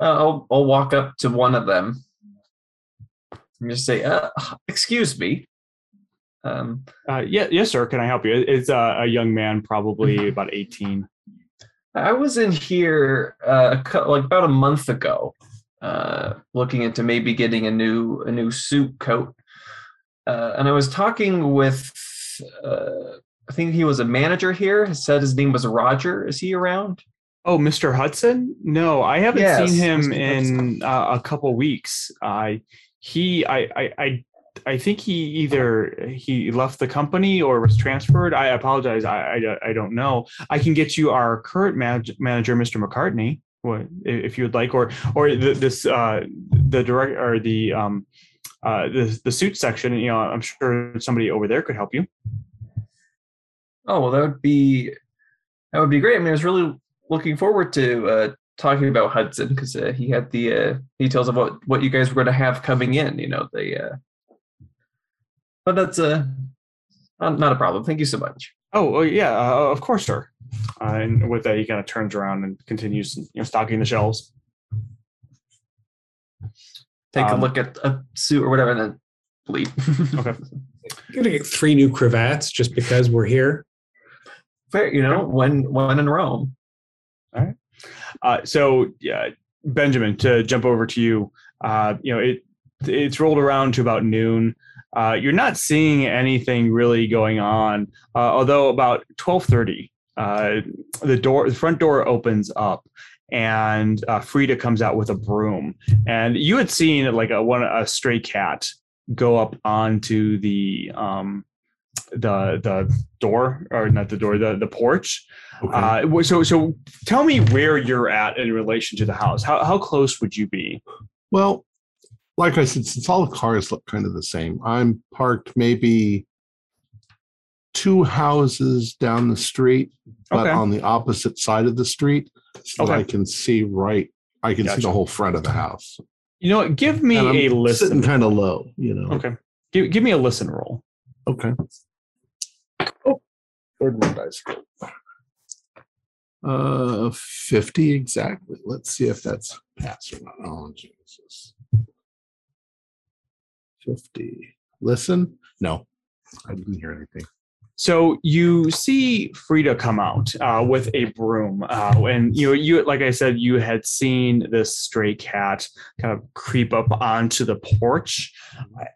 Speaker 7: Uh, I'll I'll walk up to one of them and just say, uh, "Excuse me." Um,
Speaker 4: Uh, yeah, yes, sir. Can I help you? It's a, a young man, probably about eighteen.
Speaker 7: I was in here uh, like about a month ago, uh, looking into maybe getting a new a new suit coat, uh, and I was talking with. Uh, I think he was a manager here. He said his name was Roger. Is he around?
Speaker 4: Oh, Mr. Hudson? No, I haven't
Speaker 7: Yes,
Speaker 4: seen him in uh, a couple weeks. I he I, I I I think he either he left the company or was transferred. I apologize. I I, I don't know. I can get you our current manage, manager, Mr. McCartney, if you would like, or or the, this uh, the direct or the um uh the the suit section. You know, I'm sure somebody over there could help you.
Speaker 7: Oh well, that would be that would be great. I mean, I was really looking forward to uh, talking about Hudson because uh, he had the uh, details of what what you guys were going to have coming in. You know, the uh, but that's uh, not, not a problem. Thank you so much.
Speaker 4: Oh, oh yeah, uh, of course, sir. Uh, and with that, he kind of turns around and continues, you know, stocking the shelves.
Speaker 7: Take a
Speaker 4: Um,
Speaker 7: look at a suit or whatever, and then leave.
Speaker 4: Okay.
Speaker 3: I'm gonna get three new cravats just because we're here.
Speaker 7: Fair, you know, when when in Rome.
Speaker 4: Uh, so, yeah, Benjamin, to jump over to you, uh, you know, it it's rolled around to about noon. Uh, you're not seeing anything really going on, uh, although about twelve thirty, uh, the door, the front door opens up, and uh, Frida comes out with a broom. And you had seen like a one a stray cat go up onto the um, the the door or not the door the the porch
Speaker 2: Okay.
Speaker 4: uh, so, so tell me where you're at in relation to the house. How how close would you be?
Speaker 2: well, like I said, since all the cars look kind of the same, I'm parked maybe two houses down the street, but
Speaker 4: Okay.
Speaker 2: on the opposite side of the street, so that I can see right. I can see the whole front of the house.
Speaker 4: You know what? Give me a
Speaker 2: sitting
Speaker 4: listen.
Speaker 2: kind of low, you know.
Speaker 4: Okay. Give, give me a listen roll.
Speaker 2: Okay. Oh, where'd my dice? Uh, 50 exactly. Let's see if that's pass or not. Oh, Jesus. 50. Listen? No, I didn't hear anything.
Speaker 4: So you see Frida come out uh, with a broom, uh, and you know you like I said you had seen this stray cat kind of creep up onto the porch.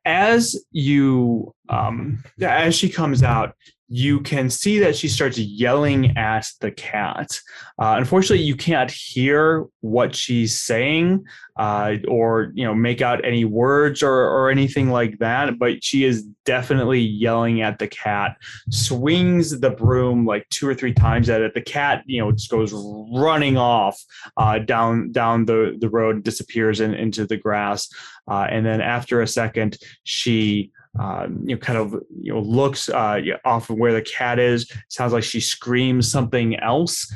Speaker 4: As you um, as she comes out, you can see that she starts yelling at the cat. Uh, unfortunately, you can't hear what she's saying uh, or you know make out any words or, or anything like that. But she is definitely yelling at the cat. Swings the broom like two or three times at it. The cat you know just goes running off uh, down down the the road, disappears in, into the grass, uh, and then after a second she um, you know, kind of you know looks uh, off of where the cat is. Sounds like she screams something else,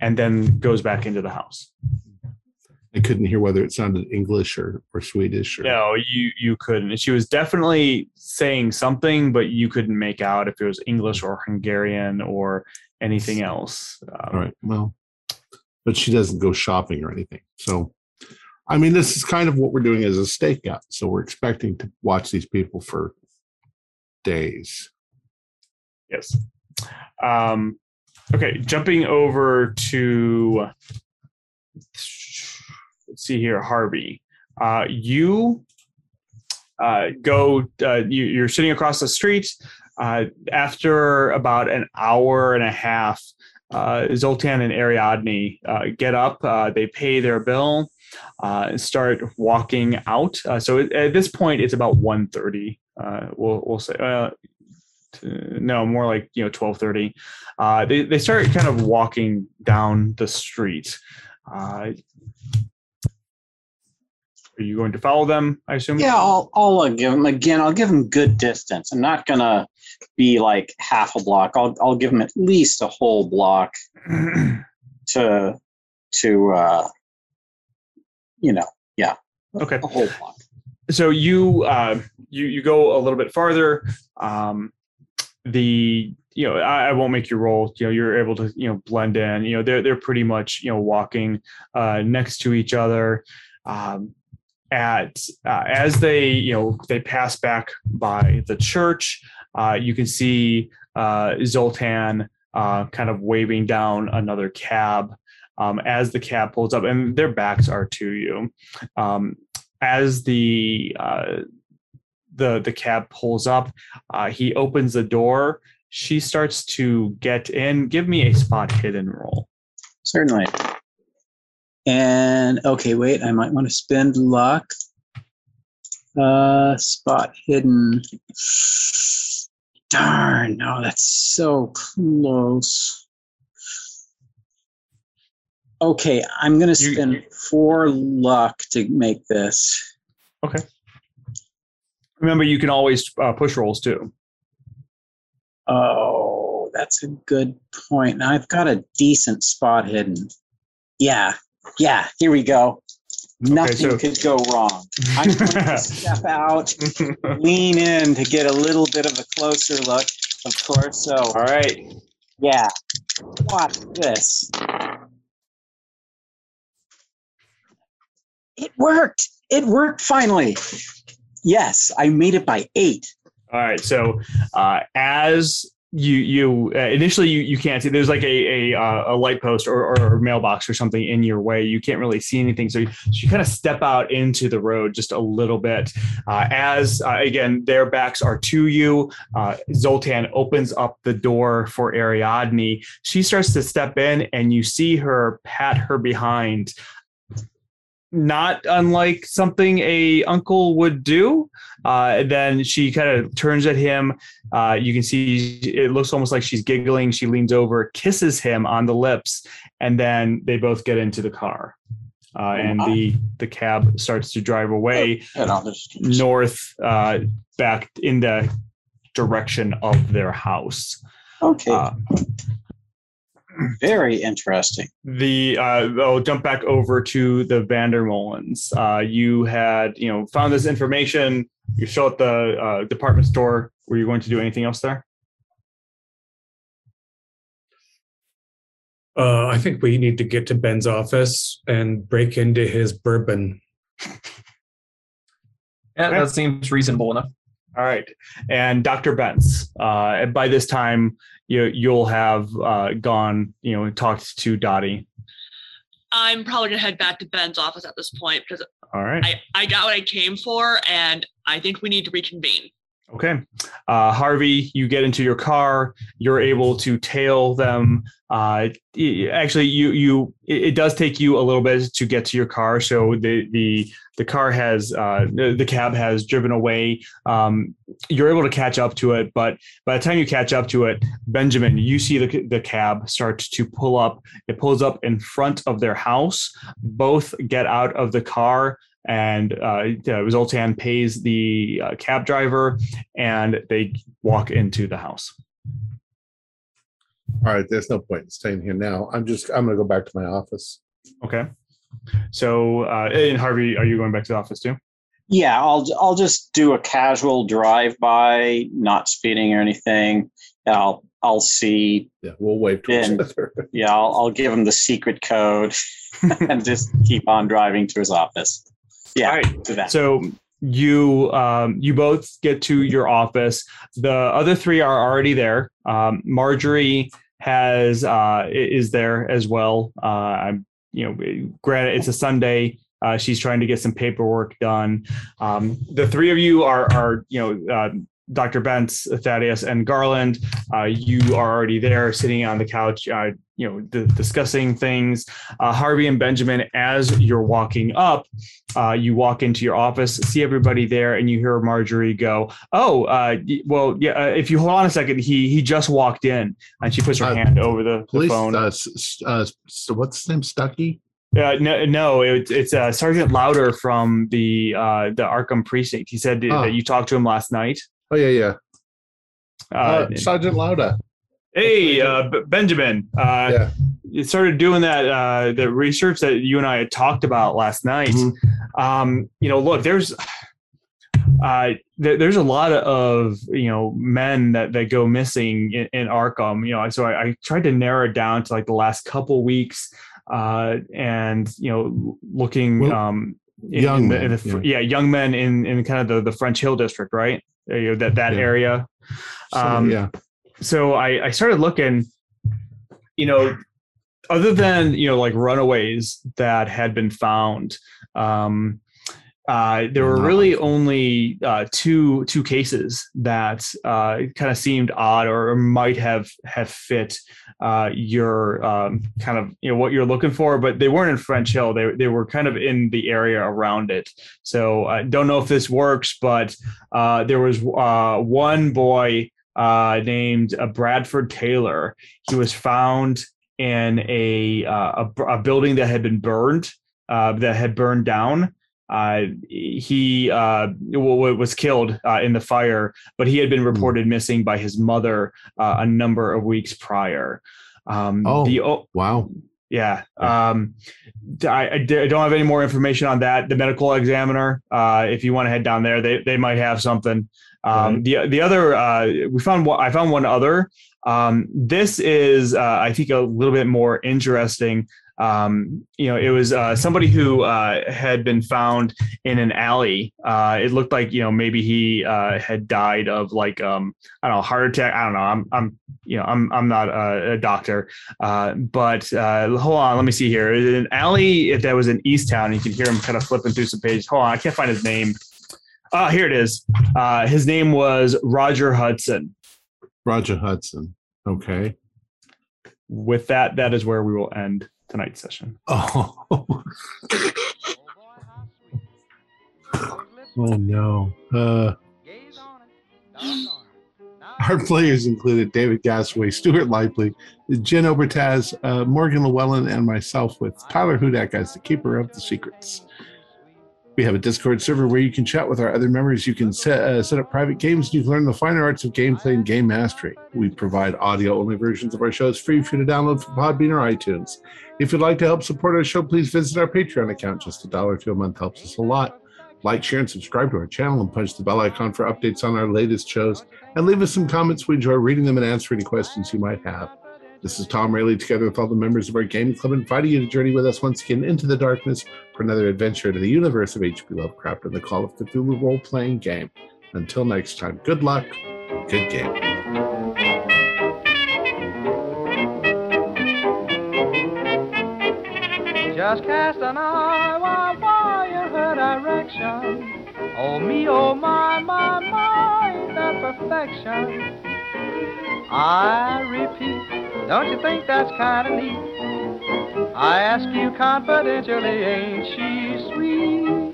Speaker 4: and then goes back into the house.
Speaker 2: I couldn't hear whether it sounded English or, or Swedish. Or,
Speaker 4: No, you you couldn't. She was definitely saying something, but you couldn't make out if it was English or Hungarian or anything else. Um,
Speaker 2: All right. Well, but she doesn't go shopping or anything. So, I mean, this is kind of what we're doing as a stakeout. So we're expecting to watch these people for days.
Speaker 4: Yes. Um, okay, jumping over to let's see here, Harvey. Uh, you uh, go. Uh, you, you're sitting across the street. Uh, after about an hour and a half, uh, Zoltan and Ariadne uh, get up. They pay their bill uh, start walking out. Uh, so at, at this point, it's about 1.30. Uh, we'll we'll say uh, to- no more like you know 12:30. Uh, they they start kind of walking down the street. Uh, are you going to follow them? I assume.
Speaker 5: Yeah, I'll I'll give them again. I'll give them good distance. I'm not gonna be like half a block. I'll I'll give them at least a whole block to to uh, you know yeah.
Speaker 4: okay.
Speaker 5: a whole block.
Speaker 4: so you uh, you you go a little bit farther. Um, the you know I, I won't make you roll. You know you're able to you know blend in. You know they're they're pretty much you know walking uh, next to each other. Um, at uh, as they you know they pass back by the church, uh, you can see uh, Zoltan uh, kind of waving down another cab um, as the cab pulls up, and their backs are to you. Um, as the uh, the the cab pulls up, uh, he opens the door. She starts to get in. Give me a spot hidden roll.
Speaker 5: Certainly. And okay, wait, I might want to spend luck. Uh spot hidden. Darn, no, that's so close. Okay, I'm gonna
Speaker 4: You-
Speaker 5: spend four luck to make this. Okay.
Speaker 4: Remember, you can always uh, push rolls too.
Speaker 5: Oh, that's a good point. Now I've got a decent spot hidden. Yeah, yeah, here we go. Nothing
Speaker 4: so-
Speaker 5: could go wrong. I'm going to step out, lean in to get a little bit of a closer look, of course. So,
Speaker 4: All right.
Speaker 5: yeah, watch this. It worked. It worked finally. Yes, I made it by eight.
Speaker 4: All right. So uh, as you you uh, initially you, you can't see there's like a a, uh, a light post or, or, mailbox or something in your way you can't really see anything so you, so you kind of step out into the road just a little bit uh, as uh, again their backs are to you uh, zoltan opens up the door for ariadne she starts to step in and you see her pat her behind not unlike something a uncle would do uh, then she kind of turns at him uh, you can see it looks almost like she's giggling. She leans over, kisses him on the lips, and then they both get into the car. Uh, and the the cab starts to drive away
Speaker 5: just-
Speaker 4: north, uh, back in the direction of their house.
Speaker 5: Okay,
Speaker 4: Uh,
Speaker 5: very interesting.
Speaker 4: the uh, I'll jump back over to the Vandermollens. Uh, you had you know found this information. You show at the uh, department store. Were you going to do anything else there?
Speaker 3: Uh, I think we need to get to Ben's office and break into his bourbon.
Speaker 7: Yeah,
Speaker 4: Okay.
Speaker 7: that seems reasonable enough.
Speaker 4: All right, and Dr. Bentz. Uh, by this time, you you'll have uh, gone, you know, talked to Dottie.
Speaker 6: I'm probably gonna head back to Ben's office at this point because
Speaker 4: All right.
Speaker 6: I, I got what I came for and I think we need to reconvene.
Speaker 4: Okay. Uh, Harvey, you get into your car. You're able to tail them. Uh, actually, you you it does take you a little bit to get to your car. So the the the car has uh, the cab has driven away. Um, you're able to catch up to it, but by the time you catch up to it, Benjamin, you see the the cab start to pull up. It pulls up in front of their house. Both get out of the car and uh, uh, Zoltan pays the uh, cab driver, and they walk into the house.
Speaker 2: All right, there's no point in staying here now. I'm just I'm gonna go back to my office.
Speaker 4: Okay. So, uh, and Harvey, are you going back to the office too?
Speaker 5: Yeah, I'll I'll just do a casual drive by, not speeding or anything. I'll I'll see.
Speaker 2: Yeah, we'll wait to each other.
Speaker 5: Yeah, I'll, I'll give him the secret code and just keep on driving to his office. Yeah,
Speaker 4: All right.
Speaker 5: to that.
Speaker 4: So you um, you both get to your office. The other three are already there. Um, Marjorie has uh, is there as well. Uh, I'm you know, granted it's a Sunday. Uh, she's trying to get some paperwork done. Um, the three of you are are you know. Uh, Dr. Bentz, Thaddeus, and Garland, uh, you are already there, sitting on the couch, uh, you know, d- discussing things. Uh, Harvey and Benjamin, as you're walking up, uh, you walk into your office, see everybody there, and you hear Marjorie go, "Oh, uh, well, yeah. Uh, if you hold on a second, he he just walked in," and she puts her
Speaker 2: Uh,
Speaker 4: hand over the, the
Speaker 2: Police.
Speaker 4: phone.
Speaker 2: Uh, uh, so what's his name? Stucky.
Speaker 4: Uh, no, no, it, it's uh, Sergeant Louder from the uh, the Arkham precinct. He said that,
Speaker 2: Oh.
Speaker 4: that you talked to him last night.
Speaker 2: Oh yeah, yeah. Sergeant Lauda.
Speaker 4: Hey, uh, Benjamin. Uh,
Speaker 2: Yeah.
Speaker 4: You started doing that uh, the research that you and I had talked about last night.
Speaker 2: Mhm.
Speaker 4: Um, you know, look, there's uh, there, there's a lot of you know men that that go missing in, in Arkham. You know, so I, I tried to narrow it down to like the last couple weeks, uh, and you know, looking
Speaker 2: Well,
Speaker 4: um, in,
Speaker 2: young
Speaker 4: in the,
Speaker 2: men,
Speaker 4: in the
Speaker 2: yeah.
Speaker 4: yeah. young men in in kind of the the French Hill district, right? Uh, You know, that that
Speaker 2: Yeah.
Speaker 4: area.
Speaker 2: So,
Speaker 4: Um,
Speaker 2: yeah.
Speaker 4: So I, I started looking, you know, other than you know like runaways that had been found, um, uh, there were really only uh, two two cases that uh, kind of seemed odd or might have have fit uh, your um, kind of you know what you're looking for, but they weren't in French Hill. They they were kind of in the area around it. So I don't know if this works, but uh, there was uh, one boy uh, named uh, Bradford Taylor. He was found in a uh, a, a building that had been burned, uh, that had burned down. Uh, he uh, was killed uh, in the fire, but he had been reported missing by his mother uh, a number of weeks prior. Um,
Speaker 2: Oh.
Speaker 4: the o-
Speaker 2: Wow.
Speaker 4: yeah. Um, I, I don't have any more information on that. The medical examiner, uh, if you want to head down there, they, they might have something. Um, the, the other, uh, we found one, I found one other. Um, this is, uh, I think a little bit more interesting. Um, you know, it was, uh, somebody who, uh, had been found in an alley. Uh, it looked like, you know, maybe he, uh, had died of like, um, I don't know, heart attack. I don't know. I'm, I'm, you know, I'm, I'm not a, a doctor. Uh, but uh, hold on, let me see here. An alley that was in Easttown. You can hear him kind of flipping through some pages. Hold on, I can't find his name. Uh, here it is. Uh, his name was Roger Hudson.
Speaker 2: Roger Hudson. Okay.
Speaker 4: With that, that is where we will end tonight's session.
Speaker 2: Oh. oh no. Uh, our players included David Gasaway, Stuart Lively, Jen Obertaz, uh, Morgan Llewellyn, and myself, with Tyler Hudak as the keeper of the secrets. We have a Discord server where you can chat with our other members. You can set, uh, set up private games. You can learn the finer arts of gameplay and game mastery. We provide audio-only versions of our shows free for you to download from Podbean or iTunes. If you'd like to help support our show, please visit our Patreon account. Just a dollar two a month helps us a lot. Like, share, and subscribe to our channel and punch the bell icon for updates on our latest shows. And leave us some comments. We enjoy reading them and answering any questions you might have. This is Tom Rayleigh, together with all the members of our game club, inviting you to journey with us once again into the darkness for another adventure into the universe of H.P. Lovecraft and the Call of Cthulhu role playing game. Until next time, good luck, good game.
Speaker 1: Just cast an eye while by in her direction. Oh me, oh my, my, my, about perfection. I repeat, don't you think that's kind of neat? I ask you confidentially, ain't she sweet?